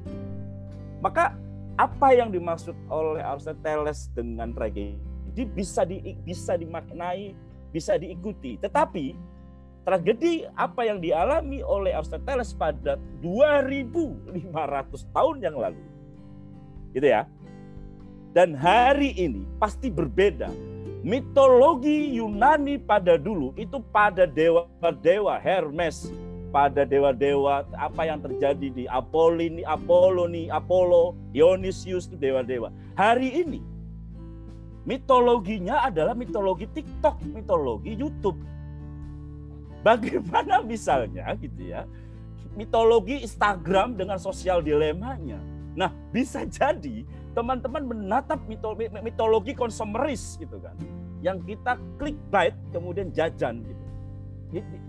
Speaker 1: Maka apa yang dimaksud oleh Aristoteles dengan tragedi bisa di, bisa dimaknai, bisa diikuti. Tetapi tragedi apa yang dialami oleh Aristoteles pada 2500 tahun yang lalu gitu ya. Dan hari ini pasti berbeda. Mitologi Yunani pada dulu itu pada dewa-dewa Hermes, pada dewa-dewa apa yang terjadi di Apolloni, Apolloni, Apollo, Dionysius itu dewa-dewa. Hari ini mitologinya adalah mitologi TikTok, mitologi YouTube. Bagaimana misalnya gitu ya, mitologi Instagram dengan sosial dilemanya Nah, bisa jadi teman-teman menatap mitologi, konsumeris gitu kan. Yang kita klik bait kemudian jajan gitu.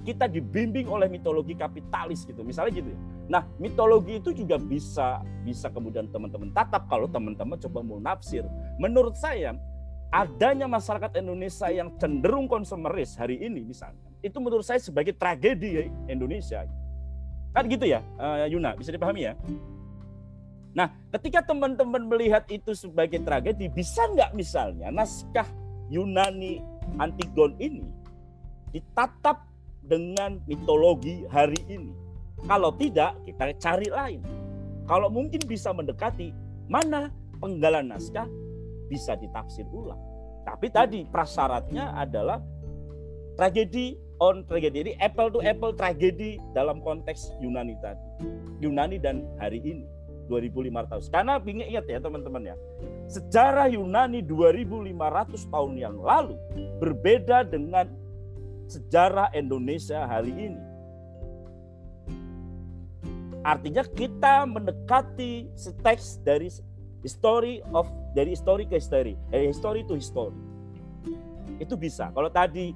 Speaker 1: Kita dibimbing oleh mitologi kapitalis gitu. Misalnya gitu. Ya. Nah, mitologi itu juga bisa bisa kemudian teman-teman tatap kalau teman-teman coba mau nafsir. Menurut saya adanya masyarakat Indonesia yang cenderung konsumeris hari ini misalnya, itu menurut saya sebagai tragedi Indonesia. Kan gitu ya, uh, Yuna, bisa dipahami ya? Nah, ketika teman-teman melihat itu sebagai tragedi, bisa nggak misalnya naskah Yunani Antigon ini ditatap dengan mitologi hari ini? Kalau tidak, kita cari lain. Kalau mungkin bisa mendekati mana penggalan naskah bisa ditafsir ulang. Tapi tadi prasyaratnya adalah tragedi on tragedi. Jadi apple to apple tragedi dalam konteks Yunani tadi. Yunani dan hari ini 2500 karena ingin ingat ya teman-teman ya. Sejarah Yunani 2500 tahun yang lalu berbeda dengan sejarah Indonesia hari ini. Artinya kita mendekati teks dari history of dari history ke history. Dari history to history. Itu bisa. Kalau tadi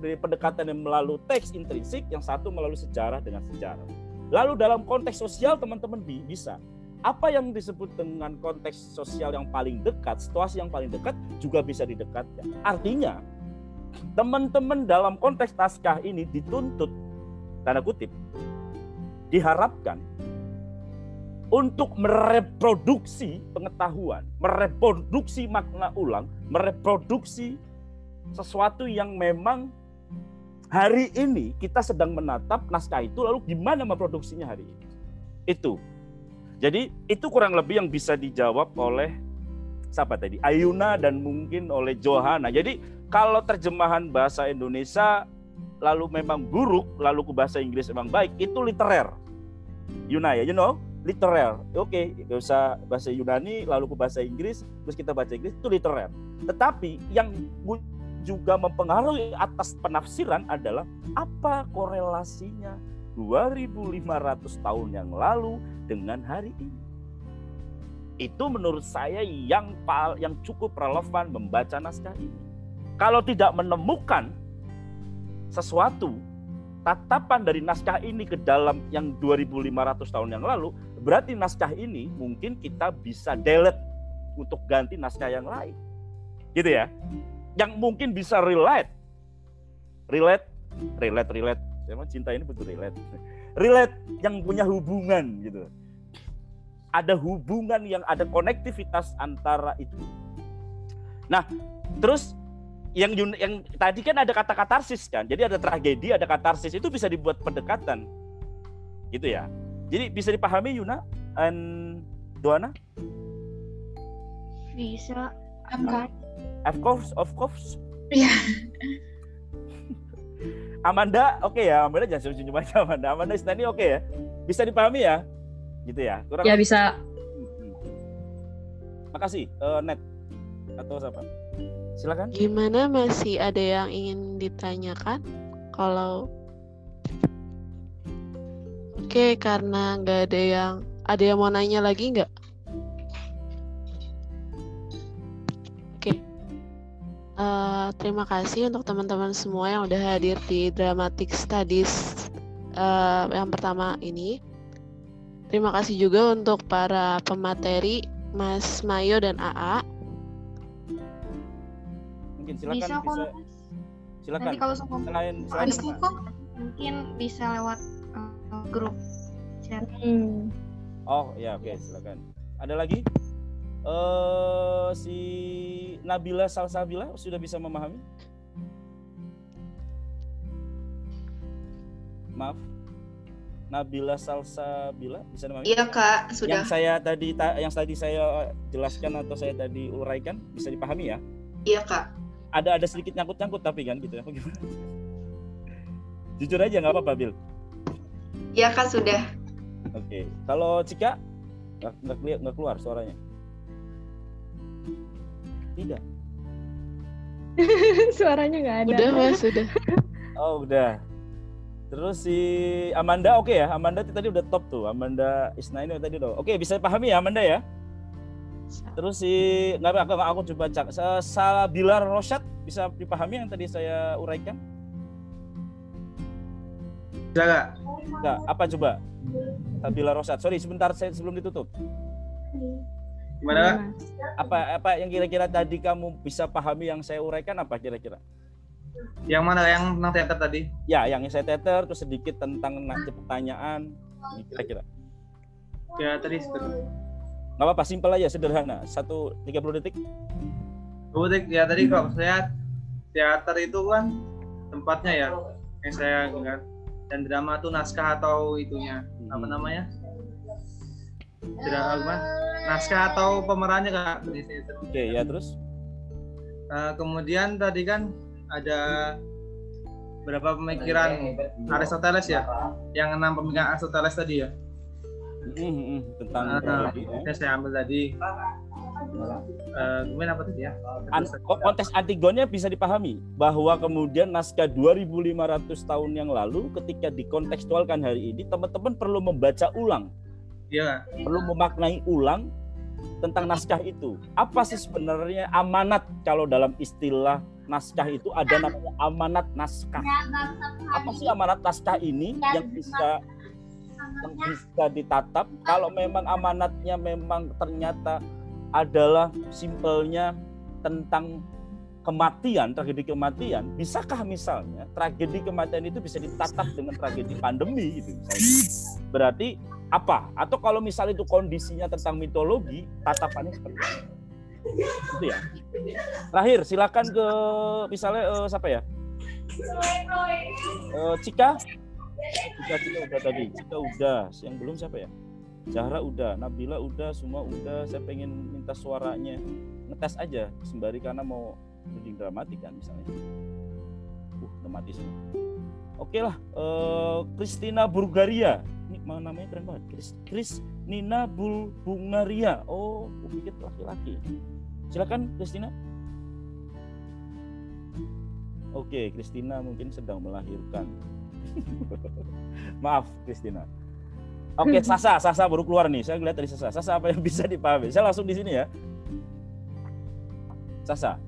Speaker 1: dari pendekatan yang melalui teks intrinsik yang satu melalui sejarah dengan sejarah lalu dalam konteks sosial teman-teman bisa apa yang disebut dengan konteks sosial yang paling dekat, situasi yang paling dekat juga bisa didekatkan. Artinya, teman-teman dalam konteks naskah ini dituntut, tanda kutip, diharapkan untuk mereproduksi pengetahuan, mereproduksi makna ulang, mereproduksi sesuatu yang memang hari ini kita sedang menatap naskah itu, lalu gimana memproduksinya hari ini. Itu jadi itu kurang lebih yang bisa dijawab oleh siapa tadi? Ayuna dan mungkin oleh Johanna. Jadi kalau terjemahan bahasa Indonesia lalu memang buruk, lalu ke bahasa Inggris memang baik, itu literer. Yuna ya, you know, literer. Oke, okay, gak usah bahasa Yunani lalu ke bahasa Inggris, terus kita baca Inggris itu literer. Tetapi yang juga mempengaruhi atas penafsiran adalah apa korelasinya 2500 tahun yang lalu dengan hari ini. Itu menurut saya yang yang cukup relevan membaca naskah ini. Kalau tidak menemukan sesuatu tatapan dari naskah ini ke dalam yang 2500 tahun yang lalu, berarti naskah ini mungkin kita bisa delete untuk ganti naskah yang lain. Gitu ya. Yang mungkin bisa relate. Relate, relate, relate. Emang cinta ini betul relate. *laughs* Relate yang punya hubungan gitu. Ada hubungan yang ada konektivitas antara itu. Nah, terus yang yang tadi kan ada kata katarsis kan. Jadi ada tragedi, ada katarsis itu bisa dibuat pendekatan. Gitu ya. Jadi bisa dipahami Yuna and Doana?
Speaker 18: Bisa.
Speaker 8: Enggak.
Speaker 1: Of course, of course.
Speaker 8: Iya. *laughs*
Speaker 1: Amanda, oke ya. Amanda jangan senyum-senyum aja Amanda. Amanda Isnani oke ya. Bisa dipahami ya? Gitu ya. Kurang
Speaker 29: Ya bisa.
Speaker 1: Makasih, eh, Net atau siapa? Silakan.
Speaker 30: Gimana masih ada yang ingin ditanyakan? Kalau Oke, karena nggak ada yang ada yang mau nanya lagi nggak? Eh, terima kasih untuk teman-teman semua yang udah hadir di Dramatic Studies eh, yang pertama ini. Terima kasih juga untuk para pemateri Mas Mayo dan AA.
Speaker 1: Mungkin silakan
Speaker 18: Bisa kok,
Speaker 1: bisa.
Speaker 18: Mas.
Speaker 1: Silakan.
Speaker 18: Nanti kalau sama
Speaker 1: selain selain
Speaker 18: Bisa kok. Mungkin bisa lewat eh, grup chat.
Speaker 1: Oh ya oke silakan. Ada lagi? Eh si Nabila Salsabila sudah bisa memahami? Maaf. Nabila Salsabila bisa memahami?
Speaker 31: Iya, Kak, sudah.
Speaker 1: Yang saya tadi ta- yang tadi saya jelaskan atau saya tadi uraikan bisa dipahami ya?
Speaker 31: Iya, Kak.
Speaker 1: Ada ada sedikit nyangkut-nyangkut tapi kan gitu ya. Gimana? *laughs* Jujur aja nggak apa-apa, Bil.
Speaker 31: Iya, Kak, sudah.
Speaker 1: Oke. Kalau Cika nggak nggak keluar suaranya. Tidak. *laughs*
Speaker 23: Suaranya nggak ada.
Speaker 30: Udah mas, sudah. *laughs*
Speaker 1: Oh udah. Terus si Amanda oke ya. Amanda tadi udah top tuh. Amanda Isna ini tadi udah. Oke bisa pahami ya Amanda ya. Terus si nggak apa aku, aku coba cak. Sabila Rosyad bisa dipahami yang tadi saya uraikan?
Speaker 3: Bisa nggak?
Speaker 1: Nggak. Apa coba? Sabila Rosyad. Sorry sebentar saya sebelum ditutup.
Speaker 3: Gimana?
Speaker 1: Apa apa yang kira-kira tadi kamu bisa pahami yang saya uraikan apa kira-kira?
Speaker 3: Yang mana yang tentang teater tadi?
Speaker 1: Ya, yang saya teter terus sedikit tentang nanti pertanyaan kira-kira.
Speaker 3: Ya tadi sebentar.
Speaker 1: Nggak apa-apa, simpel aja, sederhana. Satu 30 detik.
Speaker 3: Kemudian ya tadi kalau saya teater itu kan tempatnya ya yang saya ingat dan drama tuh naskah atau itunya apa namanya drama naskah atau pemerannya kak di.
Speaker 1: Oke, ya terus?
Speaker 3: Eh, kemudian tadi kan ada berapa pemikiran Aristoteles ya yang enam pemikiran Aristoteles tadi ya
Speaker 1: Mm-mm, tentang
Speaker 3: Nah,
Speaker 1: mitologi, ya.
Speaker 3: yang saya ambil tadi kemudian apa tadi ya
Speaker 1: An- ko- konteks Antigonnya bisa dipahami bahwa kemudian naskah 2500 tahun yang lalu ketika dikontekstualkan hari ini teman-teman perlu membaca ulang
Speaker 3: Iya.
Speaker 1: perlu memaknai ulang tentang naskah itu. Apa sih sebenarnya amanat kalau dalam istilah naskah itu ada namanya amanat naskah? Apa sih amanat naskah ini yang bisa yang bisa ditatap? Kalau memang amanatnya memang ternyata adalah simpelnya tentang kematian, tragedi kematian, bisakah misalnya tragedi kematian itu bisa ditatap dengan tragedi pandemi gitu misalnya. Berarti apa? Atau kalau misalnya itu kondisinya tentang mitologi, tatapannya seperti apa? Itu ya. Terakhir, silakan ke misalnya eh, siapa ya? Eh, Cika? Cika, Cika udah tadi. Cika udah. Yang belum siapa ya? Zahra udah, Nabila udah, semua udah. Saya pengen minta suaranya. Ngetes aja sembari karena mau reading dramatik kan misalnya. Uh, udah mati semua. Oke lah, eh, Christina Bulgaria. Namanya keren banget. Chris, Chris Nina Bul Bungaria. Oh, pikir laki-laki. Silakan Christina. Oke, Christina mungkin sedang melahirkan. *laughs* Maaf, Christina. Oke, *laughs* Sasa, Sasa baru keluar nih. Saya lihat dari Sasa. Sasa apa yang bisa dipahami? Saya langsung di sini ya. Sasa.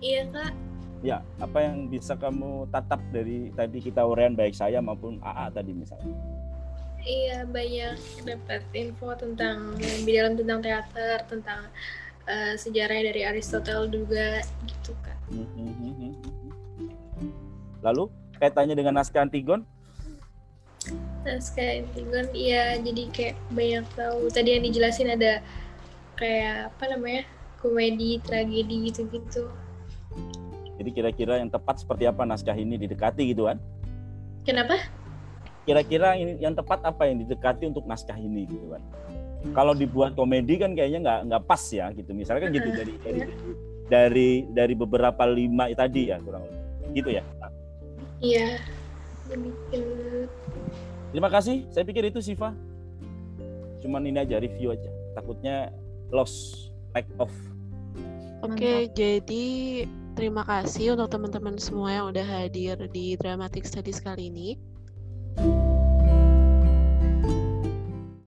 Speaker 32: Iya kak.
Speaker 1: Ya, apa yang bisa kamu tatap dari tadi kita uraian baik saya maupun AA tadi misalnya?
Speaker 29: Iya banyak dapat info tentang lebih dalam tentang teater, tentang uh, sejarahnya dari Aristotle juga gitu kan.
Speaker 1: Lalu kaitannya dengan naskah Antigon?
Speaker 29: Naskah Antigon, iya jadi kayak banyak tahu. Tadi yang dijelasin ada kayak apa namanya komedi, tragedi gitu-gitu.
Speaker 1: Jadi kira-kira yang tepat seperti apa naskah ini didekati gitu kan?
Speaker 29: Kenapa?
Speaker 1: Kira-kira ini yang tepat apa yang didekati untuk naskah ini gitu kan? Kalau dibuat komedi kan kayaknya nggak nggak pas ya gitu. Misalnya kan gitu dari dari dari dari beberapa lima tadi ya kurang lebih gitu ya.
Speaker 29: Iya. Dibikin.
Speaker 1: Terima kasih. Saya pikir itu Siva. Cuman ini aja review aja. Takutnya lost take off.
Speaker 30: Oke, jadi terima kasih untuk teman-teman semua yang udah hadir di Dramatic Studies kali ini.